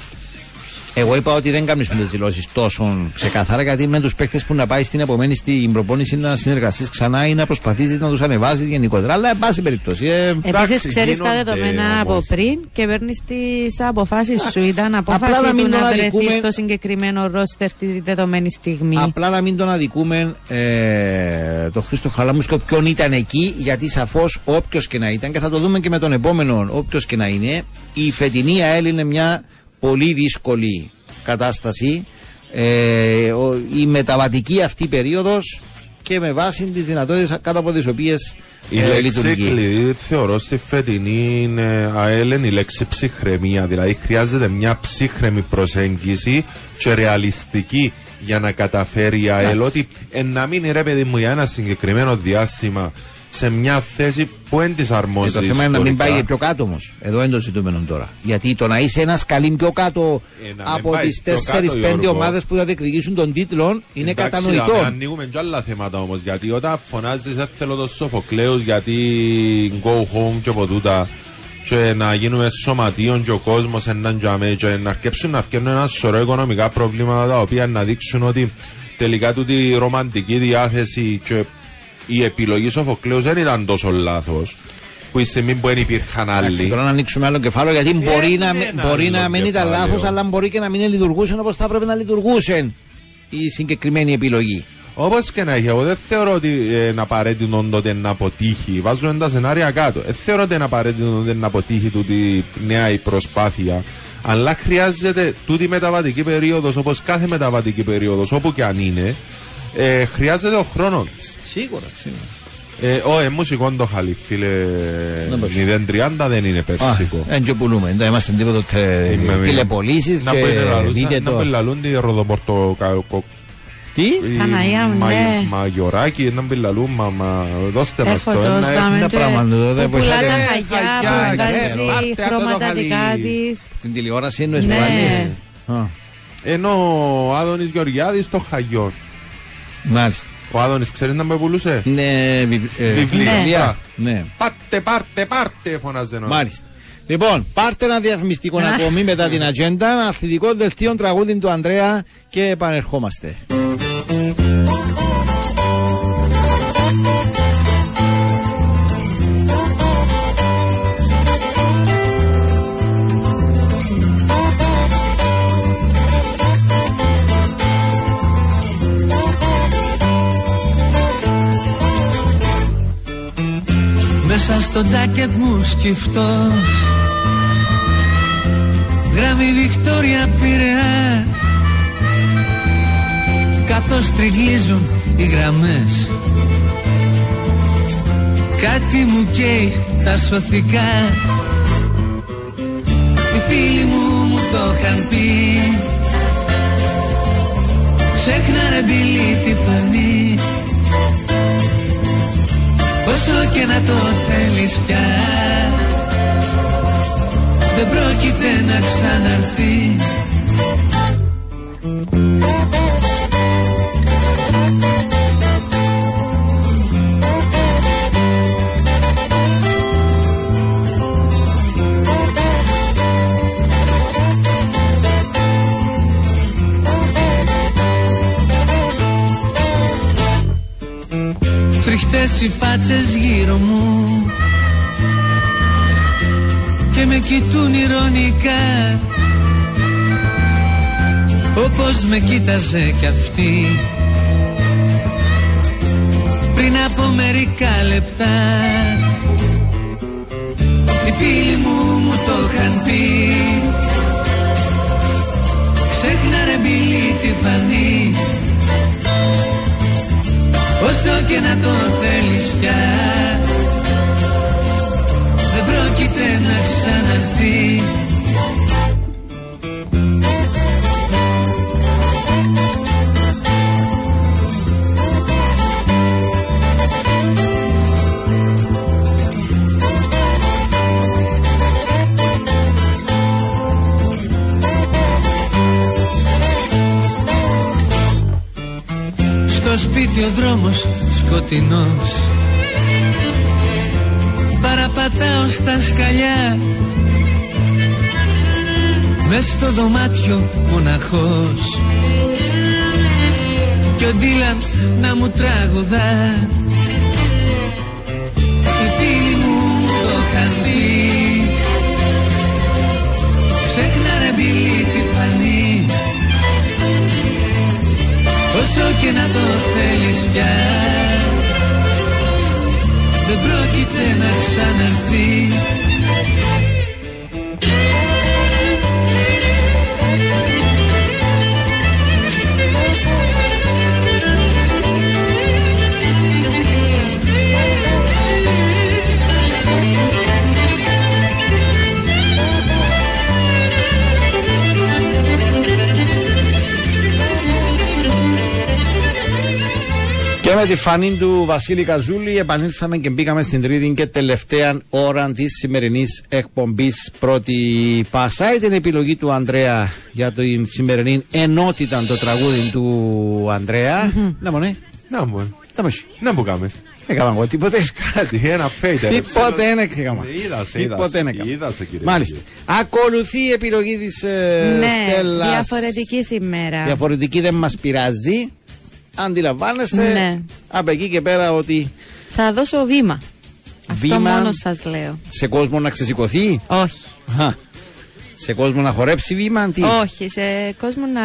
Εγώ είπα ότι δεν κάνεις με τις δηλώσεις τόσο ξεκαθαρά γιατί με τους παίκτες που να πάει στην επομένη στην προπόνηση να συνεργαστείς ξανά ή να προσπαθήσεις να τους ανεβάσεις γενικότερα. Αλλά εν πάση περιπτώσει. Ε, Επίσης, Εντάξει, ξέρεις τα γίνονται δεδομένα από όμως. πριν και παίρνεις τις αποφάσεις σου. Ήταν απόφαση να μην του τον να αδικούμε. βρεθείς στο συγκεκριμένο ρόστερ τη δεδομένη στιγμή. Απλά να μην τον αδικούμε ε, τον Χρήστο Χαλάμους και όποιον ήταν εκεί, γιατί σαφώς όποιος και να ήταν, και θα το δούμε και με τον επόμενο, όποιος και να είναι, η φετινή ΑΕΛ είναι μια πολύ δύσκολη κατάσταση. Ε, ο- η μεταβατική αυτή περίοδος και με βάση τις δυνατότητες κάτω από τις οποίες Η ε, λέξη λειτουργεί. κλειδί θεωρώ στη φετινή ε, ΑΕΛ είναι η λέξη ψυχραιμία. Δηλαδή χρειάζεται μια ψύχρεμη προσέγγιση και ρεαλιστική για να καταφέρει η ΑΕΛ Εντάξει. ότι ε, να μείνει ρε παιδί μου για ένα συγκεκριμένο διάστημα σε μια θέση που δεν της Ε, αρμόζει. το θέμα είναι να μην ιστορικά. πάει πιο κάτω όμως. Εδώ είναι το ζητούμενο τώρα. Γιατί το να είσαι ένας σκαλί πιο κάτω Ε, να μην από πάει τις πιο κάτω, 4-5 Γιώργο. ομάδες που θα διεκδικήσουν τον τίτλο είναι Εντάξει, κατανοητό. δάμε, ανοίγουμε και άλλα θέματα όμως. Γιατί όταν φωνάζεις, δεν θέλω το Σοφοκλέους γιατί go home και από τούτα. Και να γίνουμε σωματείων και ο κόσμος έναν τζαμέ και να αρκέψουν να φτιάχνουν ένα σωρό οικονομικά προβλήματα τα οποία να δείξουν ότι τελικά τούτη η ρομαντική διάθεση και η επιλογή Σοφοκλέου δεν ήταν τόσο λάθος. Που η στιγμή που δεν υπήρχαν Εντάξει, άλλοι. τώρα να ανοίξουμε άλλο κεφάλαιο γιατί μπορεί να, είναι μην- ένα μπορεί άλλο να μην ήταν κεφάλαιο. λάθος, αλλά μπορεί και να μην λειτουργούσε όπως θα έπρεπε να λειτουργούσε η συγκεκριμένη επιλογή. Όπως και να έχει, εγώ δεν θεωρώ ότι ε, είναι απαραίτητο τότε να αποτύχει. Βάζουν τα σενάρια κάτω. Δεν θεωρώ ότι είναι απαραίτητο τότε να αποτύχει τούτη η νέα η προσπάθεια. Αλλά χρειάζεται τούτη η μεταβατική περίοδος, όπως κάθε μεταβατική περίοδος, όπου και αν είναι, ε, χρειάζεται ο χρόνος της. Σίγουρα, σίγουρα. Ε, ο, ε, μουσικό το χαλί, φίλε. Να πας. 030 δεν είναι περσικό. Δεν και πουλούμε. Δεν είμαστε τίποτα τε- Είμαι- τηλεπολίσεις Να και μπορεί να λαλούσα- δείτε να το. μπορεί να λαλούν τη ροδοπορτο Τι; Παναγία μου, ναι. Μαγιοράκι, να μην λαλούν, μα, μα δώστε μας Έχω το το ένα. στάμε ένα και πράγμα του, δεν που πουλά βοηθάει. τα Ε, χαγιά, χαγιά, που ναι, βάζει πάρτε αυτό το χρωματατικά χαλί. της. Την τηλεόραση εννοείς Ναι. που βάλεις. Α, Ενώ ο Άδωνης Γεωργιάδης το χαγιόν. Μάλιστα. Ο Άδωνης ξέρεις να με πουλούσε. Ναι, βι- ε, Βιβλία. βιβλία. Ναι. Πάρτε, πάρτε, πάρτε, φωνάζε ένα. Μάλιστα. Λοιπόν, πάρτε ένα διαφημιστικό ακόμη μετά την ατζέντα, ένα αθλητικό δελτίο τραγούδι του Ανδρέα και επανερχόμαστε. Μέσα στο τζάκετ μου σκυφτός. Γράμμη Βικτόρια Πειραιά Καθώς τριγλίζουν οι γραμμές. Κάτι μου καίει τα σωθικά. Οι φίλοι μου μου το είχαν πει. Ξέχνα ρε μπιλί τη φανή Όσο και να το θέλεις πια Δεν πρόκειται να ξαναρθείς Φρικτές οι φάτσες γύρω μου. Και με κοιτούν ηρωνικά. Όπως με κοίταζε κι αυτή. Πριν από μερικά λεπτά. Οι φίλοι μου μου το είχαν πει. Ξέχνα ρε μπιλί τη φανή Όσο και να το θέλεις πια Δεν πρόκειται να ξαναρθείς Στο σπίτι ο δρόμος σκοτεινός. Παραπατάω στα σκαλιά. Μες στο δωμάτιο μοναχός. Κι ο Ντίλαν να μου τραγουδά. Οι φίλοι μου μου το είχαν πει Ξέχνα ρε μπιλί Όσο και να το θέλεις πια. Δεν πρόκειται να ξαναρθείς Και με τη φανή του Βασίλη Καζούλη επανήλθαμε και μπήκαμε στην τρίτη και τελευταία ώρα της σημερινής εκπομπής πρώτη Πάσα. Την επιλογή του Ανδρέα για την σημερινή ενότητα το τραγούδι του Ανδρέα. Να μονέ. Να μου, Τα μεσή. να μου κάμες. Έκανα εγώ τίποτε. Κάτι, ένα φέιτερ. Τίποτε δεν έκανα. Είδας, Τίποτε δεν είδας. έκανα. Είδας, κύριε. Μάλιστα. Ακολουθεί η επιλογή της ναι, Στέλλας. διαφορετική σήμερα. Διαφορετική δεν μας πειράζει. Αντιλαμβάνεστε Ναι. από εκεί και πέρα ότι Θα δώσω βήμα. Αυτό Βήμα. μόνος σας λέω. σε κόσμο να ξεσηκωθεί; Όχι. Αχα. Σε κόσμο να χορέψει βήμα, τι; Όχι, σε κόσμο να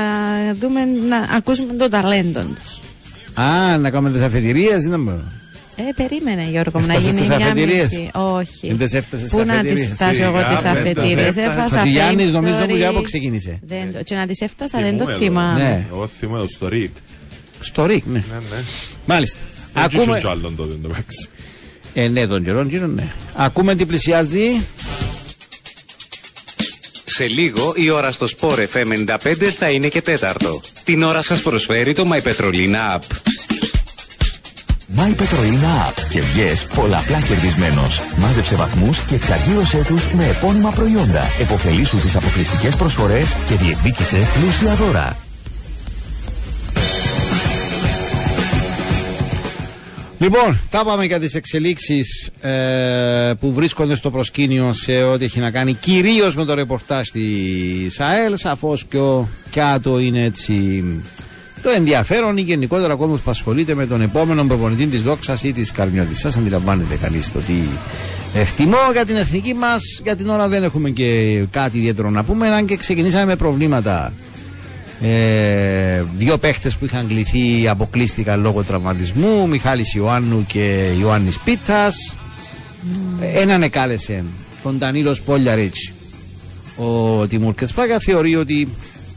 δούμε, να ακούσουμε το ταλέντο τους. Α, να κάνουμε τις αφετηρίες, δεν μπορώ. Ε, περίμενε Γιώργο μου, να Έφτασες γίνει στις μια αφετηρίες; μισή. Όχι. Δεν τις έφτασες Πού στις να τις αφετηρίες; φτάσω εγώ Σιγά, τις δεν τις αφετηρίες. έφτασες. Έφτασα Χατζηγιάννης fame νομίζω story. που για από ξεκίνησε. Δεν το- Και να τις έφτασα δεν το Θυμούμαι το. θυμάμαι. Ναι. Εγώ θυμούμαι το στο ρίκ. Στο ρίκ, ναι. Ναι, ναι. Μάλιστα. Δεν Ακούμε. τσούσουν κι άλλον τότε, εντάξει. Ε, ναι, τον καιρό, γύρω, ναι. Ακούμε τι πλησιάζει. Σε λίγο η ώρα στο Sport FM 95 θα είναι και τέταρτο. Την ώρα σας προσφέρει το My Petrolina App. My Petrolina App και βγες πολλαπλά κερδισμένος. Μάζεψε βαθμούς και εξαργύρωσέ τους με επώνυμα προϊόντα. Εποφελήσου τις αποκλειστικές προσφορές και διεκδίκησε πλούσια δώρα. Λοιπόν, τα πάμε για τις εξελίξεις ε, που βρίσκονται στο προσκήνιο σε ό,τι έχει να κάνει κυρίως με το ρεπορτάζ της ΑΕΛ. Σαφώς πιο κάτω είναι έτσι το ενδιαφέρον ή γενικότερα ο κόσμος που ασχολείται με τον επόμενο προπονητή της Δόξας ή της Καρμιώτης. Σας αντιλαμβάνετε κανείς το τι εκτιμώ για την εθνική μας. Για την ώρα δεν έχουμε και κάτι ιδιαίτερο να πούμε, αν και ξεκινήσαμε με προβλήματα ε, δύο παίχτες που είχαν κληθεί αποκλείστηκαν λόγω τραυματισμού Μιχάλης Ιωάννου και Ιωάννης Πίτας. Έναν εκάλεσε τον Ντανίλο Πόλιαριτς ο Τιμούρ Κεσπάγια θεωρεί ότι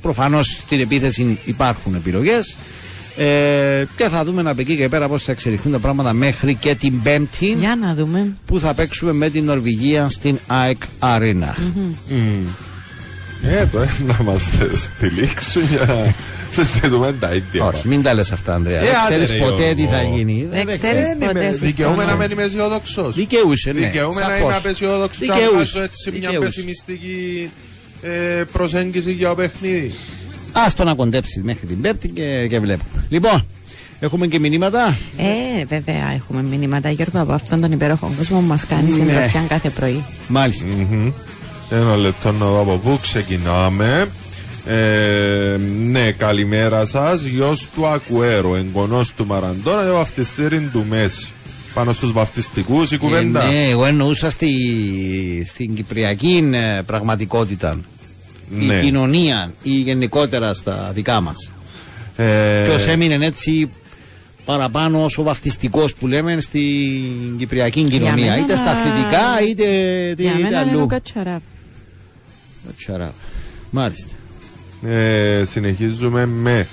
προφανώς στην επίθεση υπάρχουν επιλογές. Ε, και θα δούμε από εκεί και πέρα πώς θα εξελιχθούν τα πράγματα μέχρι και την Πέμπτη Για να δούμε. που θα παίξουμε με την Νορβηγία στην ΑΕΚ Arena. Ε, τώρα να μας στηλίξουν για να συζητούμε τα ίδια. Όχι, μην τα λες αυτά, Ανδρέα. Ε, δεν άντε, ξέρεις ρε, ποτέ τι Γιώργο. θα γίνει. Δεν δεν ξέρεις ξέρεις. ποτέ. συμφωνώ. Δικαιούμαι να μένει αισιόδοξος. Δικαιούσε, ναι. Δικαιούμαι να σαφώς. είμαι απεσιόδοξο και να Δικαιούσε, βγάζω έτσι μια δικαιούσε. πεσημιστική ε, προσέγγιση για το παιχνίδι. Ας το να κοντέψει μέχρι την Πέμπτη και, και βλέπουμε. Λοιπόν, έχουμε και μηνύματα. Ε, βέβαια έχουμε μηνύματα Γιώργο από αυτόν τον υπέροχο κόσμο που μας κάνει Ναι. συντροφιά κάθε πρωί. Μάλιστα. Μμμ. Ένα λεπτό να δω από πού ξεκινάμε; Ε, ναι, καλημέρα σας. Γιος του Ακουέρο, εγγονός του Μαραντόνα και βαφτιστήρι του Μέση. Πάνω στους βαφτιστικούς η κουβέντα. Ε, ναι, εγώ εννοούσα στη, στην κυπριακή ε, πραγματικότητα. Ναι. Η κοινωνία ή γενικότερα στα δικά μας. Ε, Ποιος έμεινε έτσι παραπάνω όσο βαφτιστικός που λέμε στην κυπριακή κοινωνία. μένα είτε στα να- αθλητικά είτε, είτε, Για είτε μένα είναι αλλού. ο Κατσαράβ. Τσαράβ. Μάλιστα. ε, συνεχίζουμε με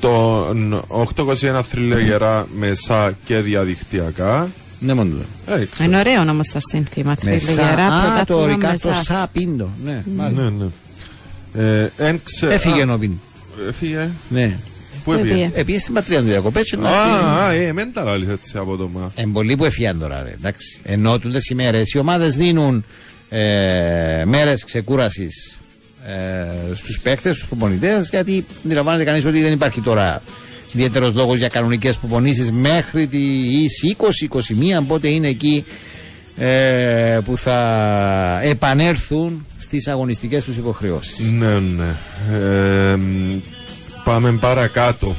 τον 821 θρυλεγερά μεσά και διαδικτυακά. Ναι, μόνο το. Ε, ξέρω. Είναι ωραίο όμως τα σύνθημα. Μεσά. Θρυλιγερά, Α, το πρωτάθλημα Ρικάρτο μεσά. Σαπίντο. Ναι, μάλιστα. ναι, ναι. Ε, εν ξε- Έφυγε α, ο Πίντο. Έφυγε. Ναι. Πού Πού έφυγε. έπιε; Επίσης στην πατρίδα του διακοπές και να Α, α, ε, μεν τα λάλης έτσι απότομα. Εν πολλοί που έφυγαν τώρα, ρε, εντάξει. Ενώ τούτες οι μέρες οι ομάδες δίνουν ε, μέρες ξεκούρασης ε, στους παίκτες, στους προπονητές, γιατί αντιλαμβάνεται κανείς ότι δεν υπάρχει τώρα ιδιαίτερος λόγος για κανονικές προπονήσεις μέχρι τις 20-21, πότε είναι εκεί ε, που θα επανέλθουν στις αγωνιστικές τους υποχρεώσεις. Ναι, ναι. Ε, μ, πάμε παρακάτω.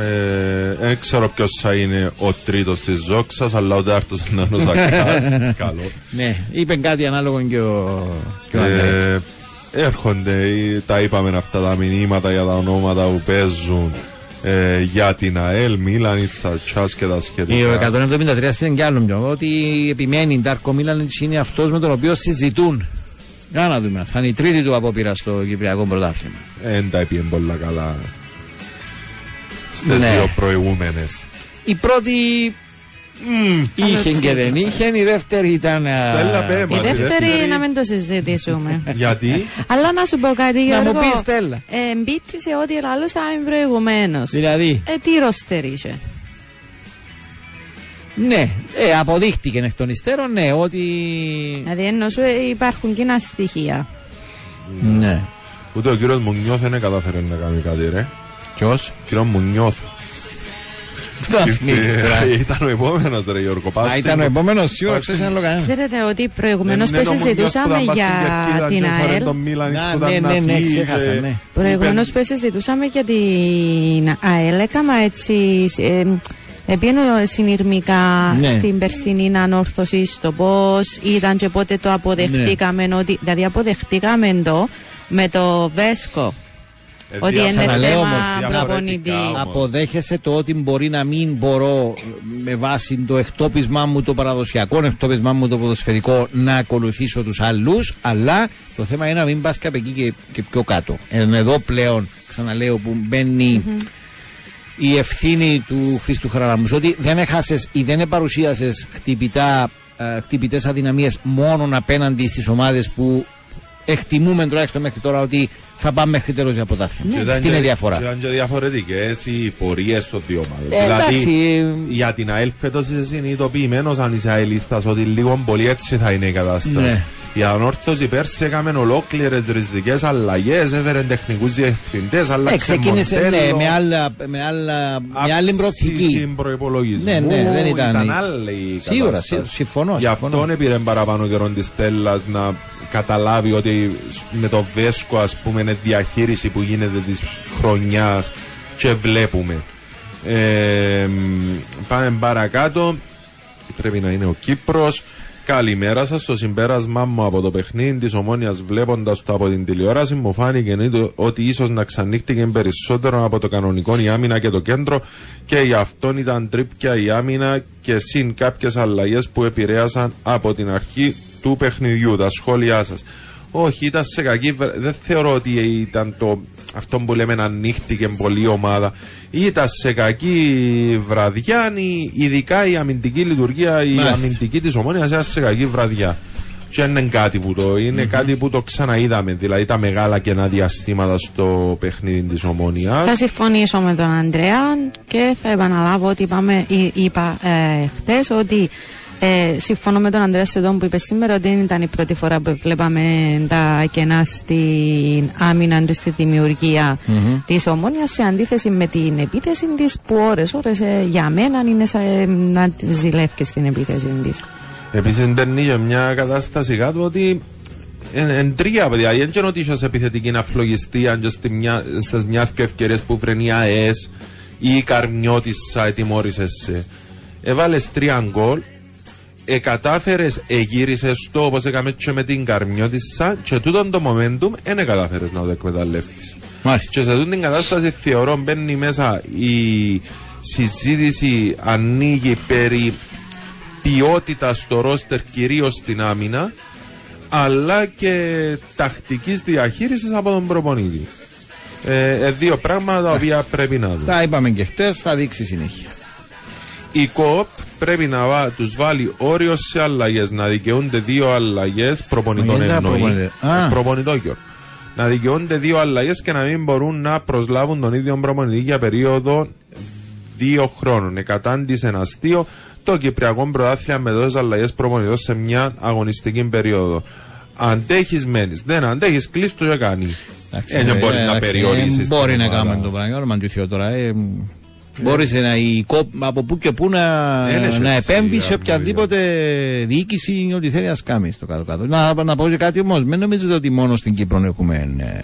Ε, δεν ξέρω ποιος θα είναι ο τρίτος της Ζόξα, αλλά ο τέταρτο είναι ο Ζακά. Καλό. Ναι, είπε κάτι ανάλογο και ο, και ο Ανδρέας. Ε, έρχονται, ε, τα είπαμε αυτά τα μηνύματα για τα ονόματα που παίζουν ε, για την ΑΕΛ, Μίλαν, Τσατσά και τα Η σχετικά. 173 στην κι άλλο πιο, ότι επιμένει η Ντάρκο Μίλαν είναι αυτός με τον οποίο συζητούν. Για να δούμε, θα είναι η τρίτη του απόπειρα στο Κυπριακό Πρωτάθλημα. Δεν τα είπε πολλά καλά στι Ναι. δύο προηγούμενες. Η πρώτη είχε και δεν είχε, η δεύτερη ήταν. α, Στέλλα, πέ Η μας, η δεύτερη δεύτερη. να μην το συζητήσουμε. Γιατί; Αλλά να σου πω κάτι, Να Γιώργο. μου πεις, Στέλλα. Ε, μπήτη σε ό,τι λάλωσα προηγουμένω. Δηλαδή, Ε, τι ρόστερ είχε. ναι, ε, αποδείχτηκε εκ των υστέρων, ναι, ότι. Δηλαδή ενώ σου ε, υπάρχουν κοινά στοιχεία. Ναι. ούτε ο κύριος Μουνιώθ δεν κατάφερε να κάνει κάτι, ρε. Ποιος; Κύριο Μουνιώθ. Το αθμίχτη τώρα. Ήταν ο επόμενος, ρε Γιώργο. Α, Πας ήταν ο στην- επόμενος σίγουρα, πας ξέρεις στην- ένα λόγο κανένα. Ξέρετε ότι προηγουμένως Δεν είναι που ο Μουνιώθ που συζητούσαμε ήταν πας στην για Κερκίδα την και έφερε ΑΕΛ. τον Μίλαν Α, που ήταν ναι, να ναι, ναι, φύγει ξέχασα, και ναι. Προηγουμένως είπε- που συζητούσαμε για την ΑΕΛ, έκανα έτσι. Ε, Επίνω συνειρμικά Ναι. στην περσινή ανόρθωση στο πώς ήταν και πότε το αποδεχτήκαμε. Ναι. Ότι, δηλαδή αποδεχτήκαμε το με το Βέσκο. Ε, ότι είναι ξαναλέω θέμα όμως, προπονητή. διαφορετικά όμως. Αποδέχεσαι το ότι μπορεί να μην μπορώ με βάση το εκτόπισμά μου, το παραδοσιακό εκτόπισμά μου, το ποδοσφαιρικό, να ακολουθήσω τους άλλους, αλλά το θέμα είναι να μην πας και από εκεί και, και πιο κάτω. Είναι εδώ πλέον, ξαναλέω, που μπαίνει η ευθύνη του Χρήστου Χαραλαμπούς ότι δεν έχασες ή δεν παρουσίασες χτυπητά, ε, χτυπητές αδυναμίες μόνο απέναντι στις ομάδες που εκτιμούμε τουλάχιστον μέχρι τώρα ότι θα πάμε μέχρι τέλος για Και πρωτάθλημα. ήταν Αυτή είναι η και- διαφορά. και Ήταν και διαφορετικές οι πορείες των δύο ομάδων. Ε, δηλαδή, εντάξει, για την ΑΕΛ φέτος είσαι συνειδητοποιημένος αν είσαι αελίστα ότι λίγο πολύ έτσι θα είναι η κατάσταση. Ναι. Η ανόρθωση πέρσι έκαμε ολόκληρες ριζικέ αλλαγές, έφερε τεχνικούς διευθυντές, Ε, άλλαξε ξεκίνησε ναι, μοντέλο, με, άλλα, με, άλλα, με άλλη προοπτική. αύξηση προϋπολογισμού. Ναι, ναι, δεν ήταν Ήταν η- άλλη η Σίγουρα, κατάσταση. σι- συμφωνώ, Γι' συμφωνώ. αυτόν πήρε παραπάνω καιρό της Στέλλας να καταλάβει ότι με το Βέσκο, ας πούμε, είναι διαχείριση που γίνεται της χρονιάς και βλέπουμε. Ε, μ, πάμε παρακάτω. Πρέπει να είναι ο Κύπρος. Καλημέρα σας. Το συμπέρασμά μου από το παιχνίδι της Ομόνιας, βλέποντας το από την τηλεόραση, μου φάνηκε νήτο- ότι ίσως να ξανύχτηκε περισσότερο από το κανονικό η άμυνα και το κέντρο και γι' αυτόν ήταν τρίπια η άμυνα και συν κάποιες αλλαγές που επηρέασαν από την αρχή του παιχνιδιού. Τα σχόλιά σας. Όχι, ήταν σε κακή. βρα- Δεν θεωρώ ότι ήταν το. Αυτό που λέμε να ανοίχτηκε πολύ η ομάδα. Ήταν σε κακή βραδιά, η- ειδικά η αμυντική λειτουργία, η Μάλιστα. αμυντική της ομόνοια ήταν σε κακή βραδιά. Και είναι κάτι που το είναι κάτι που το ξαναείδαμε. Δηλαδή τα μεγάλα κενά διαστήματα στο παιχνίδι της ομόνοια. Θα συμφωνήσω με τον Ανδρέα και θα επαναλάβω ότι είπαμε, εί- είπα ε, χτες ότι ε, συμφωνώ με τον Ανδρέας σε τον που είπε σήμερα ότι δεν ήταν η πρώτη φορά που βλέπαμε τα κενά στην άμυνα και στη δημιουργία της Ομόνιας σε αντίθεση με την επίθεση της που ώρες ώρες ε, για μένα είναι σαν ε, να ζηλεύει στην επίθεση της. Επίσης δεν είχε μια κατάσταση κάτω ότι εν, εν τρία παιδιά. Δεν ξέρω ότι είσαι επιθετική αφλογιστία και στη μια, στις μια και ευκαιρίες που βραίνει η ΑΕΣ ή η Καρμιώτισσα ετοιμόρησε σε. Έβαλες τρία γκολ, εκατάφερες, εγύρισες το όπως έκαμε και με την Καρμιώτισσα και τούτον το momentum δεν κατάφερες να το εκμεταλλεύτεις. Μάλιστα. Και σε αυτήν την κατάσταση θεωρώ μπαίνει μέσα η συζήτηση ανοίγει περί ποιότητα στο ρόστερ κυρίως στην άμυνα αλλά και τακτικής διαχείρισης από τον προπονητή. Ε, ε, δύο πράγματα τα οποία πρέπει να δούμε. Τα είπαμε και χτες, θα δείξει συνέχεια. Η ΚΟΠ πρέπει να βά, τους βάλει όριο σε αλλαγές, να δικαιούνται δύο αλλαγές προπονητών Μα γιατί εννοεί. προπονητέ; Α. Ε, Προπονητών Γιώργο. Να δικαιούνται δύο αλλαγές και να μην μπορούν να προσλάβουν τον ίδιο προπονητή για περίοδο δύο χρόνων. Εκατάντησε ένα αστείο το Κυπριακό Πρωτάθλημα με τόσε αλλαγές προπονητών σε μια αγωνιστική περίοδο. Αντέχεις, μένεις. Δεν αντέχεις, κλείσει το και κάνει. Ε, δεν μπορεί να περιορίσεις. Μπορεί να κάνουμε το πράγμα. Όνομα του Θεού τώρα. Ε, Μπορείς να, η κοπ, από πού και πού να, Δεν έχει να έτσι, επέμβεις σε αρμόδια. οποιαδήποτε διοίκηση ό,τι θέλει να κάνεις στο κάτω-κάτω. Να, να πω και κάτι όμως. Μην νομίζετε ότι μόνο στην Κύπρο έχουμε. Ε,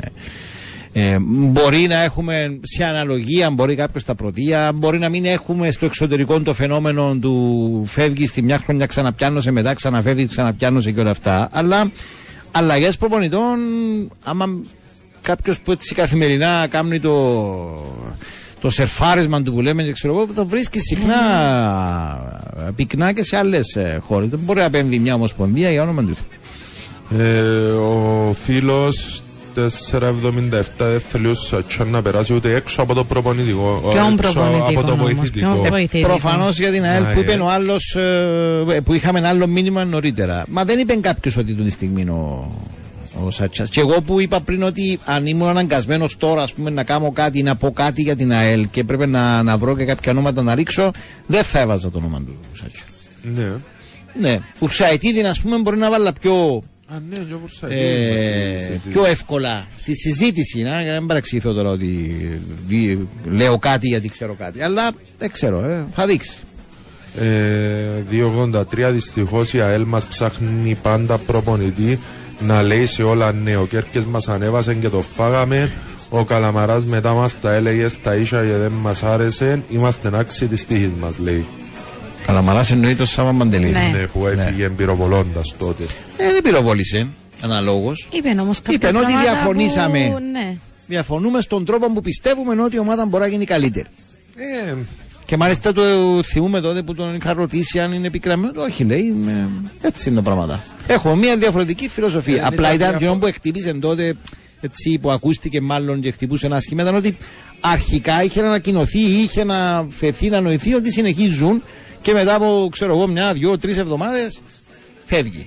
ε, μπορεί να έχουμε σε αναλογία, μπορεί κάποιος στα πρωτεία, μπορεί να μην έχουμε στο εξωτερικό το φαινόμενο του φεύγει στη μια χρονιά, ξαναπιάνωσε μετά, ξαναφεύγει, ξαναπιάνωσε και όλα αυτά. Αλλά αλλαγές προπονητών, άμα κάποιος που έτσι καθημερινά κάνει το, το σερφάρισμα του που λέμε, και ξέρω εγώ, το βρίσκει συχνά πυκνά και σε άλλες χώρες. Δεν μπορεί να επέμβει μια ομοσπονδία για όνομα του. Θεού. Ε, ο φίλος 477 δεν θέλει ο Σατσάν να περάσει ούτε έξω από το προπονητικό. Ποιον έξω προπονητικό από το όμως, βοηθητικό. ποιον βοηθητικό. Προφανώς για την ΑΕΛ Α, που ε. είπε ο άλλος, που είχαμε ένα άλλο μήνυμα νωρίτερα. Μα δεν είπε κάποιος ότι του τη στιγμή ο, ο Σάτσα. Και εγώ που είπα πριν ότι αν ήμουν αναγκασμένος τώρα ας πούμε, να κάνω κάτι, να πω κάτι για την ΑΕΛ και πρέπει να, να βρω και κάποια ονόματα να ρίξω, δεν θα έβαζα το όνομα του Σάτσα. Ναι. Ναι, Φουρσαϊτίδη, ας πούμε, μπορεί να βάλω πιο, Α, ναι, και ο Βουρσαϊτίδη ε, είμαστε στη συζήτηση. πιο εύκολα στη συζήτηση. Να, για να μην παραξηγηθώ τώρα ότι δι- λέω κάτι γιατί ξέρω κάτι. Αλλά δεν ξέρω, ε, θα δείξει. Ε, 283 δυστυχώς η ΑΕΛ μας ψάχνει πάντα προπονητή να λέει σε όλα ναι. Ο Κέρκες μας ανέβασε και το φάγαμε. Ο Καλαμαράς μετά μας τα έλεγε στα ίσια και δεν μας άρεσε. Είμαστε άξιοι της τύχης μας λέει. Καλαμαράς εννοεί το Σάβα Μαντελίδη. Ναι. Ναι, που έφυγε πυροβολώντας τότε. Ε, δεν πυροβόλησε. Αναλόγως. Είπε όμως κάποια Είπεν ότι πράγματα διαφωνήσαμε. Που, ναι. Διαφωνούμε στον τρόπο που πιστεύουμε ότι η ομάδα μπορεί να γίνει καλύτερη. Ε, Και μάλιστα το θυμούμε τότε που τον είχα ρωτήσει αν είναι επικραμμένο. Όχι, λέει. με- Έτσι είναι τα πράγματα. Έχουμε μια διαφορετική φιλοσοφία. Ε, δεν Απλά ήταν ήταν διαφο- αυτό που χτύπησε τότε, έτσι που ακούστηκε μάλλον και χτυπούσε ένα σχήμα, ήταν ότι αρχικά είχε να ανακοινωθεί ή είχε να φεθεί να νοηθεί ότι συνεχίζουν και μετά από ξέρω εγώ μια, δυο, τρεις εβδομάδες φεύγει.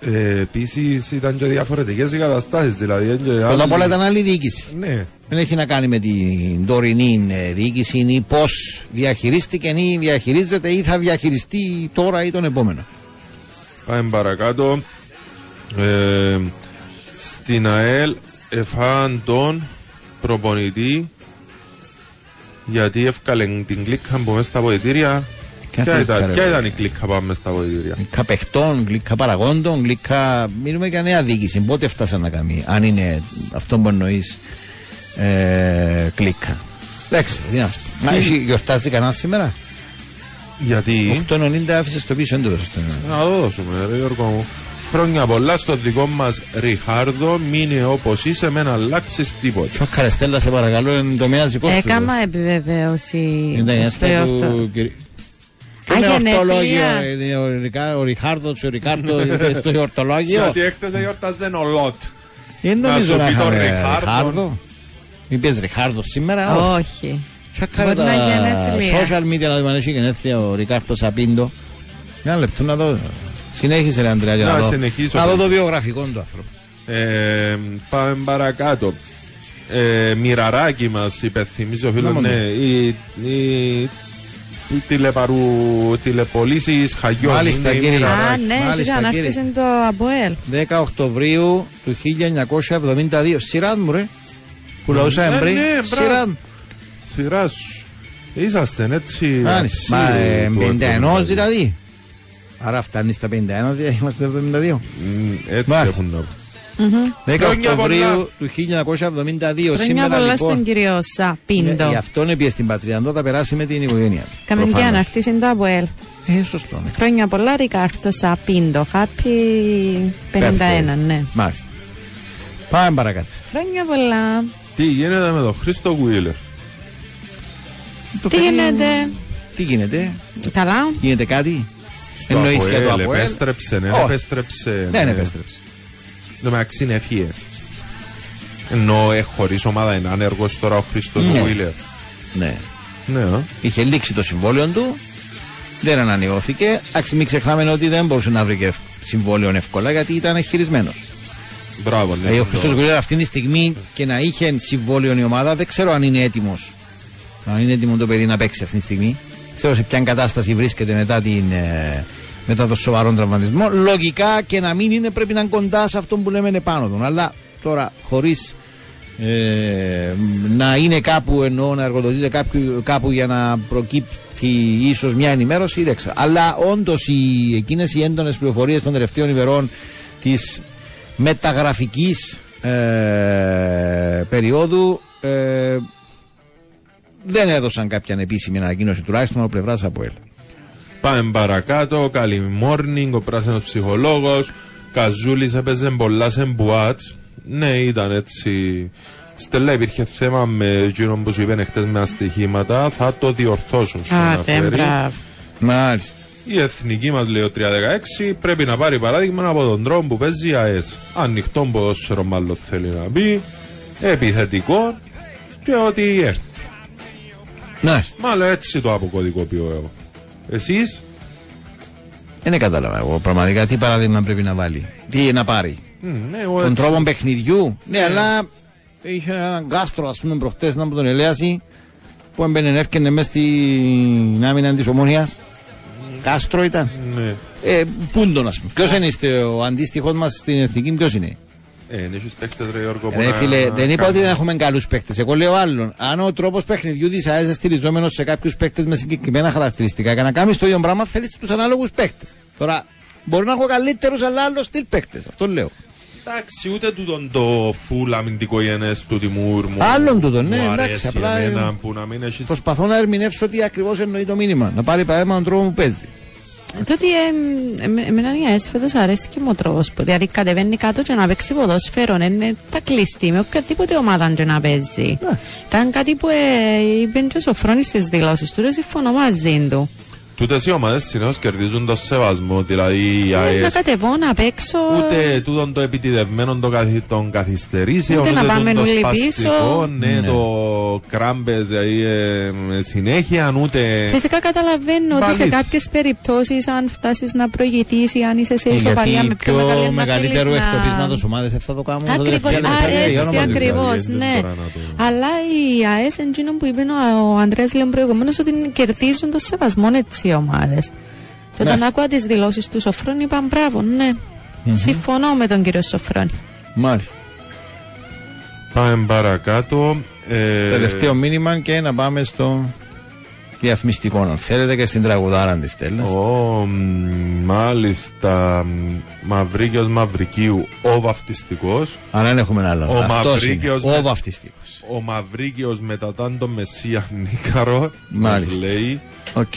ε, Επίσης ήταν και διαφορετικές οι καταστάσεις. Δηλαδή, και Πρώτα άλλοι- απ' όλα ήταν άλλη διοίκηση. Ναι, Δεν έχει να κάνει με την τωρινή ε, διοίκηση ή πώς διαχειρίστηκε ή διαχειρίζεται ή θα διαχειριστεί τώρα ή τον επόμενο. Πάμε παρακάτω. Ε, στην ΑΕΛ εφάν τον προπονητή γιατί έφκαλε την κλίκα που μέσα στα ποητήρια. Ποια Ποια κλίκα, ήταν, ρε, ποια παιδί; ήταν η κλίκα που πάμε στα ποητήρια. Γλυκά παιχτών, γλυκά παραγόντων, γλυκά. Μιλούμε για νέα διοίκηση. Πότε φτάσαν να κάνει, αν είναι αυτό που εννοείς ε, κλίκα. Εντάξει, τι να σου πω. Μα έχει γιορτάζει κανένας σήμερα; Γιατί; 8.90 άφησες το πίσω, δεν το δώσω. Να το δώσουμε, ρε Γιώργο μου. Χρόνια πολλά στο δικό μας Ριχάρδο. Μείνε όπως είσαι, με να αλλάξεις τίποτα. Τσο Καρεστέλλα, σε παρακαλώ, είναι το μοιάζει δικό σου. Έκανα επιβεβαίωση Είναι η στο άστα εορτό. του κυρί- Είναι γενέθλια. ορτολόγιο. είναι Ο, Ρικα- ο Ριχάρδος, ο Ρικάρδο είναι στο ορτολόγιο. Γιατί έκτοτε γιορτάζε ο Λότ. Δεν Να νομίζω σου να πει τον είχαμε Ριχάρδο. Ριχάρδο. Μην πες Ριχάρδο σήμερα. Όχι. Τσακάρε Μπορεί τα να γενέθλια. social media να δούμε αν έχει γενέθλια ο Ρικάρδο Σαπίντο. Ένα λεπτό να δω. Συνέχισε ρε Αντρέα για Να να δω. συνεχίσω. Να δω το βιογραφικό του άνθρωπου. Ε, πάμε παρακάτω. Ε, μοιραράκι μας υπενθυμίζει ο φίλος. Να, Ναι, οι, οι, οι τηλεπαρου, τηλεπολίσεις Χαγιών. Μάλιστα, είναι η κύριε. Μοιραράκι. Α, ναι, Μάλιστα, σιγά να κύριε. έρθει το Αποέλ. 10 Οκτωβρίου του 1972. Σειρά μου, ρε. Που λαούσαμε Ναι, πριν. ναι, μπράβο. Σειρά μου. Σειράς σου. Είσαστε έτσι. Μάλιστα. Μα αξίου ε, του 51 εβδομάδου. δηλαδή. Άρα φτάνει στα 51, δηλαδή είμαστε 72. Μ, Έτσι Μάλιστα. έχουν να 10 Χρόνια Οκτωβρίου πολλά. του 1972. Χρόνια Σήμερα πολλά στον λοιπόν. κύριο Ναι, Σαπίντο. Γι' αυτό είναι πιε στην πατρίδα. Να τα περάσει με την οικογένεια. του. Κάμε και Προφανώς. να έρθει το Αποέλ. Ε, σωστό. ναι. Χρόνια πολλά, Ρικάρτο Σαπίντο. Happy 51, ναι. Μάλιστα. Πάμε παρακάτω. Χρόνια πολλά. Τι γίνεται με τον Χρήστο Γουίλερ; Το Τι παιδί- γίνεται, Τι γίνεται, καλά. γίνεται κάτι; Στο Εννοείς για το Αποέλ, Αποέλ. επέστρεψε, ναι, Όχι. επέστρεψε. Δεν ναι. επέστρεψε. Το μεταξύ είναι έφυγε. Ενώ ε, χωρίς ομάδα είναι άνεργος τώρα ο Χρήστος Ναι. Γουίλερ. Ναι. Ναι, α. Είχε λήξει το συμβόλαιο του. Δεν ανανεώθηκε. Εντάξει, μην ξεχνάμε ότι δεν μπορούσε να βρει και συμβόλαιο εύκολα γιατί ήταν χειρισμένος. Μπράβο, ναι. Δηλαδή, ο το- Χρήστο Γκουλέρα αυτή τη στιγμή και να είχε συμβόλαιο η ομάδα, δεν ξέρω αν είναι έτοιμος. Αν είναι έτοιμο το παιδί να παίξει αυτή τη στιγμή. Ξέρω σε ποια κατάσταση βρίσκεται μετά, την, ε, μετά το σοβαρό τραυματισμό. Λογικά και να μην είναι, πρέπει να είναι κοντά σε αυτό που λέμε είναι πάνω του. Αλλά τώρα χωρίς ε, να είναι κάπου εννοώ να εργοδοτείται κάπου, κάπου για να προκύπτει ίσως μια ενημέρωση δεν ξέρω. Αλλά όντως οι, εκείνες οι έντονες πληροφορίες των τελευταίων ημερών της μεταγραφικής ε, περίοδου ε, δεν έδωσαν κάποια επίσημη ανακοίνωση τουλάχιστον από πλευράς από ελ. Πάμε παρακάτω. Καλή morning, ο πράσινος ψυχολόγος. Καζούλης έπαιζε πολλά σε μπουάτς. Ναι, ήταν έτσι. Στέλλα, υπήρχε θέμα με εκείνον που σου είπε χτε με αστοιχήματα. Θα το διορθώσουν. Σου Α, αναφέρει. μπράβο. Μάλιστα. Η εθνική μας λέει ο 316 πρέπει να πάρει παράδειγμα από τον τρόπο που παίζει η ΑΕΣ. Ανοιχτό ποδόσφαιρο, μάλλον θέλει να πει. Επιθετικός και ό,τι έρθει. Μάλιστα. Μάλλον έτσι το αποκωδικοποιώ εγώ. Εσείς; Δεν κατάλαβα εγώ πραγματικά τι παράδειγμα πρέπει να βάλει; Τι να πάρει; Ναι, εγώ Τον έτσι. τρόπο παιχνιδιού; Ναι, αλλά είχε έναν κάστρο, ας πούμε, προχτές να μου τον ελέασει που έμπαινε έφτιανε μέσα στην άμυνα της ομόνιας. Κάστρο ήταν. Ναι. Ε, πούντον, ας πούμε. Ποιος είναι είστε, ο αντίστοιχος μας στην εθνική, ποιος είναι; Ε, είναι έχεις παίκτες ρε Γιώργο που Ρε να- φίλε, δεν είπα ότι κάνουν. δεν έχουμε καλούς παίκτες. Εγώ λέω άλλον. Αν ο τρόπος παιχνιδιού της ΑΕΣ στηριζόμενος σε κάποιους παίκτες με συγκεκριμένα χαρακτηριστικά και να κάνεις το ίδιο πράγμα, θέλεις τους ανάλογους παίκτες. Τώρα, μπορεί να έχω καλύτερους, αλλά άλλο στυλ παίκτες. Αυτό λέω. Εντάξει, ούτε τούτον το φουλ αμυντικό γενές του Τιμούρ μου. Άλλον τούτο, ναι, μου εντάξει, αρέσει απλά, εμένα ε, που να μην έχεις... Προσπαθώ να ερμηνεύσω τι ακριβώς εννοεί το μήνυμα. Να πάρει παράδειγμα τον τρόπος που παίζει. Τότε ε, εμέ- εμένα η ΑΕΣ φέτος αρέσει και μου ο τρόπος που δηλαδή κατεβαίνει κάτω και να παίξει ποδόσφαιρο είναι τα κλειστή με οποιαδήποτε ομάδα και να παίζει. Ναι. Ήταν κάτι που ε, είπε και ο Σοφρόνης στις δηλώσεις του, ρε, συμφωνώ μαζί του. Τούτες οι ομάδες συνήθως κερδίζουν το σεβασμό, δηλαδή η Ε, να ΑΕΣ. κατεβώ, να παίξω. Ούτε τούτον το επιτιδευμένο των, καθι... των καθυστερήσεων, Ούτε να ούτε πάμε τούτον το όλοι σπαστικό, πίσω. ναι, Ναι. το κράμπες, δηλαδή ε, με συνέχεια, ούτε... Φυσικά καταλαβαίνω ότι σε Μπαλίτς. κάποιε περιπτώσει, αν φτάσει να προηγηθεί ή αν είσαι σε Ε, ισοπαλία γιατί με πιο πιο μεγάλη μεγαλύτερο να... εκτοπίσματο ομάδε δεν θα το κάνουν. τα Ακριβώ, τελευταία α, λεπτά, για έτσι όνομα του Θεού. ακριβώ, δεν ναι. τώρα να το- Αλλά η ΑΕΣ, εντζήνο που είπε ο, ο Ανδρέα Λέων προηγουμένω, ότι κερδίζουν το σεβασμό έτσι οι ομάδες. Και όταν Ναι. άκουγα τις δηλώσεις του Σοφρόνη, είπα μπράβο, ναι. Συμφωνώ με τον κύριο Σοφρόνη. Μάλιστα. Πάμε παρακάτω. Ε, Τελευταίο μήνυμα και να πάμε στο διαφημιστικό, αν θέλετε, και στην τραγουδάρα τη Στέλλα. Ω, μ, μάλιστα. μ, Μαυρίκιος Μαυρικίου, ο βαφτιστικός. Αν δεν έχουμε άλλο. Ο Αυτός είναι. Μαυρίκιος Ο με- βαφτιστικός. Ο Μαυρίκιος μετά τον Μεσσία Νίκαρο. μας Μάλιστα. λέει. Οκ.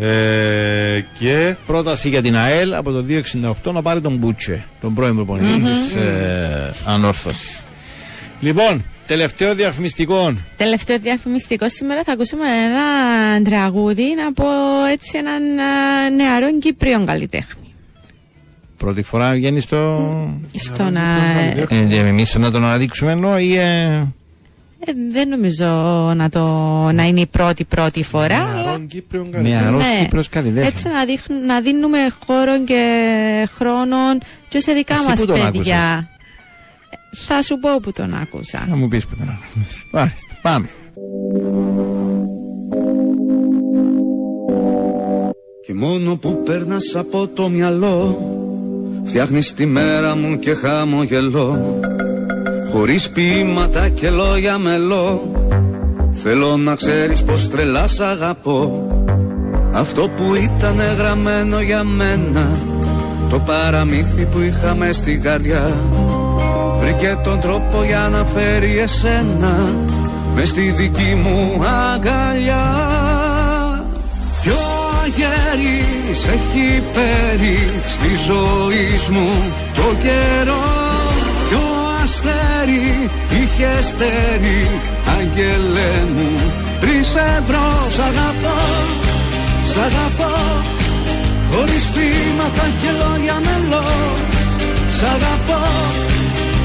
Ε, και Πρόταση για την ΑΕΛ από το 268 να πάρει τον Μπούτσε, τον πρώην προπονητή της ε, Ανόρθωσης. Λοιπόν, Τελευταίο διαφημιστικό. Τελευταίο διαφημιστικό σήμερα θα ακούσουμε ένα τραγούδι από έτσι έναν α, νεαρό Κύπριο καλλιτέχνη. Πρώτη φορά βγαίνει στο. Στο να... Ε, εμείς να τον αναδείξουμε ενώ ή. Ε, Ε, δεν νομίζω να, το, να είναι η πρώτη πρώτη φορά. αλλά Νεαρών Κύπριων Νεαρός Ναι. Κύπρος καλλιτέχνη. έτσι να, δείχν- να δίνουμε χώρο και χρόνο και σε δικά Εσύ μας πού τον παιδιά. Ε, Θα σου πω που τον άκουσα. Να μου πεις που τον άκουσες. Μάλιστα. Πάμε. Και μόνο που περνάς από το μυαλό Φτιάχνεις τη μέρα μου και χαμογελώ Χωρίς ποίηματα και λόγια μελώ. Θέλω να ξέρεις πως τρελάς σ' αγαπώ. Αυτό που ήταν γραμμένο για μένα Το παραμύθι που είχαμε στην καρδιά. Βρήκε τον τρόπο για να φέρει εσένα Μες στη δική μου αγκαλιά. Ποιο αγέρις έχει φέρει στη ζωή μου το καιρό; Ποιο αστέρι είχε στέρι αγγελέ μου πριν σε βρω σ' αγαπώ, σ' αγαπώ. Χωρίς ποίηματα και λόγια μελώ Σ' αγαπώ,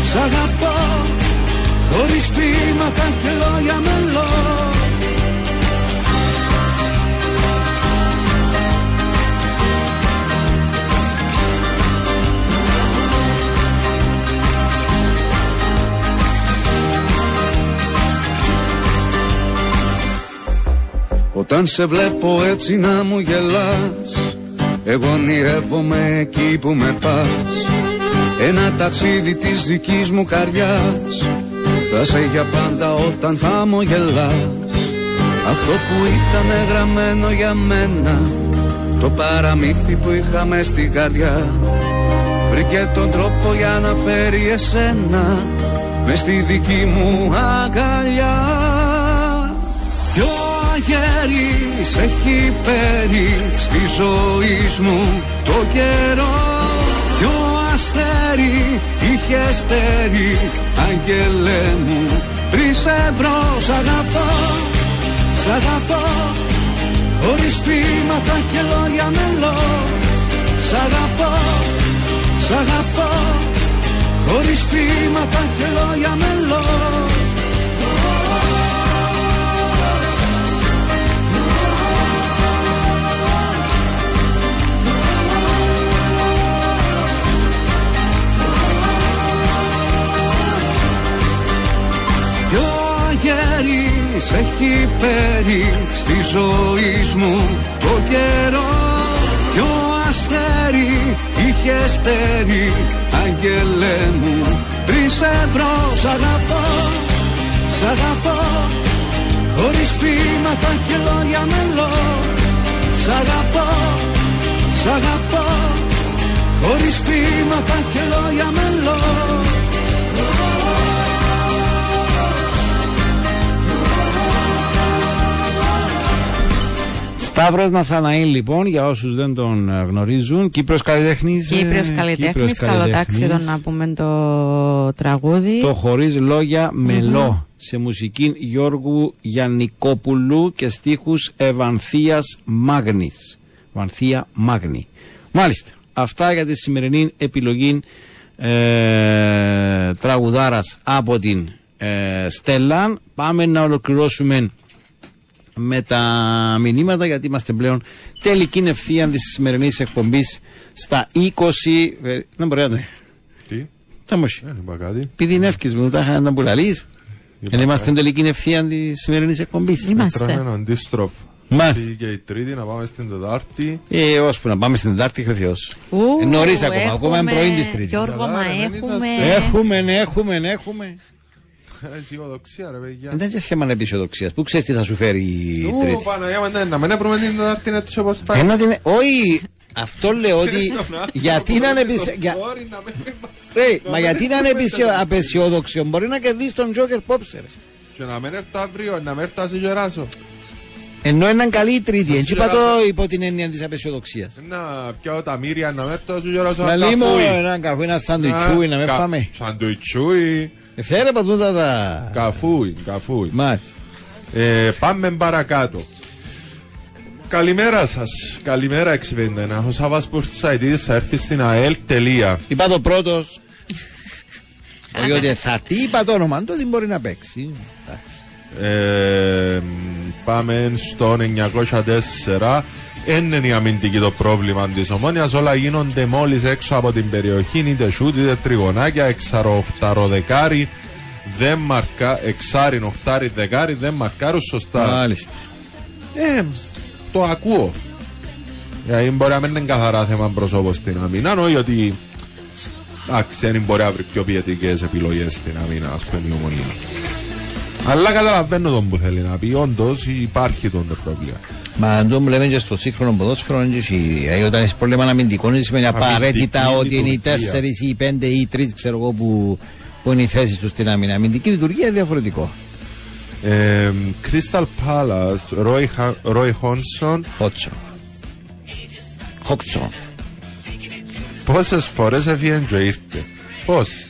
σ' αγαπώ. Χωρίς ποίηματα και λόγια μελώ Όταν σε βλέπω έτσι να μου γελάς Εγώ ονειρεύομαι εκεί που με πας. Ένα ταξίδι της δικής μου καρδιάς Θα σε για πάντα όταν θα μου γελάς. Αυτό που ήταν γραμμένο για μένα Το παραμύθι που είχαμε στην καρδιά. Βρήκε τον τρόπο για να φέρει εσένα Μες στη δική μου αγκαλιά Ποιο αγέρις έχει φέρει στη ζωή μου το καιρό. Ποιο αστέρι είχε στέρι αγγελέ μου πριν σε βρω σ' αγαπώ, σ' αγαπώ χωρίς ποίηματα και λόγια μελώ. Σ' αγαπώ, σ' αγαπώ χωρίς ποίηματα και λόγια μελώ αγέρις έχει φέρει στη ζωή μου το καιρό. Ποιο αστέρι είχε στέρι αγγελέ μου πριν σε βρω σ' αγαπώ, σ' αγαπώ χωρίς ποίηματα και λόγια μελώ. Σ' αγαπώ, σ' αγαπώ χωρίς ποίηματα και λόγια μελώ Σταύρος Ναθαναήλ λοιπόν, για όσους δεν τον ε, γνωρίζουν, Κύπρος καλλιτέχνης. ε, Κύπριος καλλιτέχνης, καλοτάξιδο να πούμε το τραγούδι. Το χωρίς λόγια μελό σε μουσική Γιώργου Γιαννικόπουλου και στίχους Ευανθίας Μάγνης. Βανθία Μάγνη. Μάλιστα. Αυτά για τη σημερινή επιλογή ε, τραγουδάρας από την ε, Στέλλα. Πάμε να ολοκληρώσουμε με τα μηνύματα γιατί είμαστε πλέον τελική ευθεία της σημερινής εκπομπής στα 20... ε, Δεν μπορεί να το Τι, Τα μόσοι. δεν είπα κάτι. Επειδή είναι εύκης μου, τα είχα να που λαλείς. Δεν είμαστε τελική ευθεία της σημερινής εκπομπής. Τρώνε ένα αντίστροφο. Μάλιστα. Αυτή Και η τρίτη να πάμε στην Τετάρτη. Ε, ώσπου να πάμε στην Τετάρτη, έχει ο Θεός. Ου, Ε, νωρίς ακόμα, έχουμε- ακόμα είναι πρωί της Τρίτης. Γιώργο, μα Καλά, ρε, δεν έχουμε... Έχουμε, έχουμε, έχουμε. Αισιοδοξία ρε παιδιά. Δεν είναι θέμα αισιοδοξίας. Πού ξέρεις τι θα σου φέρει η Ου, Τρίτη. Παναγία μου, ναι, να μην έπρεπε την Τετάρτη έτσι όπως πάει. Ένα την... Όχι, αυτό λέω ότι. γιατί να είναι απεσιο- για- Sorry, να μην- Ρε, Μα γιατί να είναι απεσιο- απεσιόδοξο; Μπορεί να κερδίσει τον Τζόκερ Πόψερ. Και να μην έρθω αύριο, να μην έρθω να σε γεράσω. Ενώ είναι καλή η Τρίτη. Έτσι είπα το γεράσω. υπό την έννοια της απεσιοδοξίας. Να πιάω τα μύρια, να μην έρθω να σου γεράσω. Να ένα λύμω καφούι. ένα καφέ, ένα σαντουιτσούι να με κα- φάμε. Σαντουιτσούι. Φέρε πατούτα τα. Καφούι, καφούι. Μάλιστα. Ε, πάμε παρακάτω. Καλημέρα σας. Καλημέρα 651. Ο Σάβα Πουρτσαϊτή θα έρθει στην ΑΕΛ. Τελεία. Είπα το πρώτος. Όχι ότι θα έρθει, είπα το όνομα του ότι μπορεί να παίξει. Εντάξει. Ε, πάμε στο 904. Δεν είναι η αμυντική το πρόβλημα της ομόνοια. Όλα γίνονται μόλις έξω από την περιοχή. Είτε σούτ είτε τριγωνάκια. Εξαροχτάρο δεκάρι. Δεν μαρκα. Εξάρι, οχτάρι, δεκάρι. Δεν μαρκάρουν σωστά. Μάλιστα. Ε, το ακούω. Γιατί μπορεί να μην είναι καθαρά θέμα προσώπου στην αμήνα. Όχι ότι. Εντάξει, δεν μπορεί να βρει πιο ποιητικέ επιλογές στην αμήνα, ας πούμε, η ομονία. Αλλά καταλαβαίνω τον που θέλει να πει. Όντως υπάρχει τον το πρόβλημα. Μα αν το λέμε και στο σύγχρονο ποδόσφαιρο, είναι και η- ε, όταν έχει πρόβλημα αμυντικό, δεν σημαίνει Αμυντική απαραίτητα ότι είναι οι λειτουργία. τέσσερι ή οι πέντε ή οι τρει, ξέρω εγώ, που, που είναι οι θέσει του στην άμυνα. Αμυντική λειτουργία είναι διαφορετικό. Ε, Crystal Palace, Roy, Ha- Roy Hodgson. Χότσον. Χότσον. Πόσε φορέ έφυγε και ήρθε. Πόσε.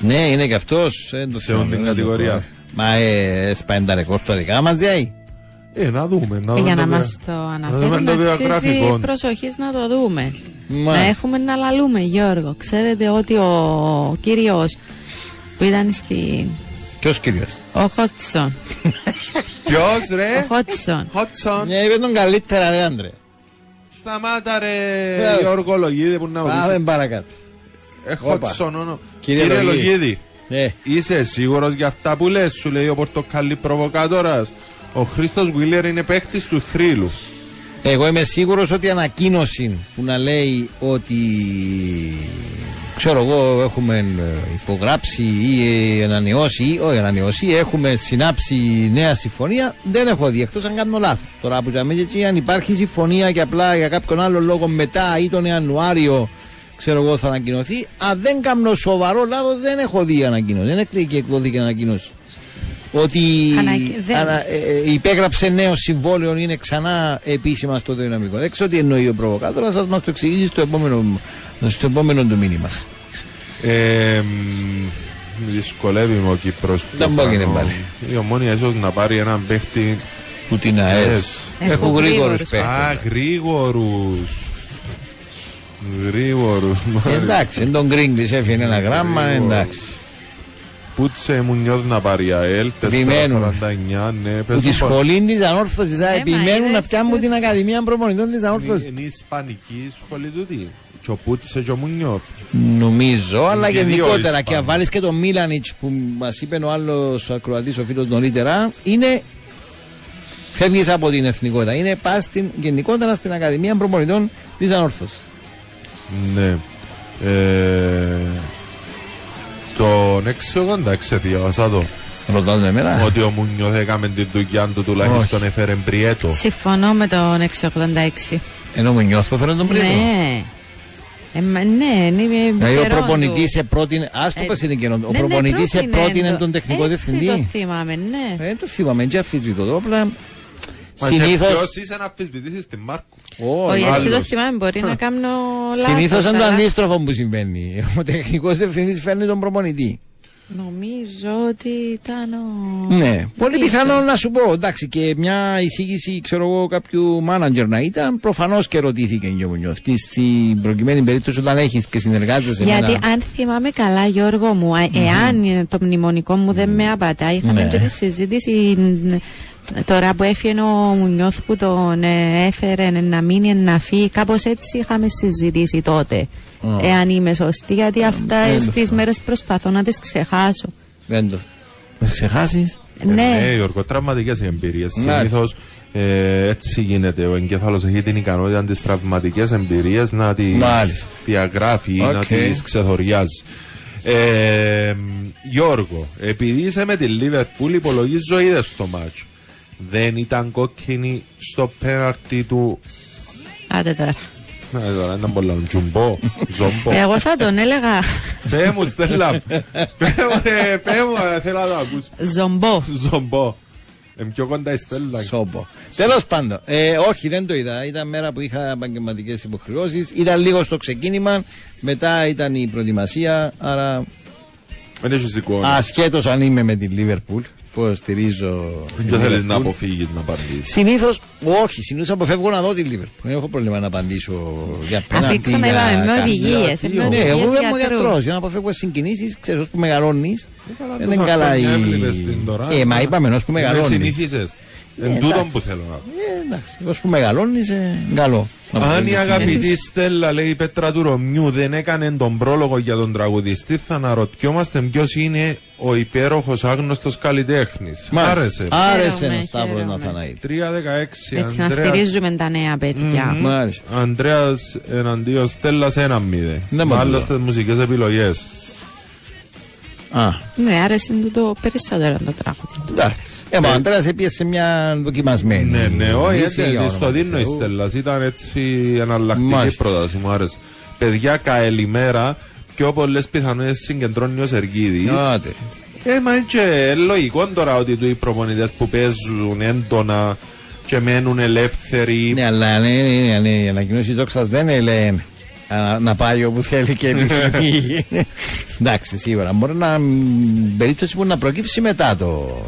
Ναι, είναι και αυτό. Σε όλη την κατηγορία. Μα ε, σπάει τα ρεκόρ τα δικά μα, διάει. Ε, να δούμε. Να Ε, για δούμε να το μας το να δούμε αναφέρουν το αξίζει βιογραφικό. προσοχής να το δούμε. Μάλιστα. Να έχουμε να λαλούμε Γιώργο. Ξέρετε ότι ο κύριος που ήταν στη... Ποιος κύριος; Ο Χότσον. Ποιος ρε; Ο Χότσον. Χότσον. Ναι, είπε τον καλύτερα, ρε άντρε. Σταμάτα ρε Βέβαια. Γιώργο Λογίδη που να Πάμε ρωτήσει. παρακάτω. Ε, Όπα. Χότσον όνομα. Κύριε Κύριε Λογίδη. Λογίδη. Ναι. Είσαι σίγουρος για αυτά που λες, σου λέει ο πορτοκαλί προβοκάτορας; Ο Χρήστος Βίλερ είναι παίχτης του θρύλου. Εγώ είμαι σίγουρος ότι η ανακοίνωση που να λέει ότι ξέρω εγώ έχουμε ε, υπογράψει ή ε, ανανεώσει ή όχι ανανεώσει ή έχουμε συνάψει νέα συμφωνία δεν έχω δει εκτός αν κάνω λάθος. Τώρα που λέμε και αν υπάρχει συμφωνία και απλά για κάποιον άλλο λόγο μετά ή τον Ιανουάριο ξέρω εγώ θα ανακοινωθεί. Αν δεν κάνω σοβαρό λάθος δεν έχω δει ανακοίνωση. Δεν έχει εκδόθηκε ανακοίνωση ότι Ανακοι- δεν- ανα- ε, ε, υπέγραψε νέο συμβόλαιο, είναι ξανά επίσημα στο δυναμικό. Δεν ξέρω τι εννοεί ο προβοκάτορας, σα μας το εξηγήσει στο επόμενο, στο επόμενο του μήνυμα. Ε, μ, δυσκολεύει με ο Κύπρος. Δεν μπορεί να πάλι. Η ομόνια ίσως να πάρει έναν παίχτη. Που την ΑΕΣ. Έχουν Έχουν γρήγορους γρήγορους παίχτε. Α, γρήγορους. Γρήγορους. μάλιστα. Εντάξει, εν τον Γκρίνγκ τη έφυγε ένα γράμμα, εντάξει. Πούτσε μου νιώθει να πάρει η ΑΕΛ. Επιμένουν. 449, ναι. Που πες τη μου, σχολή τη ανόρθωση θα Ε, μα επιμένουν να είδες, πιάνουν ε. την Ακαδημία Προπονητών της Είναι ανόρθωση. είναι η ισπανική σχολή του τι. Και ο Πούτσε και ο Μουνιώθ. Νομίζω, αλλά Και δύο γενικότερα Ισπανοί. και αν βάλεις και τον Μίλανιτς που μας είπε ο άλλος ακροατής, ο φίλος νωρίτερα, είναι. Φεύγεις από την εθνικότητα. Είναι πας γενικότερα στην Ακαδημία Προπονητών της Ανόρθωση. Ναι. Ε, το 686 διάβασα το. Ρωτάτε εμένα. Ότι ο Μουνιώθ έκαμε τη δουλειά του τουλάχιστον έφερε μπριέτο. Συμφωνώ με τον 686. Ενώ μου νιώθω, φέρε τον πριν. Ναι. Ε, μα, ναι, είναι Δηλαδή ο φερόν προπονητής του. σε πρότεινε. Α το Ε, πα είναι καιρό. Ο ναι, ναι, προπονητής σε πρότεινε πρότεινε το. τον τεχνικό Έτσι διευθυντή. το θυμάμαι, ναι. Ε, το θυμάμαι, δεν αφισβητώ το. Απλά Μα και συνήθω. ποιος είσαι να αμφισβητήσεις την Μάρκο; Όχι, έτσι το άλλος. θυμάμαι, μπορεί να κάνω λάθος. Συνήθως είναι το αλλά αντίστροφο που συμβαίνει. Ο τεχνικός διευθυντή φέρνει τον προπονητή. Νομίζω ότι ήταν ο... Ναι, πολύ Ίσως. πιθανό να σου πω. Εντάξει, και μια εισήγηση, ξέρω εγώ, κάποιου μάνατζερ να ήταν, προφανώς και ρωτήθηκε η Μουνιώθ. Στην προκειμένη περίπτωση, όταν έχεις και συνεργάζεσαι με Γιατί ένα. αν θυμάμαι καλά Γιώργο μου, α- εάν το μνημονικό μου δεν με απατά, είχαμε Ναι. και τη συζήτηση ν- τώρα που έφυγε ο Μουνιόθ που τον ε, έφερε να μείνει να φύγει, κάπως έτσι είχαμε συζητήσει τότε. Ω. Εάν είμαι σωστή, γιατί αυτά δεν το στις θυμάμαι. μέρες προσπαθώ να τις ξεχάσω. Δεν το. Με ξεχάσεις; Ναι, Ναι, Γιώργο, τραυματικές εμπειρίες. Μάλιστα. Συνήθως ε, έτσι γίνεται. Ο εγκέφαλος έχει την ικανότητα τις τραυματικές εμπειρίες να τις Μάλιστα. διαγράφει ή να Οκ. τις ξεθοριάζει. Ε, Γιώργο, επειδή είσαι με τη Λίβερπουλ, υπολογίζω είδες το μάτσο. Δεν ήταν κόκκινη στο πέναρτι του. άντε τώρα. Ναι, τώρα ήταν πολλά. Τζουμπό. Τζομπό. Εγώ θα τον έλεγα Πέ μου, Στέλλα. Πέ μου, ε, πέ μου, ε, θέλω να το ακούσω. ζομπό. Ζομπό. Ε, πιο κοντά η Στέλλα. Σόμπο. Τέλος πάντων, ε, όχι, δεν το είδα. Ήταν μέρα που είχα επαγγελματικές υποχρεώσεις. Ήταν λίγο στο ξεκίνημα. Μετά ήταν η προετοιμασία. Άρα Δεν έχεις εικόνα. Ασχέτως αν είμαι με την Λίβερπουλ, που στηρίζω. την Δεν θέλεις Liverpool. να αποφύγεις να απαντήσεις. Συνήθως, όχι, συνήθως αποφεύγω να δω τη Λίβερπουλ. Δεν έχω πρόβλημα να απαντήσω για πέναντι. Αφού ξαναείπαμε για με κάτι. οδηγίες, Ναι, με οδηγίες εγώ δεν είμαι γιατρούς. γιατρός. Για να αποφεύγω συγκινήσεις, ξέρεις, όσο που μεγαλώνεις. καλά, Δεν τόσα είναι καλά η. χρόνια έβλεπες την τώρα, Ε, μα ε, είπαμε, όσο που Με μεγαλώνεις. Συνήθισες. Εν Ε, τούτον εντάξει. που θέλω να πω. Ε, εντάξει, όσο που μεγαλώνει, καλό. Να Αν αποφεύγεις η συνήθειες. αγαπητή Στέλλα, λέει η Πέτρα του Ρωμιού, δεν έκανε τον πρόλογο για τον τραγουδιστή, θα αναρωτιόμαστε ποιος είναι ο υπέροχος άγνωστος καλλιτέχνης. Μάλιστα. Άρεσε. Άρεσε Χαίρομαι, ένα Σταύρο χαίρομαι. Ναθαναήλ. 3-16. Έτσι να στηρίζουμε τα νέα παιδιά. Μάλιστα. Αντρέα εναντίον Στέλλας 1-0. Ναι, Με μα άλλε τούτο. μουσικές επιλογές. Α, Ναι, άρεσε του το περισσότερο το τραγούδι. εντάξει. Ε, μα ο Αντρέας έπιασε σε μια δοκιμασμένη. Ναι, ναι, όχι, λύση, έτσι, για όνομα στο του δίνω η Θεού. Στέλλα. Ήταν έτσι εναλλακτική Μάλιστα. πρόταση, μου άρεσε. Παιδιά, καλημέρα. Πιο πολλέ πιθανότητε συγκεντρώνει ο Σεργίδης. Άντε. Ε, μα είναι και λογικό τώρα ότι του οι προπονητές που παίζουν έντονα και μένουν ελεύθεροι. Ναι, αλλά ναι, ναι, ναι, η ανακοινώση δόξας δεν λένε να, να πάει όπου θέλει και επιθυμεί. Εντάξει, σίγουρα. Μπορεί να μ, περίπτωση που να προκύψει μετά το.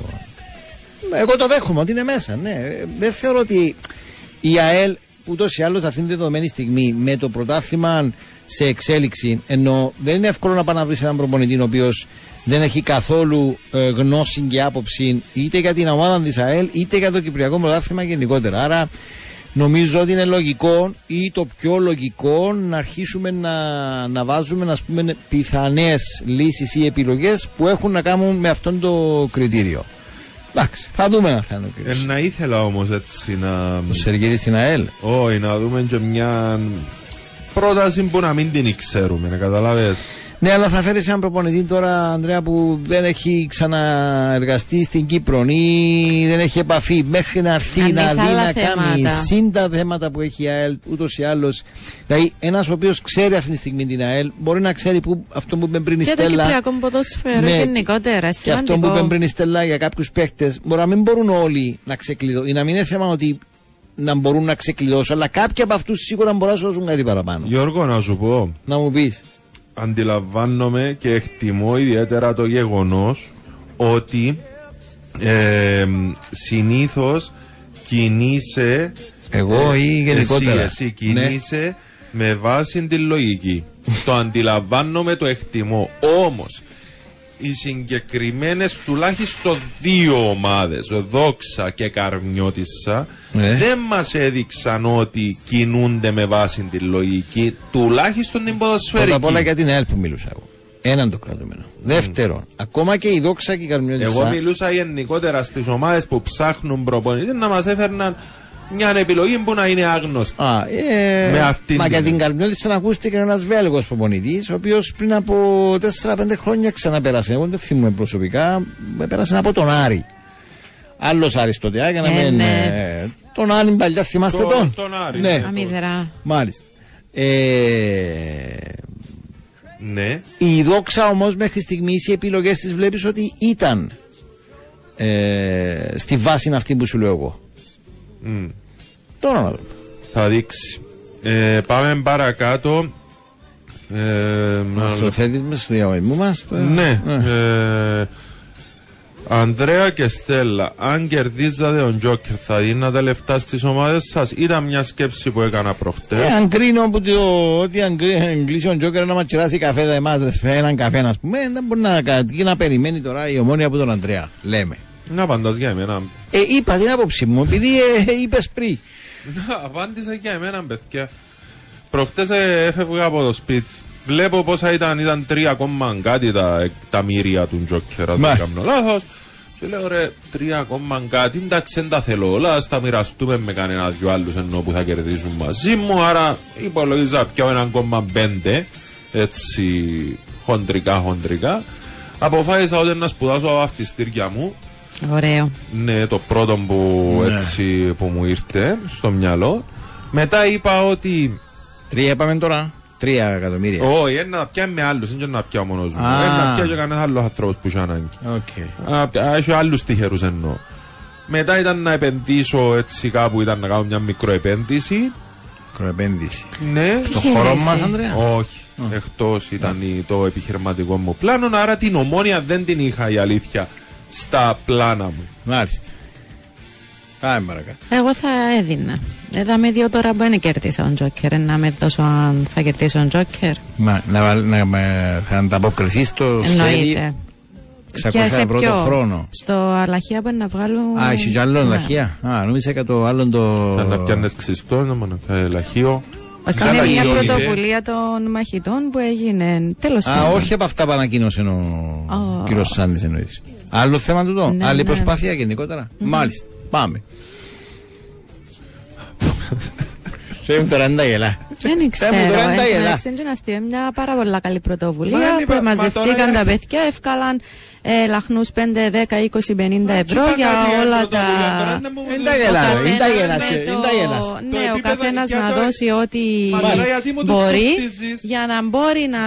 Εγώ το δέχομαι ότι είναι μέσα. Ναι. Ε, Δεν θεωρώ ότι η ΑΕΛ που ούτως ή άλλως αυτήν την δεδομένη στιγμή με το πρωτάθλημα σε εξέλιξη, ενώ δεν είναι εύκολο να πάει να βρεις έναν προπονητή ο οποίος δεν έχει καθόλου ε, γνώση και άποψη είτε για την ομάδα της ΑΕΛ είτε για το Κυπριακό Πρωτάθλημα γενικότερα. Άρα νομίζω ότι είναι λογικό ή το πιο λογικό να αρχίσουμε να, να βάζουμε να πούμε, πιθανές λύσεις ή επιλογές που έχουν να κάνουν με αυτόν το κριτήριο. Εντάξει, θα δούμε να θα είναι ο Ε, κύριος. να ήθελα όμως έτσι να. Ο Σεργίδης στην ΑΕΛ. Όχι, να δούμε και μια πρόταση που να μην την ξέρουμε, να καταλάβες. Ναι, αλλά θα φέρεις έναν προπονητή τώρα, Ανδρέα, που δεν έχει ξαναεργαστεί στην Κύπρο ή δεν έχει επαφή μέχρι να έρθει Να να δεις δει άλλα να κάνει θέματα. συν τα θέματα που έχει η ΑΕΛ ούτως ή άλλως. Δηλαδή, ένας ο οποίος ξέρει αυτή τη στιγμή την ΑΕΛ μπορεί να ξέρει που, αυτό που είπε πριν η Και το Στέλλα. Κυπριακό ποδόσφαιρο Ναι, γενικότερα. Και αυτό που είπε πριν η Στέλλα για κάποιους παίχτε, μπορεί να μην μπορούν όλοι να ξεκλειδώσουν. Ή να μην είναι θέμα ότι να μπορούν να ξεκλειδώσουν, αλλά κάποιοι από αυτούς σίγουρα μπορούν να σώσουν κάτι παραπάνω. Γιώργο, να σου πω, Να μου πεις. Αντιλαμβάνομαι και εκτιμώ ιδιαίτερα το γεγονός ότι ε, συνήθως κινείσαι Εγώ ή γενικότερα. εσύ, εσύ κινείσαι με βάση τη λογική. Το αντιλαμβάνομαι, το εκτιμώ. Όμως οι συγκεκριμένες τουλάχιστον δύο ομάδες Δόξα και Καρμιώτισσα Ναι. δεν μας έδειξαν ότι κινούνται με βάση τη λογική τουλάχιστον την ποδοσφαιρική Πρώτα απ' όλα για την ΑΕΛ που μιλούσα εγώ. Έναν το κρατούμενο. Δεύτερον, ακόμα και η δόξα και η Καρμιώτισσα. Εγώ μιλούσα γενικότερα στις ομάδες που ψάχνουν προπονητή να μας έφερναν μια επιλογή που να είναι άγνωστη. Α, ε, Με αυτήν μα την για την έννοια. Καρμιώτισσα ακούστηκε ένας Βέλγο προπονητής, ο οποίος πριν από 4-5 χρόνια ξαναπέρασε. Εγώ δεν θυμούμαι προσωπικά, πέρασε από τον Άρη. Άλλος Άρη τότε, α, για να Ε, μην. ναι. ε, τον Άρη παλιά θυμάστε Το- τον; τον Άρη, Ναι, ναι. Αμυδρά. μάλιστα. Ε, Ναι. η δόξα όμως μέχρι στιγμής οι επιλογές της βλέπεις ότι ήταν ε, στη βάση αυτή που σου λέω εγώ. Μμ. Τώρα να δούμε. Θα δείξει. Ε, πάμε παρακάτω. Ε, Να το θέτεις μες στο διαγωνισμό μας. το- ναι. Ε, Ανδρέα και Στέλλα, αν κερδίζατε τον Τζόκερ, θα δίνατε λεφτά στις ομάδες σας; Ήταν μια σκέψη που έκανα προχτές. Ε, αν κρίνω που το, ότι αν κρί- αν κλείσει ο Τζόκερ να μας τσιράσει καφέ δε εμάς, ρε, φέρε έναν καφέ να πούμε, δεν μπορεί να, κα- τι να περιμένει τώρα η ομόνια από τον Αντρέα, λέμε. Να απαντάς για εμένα. Ε, είπα την άποψη μου, επειδή ε, είπες πριν. Απάντησα για εμένα, παιδιά. Προχτές έφευγα από το σπίτι. Βλέπω πόσα ήταν, ήταν τρία ακόμα κάτι τα, τα μύρια του Τζόκερ, αν δεν Μάλιστα. κάνω λάθος. Και λέω ρε, τρία ακόμα κάτι, εντάξει δεν τα θέλω όλα, ας τα μοιραστούμε με κανένα δυο άλλους ενώ που θα κερδίσουν μαζί μου, άρα υπολογίζα πιάω ένα ακόμα πέντε, έτσι χοντρικά χοντρικά. Αποφάσισα ότι να σπουδάσω βαφτιστήρια μου, Ωραίο. ναι, το πρώτο που, Ναι. έτσι, που μου ήρθε στο μυαλό. Μετά είπα ότι Τρία είπαμε τώρα. Τρία εκατομμύρια. όχι, είναι να πιάμε με άλλους, δεν είναι να πιάω μόνος μου. Α. Είναι να πιάω και κανένας άλλος άνθρωπος που έχει ανάγκη. Οκ. Α, πια- Έχει άλλους τυχερούς εννοώ. Μετά ήταν να επενδύσω έτσι κάπου, ήταν να κάνω μια μικρό επένδυση. Μικροεπένδυση. Ναι. Στο χώρο μας, Ανδρέα; Όχι. Εκτός ήταν η- το επιχειρηματικό μου πλάνο, άρα την ομόνια δεν την είχα η αλήθεια στα πλάνα μου. Μάλιστα. Πάμε παρακάτω. Εγώ θα έδινα. Είδαμε δύο τώρα που δεν κέρδισα τον Τζόκερ. Να με δώσω αν θα κερδίσω τον Τζόκερ. Μα, να, βάλ- να, με- θα ανταποκριθείς στο σχέδιο Εννοείται. 600 ευρώ το χρόνο. Στο αλαχεία που να βγάλουν. Α, είσαι κι άλλο Ναι. λαχεία. Α, νόμιζα και το άλλο το. Θα να πιάνεις ξυστό, να μου να λαχείο. Όχι, Σαν είναι μια λαχείο, πρωτοβουλία των μαχητών που έγινε. Τέλος Α, πάντων. όχι από αυτά που ανακοίνωσε ο Ω. κύριος Σάντης εννοείς. Άλλο θέμα του το. Ναι, Άλλη ναι. προσπάθεια γενικότερα. Μάλιστα. Πάμε. Σε τώρα δεν τα γελά. Δεν ξέρω. μου τώρα, είναι τα εν τω γελά. μεταξύ, είναι αστείο, μια πάρα πολύ καλή Μα πρωτοβουλία δεν που είπα- μα μαζευτήκαν τώρα- τα παιδιά, ευκάλαν ε, λαχνούς 5, 10, 20, 50 ευρώ είπα για κάτι για όλα πρωτοβουλία, τώρα τα. δεν μου Δεν το τα λες. γελά, Ο ρε, δεν τα καθένας γελάς, με και- το- δεν τα γελάς. Ναι, ο επίπεδο καθένας για να το- δώσει ό,τι Μα τώρα γιατί μου το μπορεί σκουπτίζεις; για να μπορεί να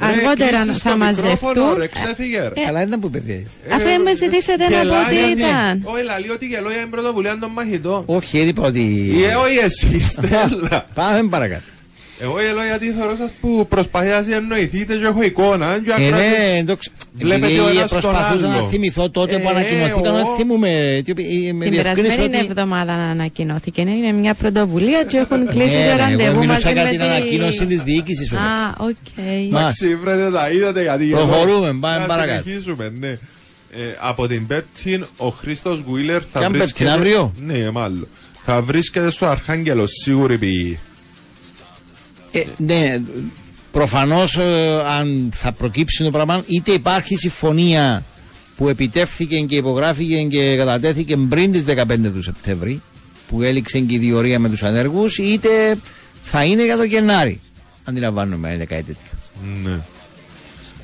Ρε, αργότερα κλείσεις θα το μικρόφωνο, μαζευτούν. ρε, ξέφυγε, ρε. Ε, Καλά ήταν που παιδιά. Αφού με ζητήσετε να πω Γελάει, τι ναι. ήταν. Όχι, λαλεί ότι γελώ για την πρωτοβουλία των μαχητών. Όχι, είπα ότι. Ε, όχι εσύ, Στέλλα. Πάμε παρακάτω. Εγώ γελώ γιατί θεωρώ σας που προσπαθείτε να εννοηθείτε και έχω εικόνα. και Ε, ακροατές- ναι, το ξε- Βλέπετε επειδή ο ένας τον προσπαθούσα να άλλο. θυμηθώ τότε που Ε, ανακοινωθήκαν, εγώ- να θυμούμε. τι- ε, με Την διευκρίνησε περασμένη ότι- εβδομάδα ανακοινώθηκε. Είναι μια πρωτοβουλία και έχουν κλείσει Ναι, και ναι, ραντεβού Εγώ μαζί μιλούσα με για την τη- ανακοίνωση της διοίκησης. Α, οκ. Μα- Εντάξει, βρετε τα είδατε γιατί γελώ. Προχωρούμε, πάμε Να παρακάτω. συνεχίσουμε, ναι. Ε, από την Πέπτιν, ο Χρήστος Γουίλερ θα Ποια βρίσκεται... Πέπτιν, αύριο; Ναι, μάλλον. Θα βρίσκεται στο Αρχάγγελο, σίγουρη πηγή. Ε, ναι, προφανώς αν θα προκύψει το πράγμα, είτε υπάρχει συμφωνία που επιτεύχθηκε και υπογράφηκε και κατατέθηκε πριν τις 15 του Σεπτέμβρη, που έληξε και η διορία με τους ανέργους, είτε θα είναι για το Γενάρη. Αντιλαμβάνομαι, είναι κάτι τέτοιο. Ναι.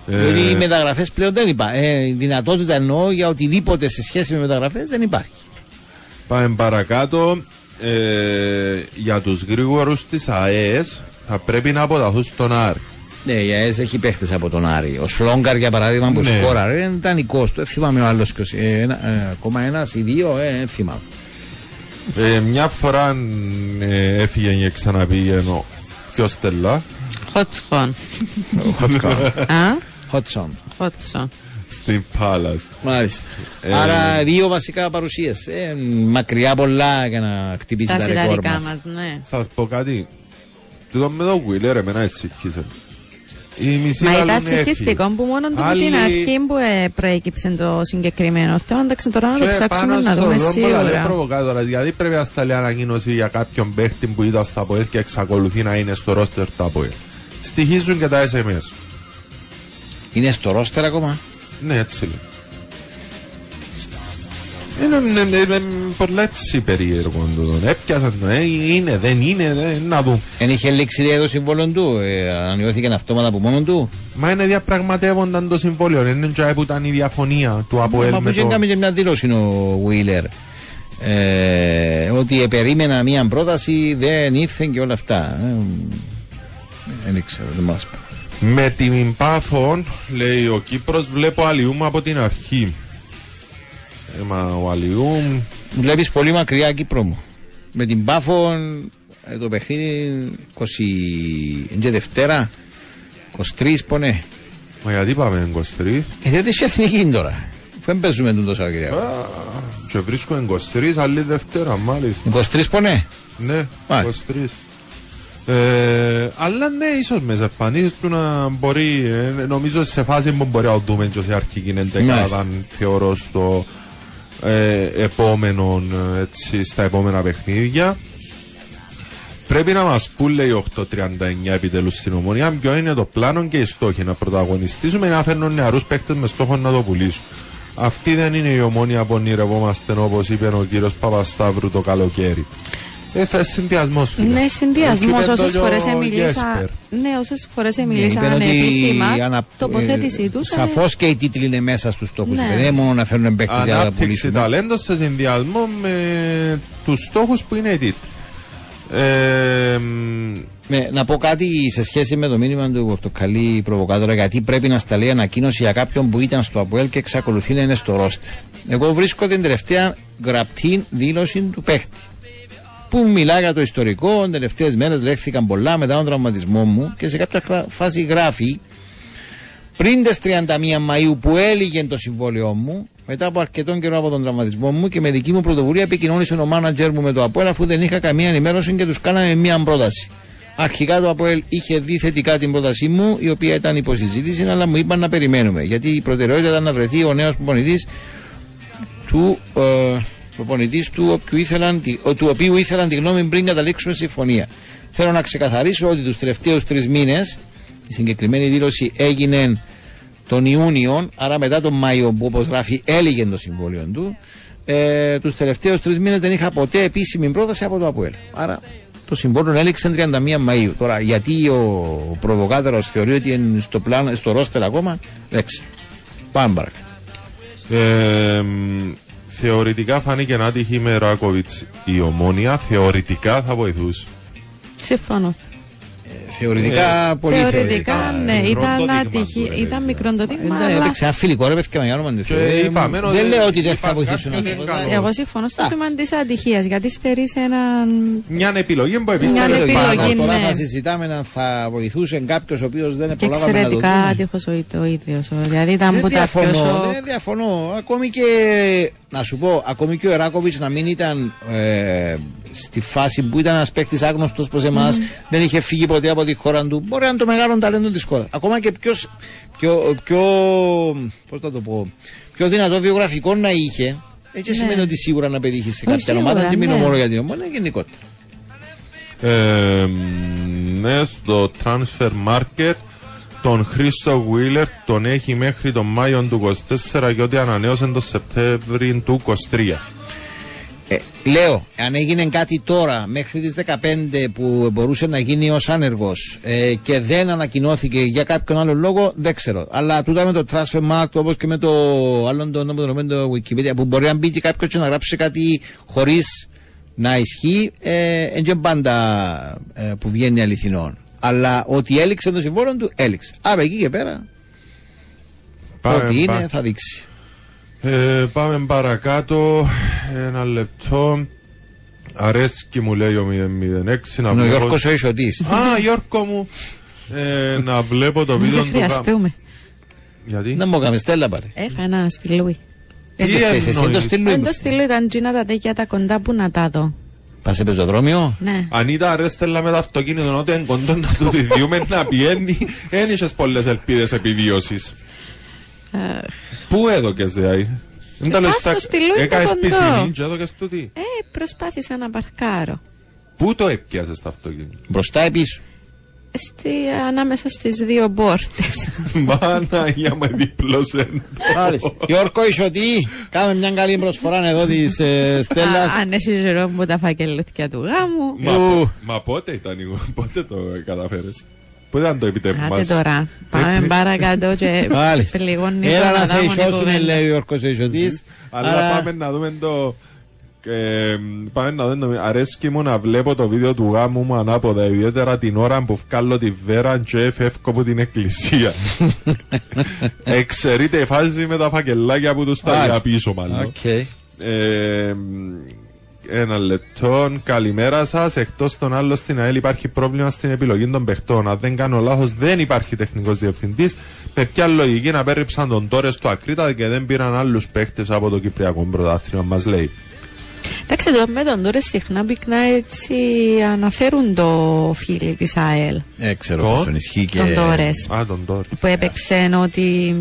Διότι Ε, οι μεταγραφές πλέον δεν υπάρχει. Ε, η δυνατότητα εννοώ για οτιδήποτε σε σχέση με μεταγραφές δεν υπάρχει. Πάμε παρακάτω. Ε, για τους γρήγορους της ΑΕΣ θα πρέπει να αποταθούν στον Άρη. Ναι, η ΑΕΣ έχει παίχτες από τον Άρη. Ο Σλόγκαρ για παράδειγμα που Ναι. σκόραρε ήταν δανεικό του. Δεν θυμάμαι ο άλλος. Ε, ένα, ε, ακόμα ένας ή δύο, ε, δεν θυμάμαι. Ε, μια φορά ε, έφυγε και ξαναπήγε ο πιο στελά Χότσχον. Α, Χότσον. Χότσον. στην Πάλας. Μάλιστα. Ε, Άρα δύο βασικά παρουσίες. Ε, μακριά πολλά για να χτυπήσει Τα τα, ρεκόρ συνταρικά μας. μας, ναι. Σας πω κάτι. Τούτο με το Wheeler εμένα εσυχήσε. Η μισή Μα λαλούν ήταν έφυγε. στοιχιστικό που μόνο του από Άλλοι- την αρχή που ε, προέκυψε το συγκεκριμένο θέμα. Εντάξει, τώρα να το Και ψάξουμε πάνω να στο δούμε δρόμο λέει σίγουρα. προβοκάτορας, γιατί πρέπει να σταλεί ανακοίνωση για κάποιον παίχτη που ήταν στα ΠΟΕΛ και εξακολουθεί να είναι στο ρόστερ του ΑΠΟΕΛ. Στοιχίζουν και τα SMS. Είναι στο ρόστερ ακόμα; Ναι, έτσι λέει. Είναι, είναι, είναι, πολλά έτσι περίεργο τούτο. Έπιασαν το, ε, είναι, δεν είναι, ε, να δούμε. Εν είχε λήξει λέει, το συμβόλαιο του. Ε, ανανεώθηκε αυτόματα από μόνο του; Μα είναι διαπραγματεύονταν το συμβόλαιο, είναι και που ήταν η διαφωνία του ΑΠΟΕΛ Μα με που το... έκανε και μια δήλωση ο Βίλερ. Ε, ότι περίμενα μια πρόταση, δεν ήρθε και όλα αυτά. Ε, δεν ξέρω, δεν μας πω. Με την Πάφων, λέει ο Κύπρος, βλέπω Αλιούμ από την αρχή. Ε, μα ο Αλιούμ... Βλέπεις πολύ μακριά Κύπρο μου. Με την Πάφο ε, το παιχνίδι 20 και Δευτέρα 23 πονέ. Μα γιατί πάμε 23. Ε, διότι είσαι εθνική τώρα. Αφού δεν παίζουμε τον τόσο Σαββατοκύριακο. Α, Και βρίσκω 23, άλλη Δευτέρα μάλιστα. 23 πονέ; Ναι, Μάλιστα. 23. Ε, αλλά ναι, ίσως με εμφανίσεις του να μπορεί, ε, νομίζω σε φάση που μπορεί να το δούμε και σε αρχική Μάλιστα. εντεκάδα, θεωρώ στο ε, επόμενο, ε, έτσι, στα επόμενα παιχνίδια. Πρέπει να μας πούν, λέει 8.39 επιτέλους στην ομονία, ποιο είναι το πλάνο και οι στόχοι να πρωταγωνιστήσουμε ή να φέρνουν νεαρούς παίκτες με στόχο να το πουλήσουν. Αυτή δεν είναι η ομόνια που ονειρευόμαστε όπως είπε ο κύριος Παπασταύρου το καλοκαίρι. Ε, θα συνδυασμός φίλε. Ναι, συνδυασμός. Έτσι είπε Όσες το φορές και ο μιλήσα. Γέσπερ. Ναι, όσες φορές Είπαν μιλήσαν ότι επίσημα, ανα- τοποθέτησή ε, τους. Σαφώς και οι τίτλοι είναι μέσα στους στόχους. Ναι. Δεν είναι μόνο να φέρουν παίκτες για να τα Ανάπτυξη πουλήσουν. ταλέντος σε συνδυασμό με τους στόχους που είναι οι τίτλοι. Ε, μ, Ναι, να πω κάτι σε σχέση με το μήνυμα του Πορτοκαλί προβοκάτορα, γιατί πρέπει να σταλεί ανακοίνωση για κάποιον που ήταν στο ΑΠΟΕΛ και εξακολουθεί να είναι στο ρόστερ. Εγώ βρίσκω την τελευταία γραπτή δήλωση του παίχτη. Που μιλάει για το ιστορικό. Τελευταίες μέρες λέχθηκαν πολλά μετά τον τραυματισμό μου και σε κάποια γρα- φάση γράφει πριν τις 31 Μαου που έλυγε το συμβόλαιό μου, μετά από αρκετόν καιρό από τον τραυματισμό μου και με δική μου πρωτοβουλία επικοινώνησε ο μάνατζερ μου με το Αποέλ αφού δεν είχα καμία ενημέρωση και τους κάναμε μία πρόταση. Αρχικά το Αποέλ είχε δει θετικά την πρότασή μου, η οποία ήταν υποσυζήτηση, αλλά μου είπαν να περιμένουμε. Γιατί η προτεραιότητα ήταν να βρεθεί ο νέος προπονητής του, ε, προπονητής του, οποίου ήθελαν, τη- ο- του οποίου ήθελαν τη γνώμη πριν καταλήξουμε σε συμφωνία. Θέλω να ξεκαθαρίσω ότι τους τελευταίους τρεις μήνες η συγκεκριμένη δήλωση έγινε τον Ιούνιο, άρα μετά τον Μάιο που όπως γράφει έλυγε το συμβόλαιο του. Ε, τους τελευταίους τρεις μήνες δεν είχα ποτέ επίσημη πρόταση από το ΑΠΟΕΛ. Άρα το συμβόλαιο έληξε 31 Μαου. Τώρα, γιατί ο προβοκάτερο θεωρεί ότι είναι στο, πλάνο, στο ρόστερ ακόμα, δεν ξέρω. Πάμε παρακάτω. Ε, μ, θεωρητικά φάνηκε να τύχει με Ράκοβιτς η ομόνια. Θεωρητικά θα βοηθούσε. Συμφωνώ. Θεωρητικά, πολύ Θεωρητικά, ναι, Μικρό το ήταν δείγμα άτυχη. του, ρε, Ήταν μικρό το δείγμα, Εντάξει, αλλά έπαιξε ένα φιλικό ρε παιδιά με Γιάννη Και είπαμε ότι Δεν λέω ότι δεν θα είπα βοηθήσουν κάποιος αυτό. είναι καλό. εγώ συμφωνώ στο θέμα της ατυχίας γιατί στερείς έναν. Μια επιλογή που Μια επίστευε επιλογή, πάνω. Τώρα ναι. θα συζητάμε αν θα βοηθούσε κάποιος ο οποίος δεν Και προλάβαμε να το εξαιρετικά δούμε. άτυχος ο, ο ίδιος. Δηλαδή ήταν Δεν που τα πιο διαφωνώ, σοκ. δεν διαφωνώ. Ακόμη και, να σου πω, ακόμη και ο Εράκοβιτς να μην ήταν ε, στη φάση που ήταν ένας παίκτης άγνωστος προς εμάς, δεν είχε φύγει ποτέ από τη χώρα του. Μπορεί να είναι το μεγάλο ταλέντο της χώρας. Ακόμα και ποιος, πιο, πιο, πώς θα το πω, πιο δυνατό βιογραφικό να είχε, έτσι Ναι. σημαίνει ότι σίγουρα να πετύχει σε Όχι, κάποια σίγουρα, ομάδα. Και μιλώ ναι. μόνο για την ομάδα, γενικότερα. Ε, ναι, στο transfer market τον Χρήστο Βίλερ τον έχει μέχρι τον Μάιο του 24 και ότι ανανέωσε τον Σεπτέμβριο του 23. Ε, λέω, αν έγινε κάτι τώρα μέχρι τις 15 που μπορούσε να γίνει ως άνεργος ε, και δεν ανακοινώθηκε για κάποιον άλλο λόγο, δεν ξέρω. Αλλά τούτα με το transfer market όπως και με το άλλο το νόμο το, το Wikipedia που μπορεί να μπει και κάποιος και να γράψει κάτι χωρίς να ισχύει, ε, εν και πάντα ε, που βγαίνει αληθινό. Αλλά ότι έληξε το συμβόλαιο του, έληξε. Από εκεί και πέρα, Πάμε, ό,τι είναι πά- θα δείξει. Ε, πάμε παρακάτω. Ένα λεπτό. Αρέσκει μου λέει ο 006 να Είναι ο βλέπω- Γιώργος ο Ισοτής. Α, Γιώργο μου. Ε, να βλέπω το Δεν βίντεο σε του Γα- χρειαστούμε. Γιατί; Να μου έκαμε στέλα πάρε. Έφανα στη Λούι. Δεν Τι το θες, εσύ εννοείς; το στείλω. Δεν το στείλω, ήταν τζίνα τα τέτοια τα κοντά που να τα δω. Πας σε πεζοδρόμιο; Ναι. Αν ήταν αρέστελα με το αυτοκίνητο ότι είναι κοντό να του τη διούμε να πιένει, δεν είχες πολλές ελπίδες επιβίωσης. Ε, Πού έδωκες δηλαδή; Δεν τα πας λες στο τα- στυλούι το Έκανες κοντό. πισινή και έδωκες τούτη. Ε, προσπάθησα να παρκάρω. Πού το έπιασες το αυτοκίνητο. Μπροστά ή πίσω; Στη, ανάμεσα στις δύο πόρτες. Μάνα για με δίπλωσε. Μάλιστα. Γιώργο Ισοτή, κάμε μια καλή προσφορά εδώ της ε, Στέλλας. Α, Αν έχει ζερό μου τα φακελούθια του γάμου. Μα, μα πότε ήταν εγώ, πότε το καταφέρες; Πότε ήταν το επιτεύγμα Άντε σου. τώρα. Πάμε παρακάτω και Μάλιστα. πληγώνει Έλα το να σε αδάμον η ισώσουν, κουβέντα. λέει ο Γιώργο Ισοτή. Αλλά πάμε να δούμε το... Ε, πάμε να δούμε το... Αρέσκει μου να βλέπω το βίντεο του γάμου μου ανάποδα ιδιαίτερα την ώρα που βγάλω τη βέρα και φεύγω από την εκκλησία Εξαιρείται η φάση με τα φακελάκια που τους τα Μάλιστα. για πίσω μάλλον Οκ. ε, ένα λεπτό. Καλημέρα σας. Εκτός των άλλων στην ΑΕΛ υπάρχει πρόβλημα στην επιλογή των παιχτών. Αν δεν κάνω λάθος, δεν υπάρχει τεχνικός διευθυντής. Με ποια λογική απέρριψαν τον Τόρες στο Ακρίτα και δεν πήραν άλλους παίχτες από το Κυπριακό πρωτάθλημα, μας λέει. Εντάξει, το με τον τώρα συχνά πυκνά έτσι αναφέρουν οι φίλοι της ΑΕΛ. Ε, ξέρω Το; πόσο ισχύει και. Τον Τόρες. Α, τον Τόρες. Που έπαιξε ότι.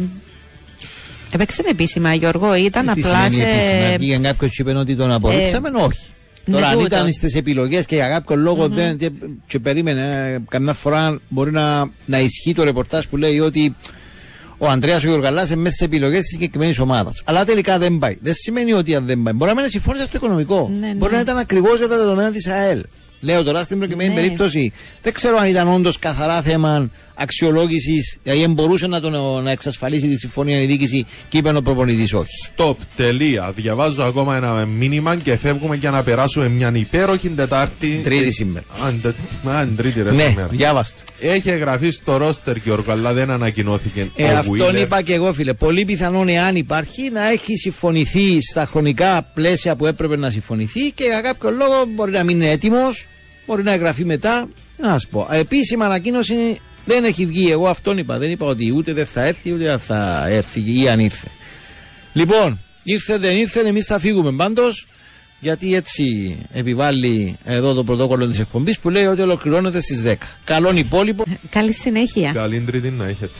Έπαιξε επίσημα, Γιώργο. Ήταν Τι απλά σημαίνει επίσημα, σε. Βγήκε κάποιος και είπε ότι τον απορρίψαμε, όχι. ναι, Τώρα, αν τούτο. ήταν στις επιλογές και για κάποιο λόγο δεν. Και, και περίμενε, ε, καμιά φορά μπορεί να, να ισχύει το ρεπορτάζ που λέει ότι ο Αντρέα ο Γιωργαλά είναι μέσα στις επιλογές της συγκεκριμένης ομάδας. Αλλά τελικά δεν πάει. Δεν σημαίνει ότι αν δεν πάει. Μπορεί να μην συμφώνησε στο οικονομικό. Ναι, ναι. Μπορεί να ήταν ακριβώς για τα δεδομένα της ΑΕΛ. Λέω τώρα στην προκειμένη Ναι. περίπτωση, δεν ξέρω αν ήταν όντως καθαρά θέμα αξιολόγησης, δηλαδή μπορούσε να, τον, να εξασφαλίσει τη συμφωνία η διοίκηση και είπε ο προπονητής όχι. Στοπ, τελεία. Διαβάζω ακόμα ένα μήνυμα και φεύγουμε για να περάσουμε μια υπέροχη Τετάρτη. Τρίτη σήμερα. Αν, τε, αν τρίτη ρε Ναι, σήμερα. διάβαστε. Έχει εγγραφεί στο ρόστερ Γιώργο, αλλά δεν ανακοινώθηκε. Ε, ο αυτόν Wheeler. είπα και εγώ, φίλε. Πολύ πιθανόν, εάν υπάρχει, να έχει συμφωνηθεί στα χρονικά πλαίσια που έπρεπε να συμφωνηθεί και για κάποιο λόγο μπορεί να μην είναι έτοιμος, μπορεί να εγγραφεί μετά. Να σας πω. Επίσημα ανακοίνωση δεν έχει βγει. Εγώ αυτόν είπα. Δεν είπα ότι ούτε δεν θα έρθει, ούτε θα έρθει ή αν ήρθε. Λοιπόν, ήρθε δεν ήρθε, εμείς θα φύγουμε πάντως. Γιατί έτσι επιβάλλει εδώ το πρωτόκολλο της εκπομπής που λέει ότι ολοκληρώνεται στις 10. Καλόν υπόλοιπο. Καλή συνέχεια. Καλή τρίτη να έχετε.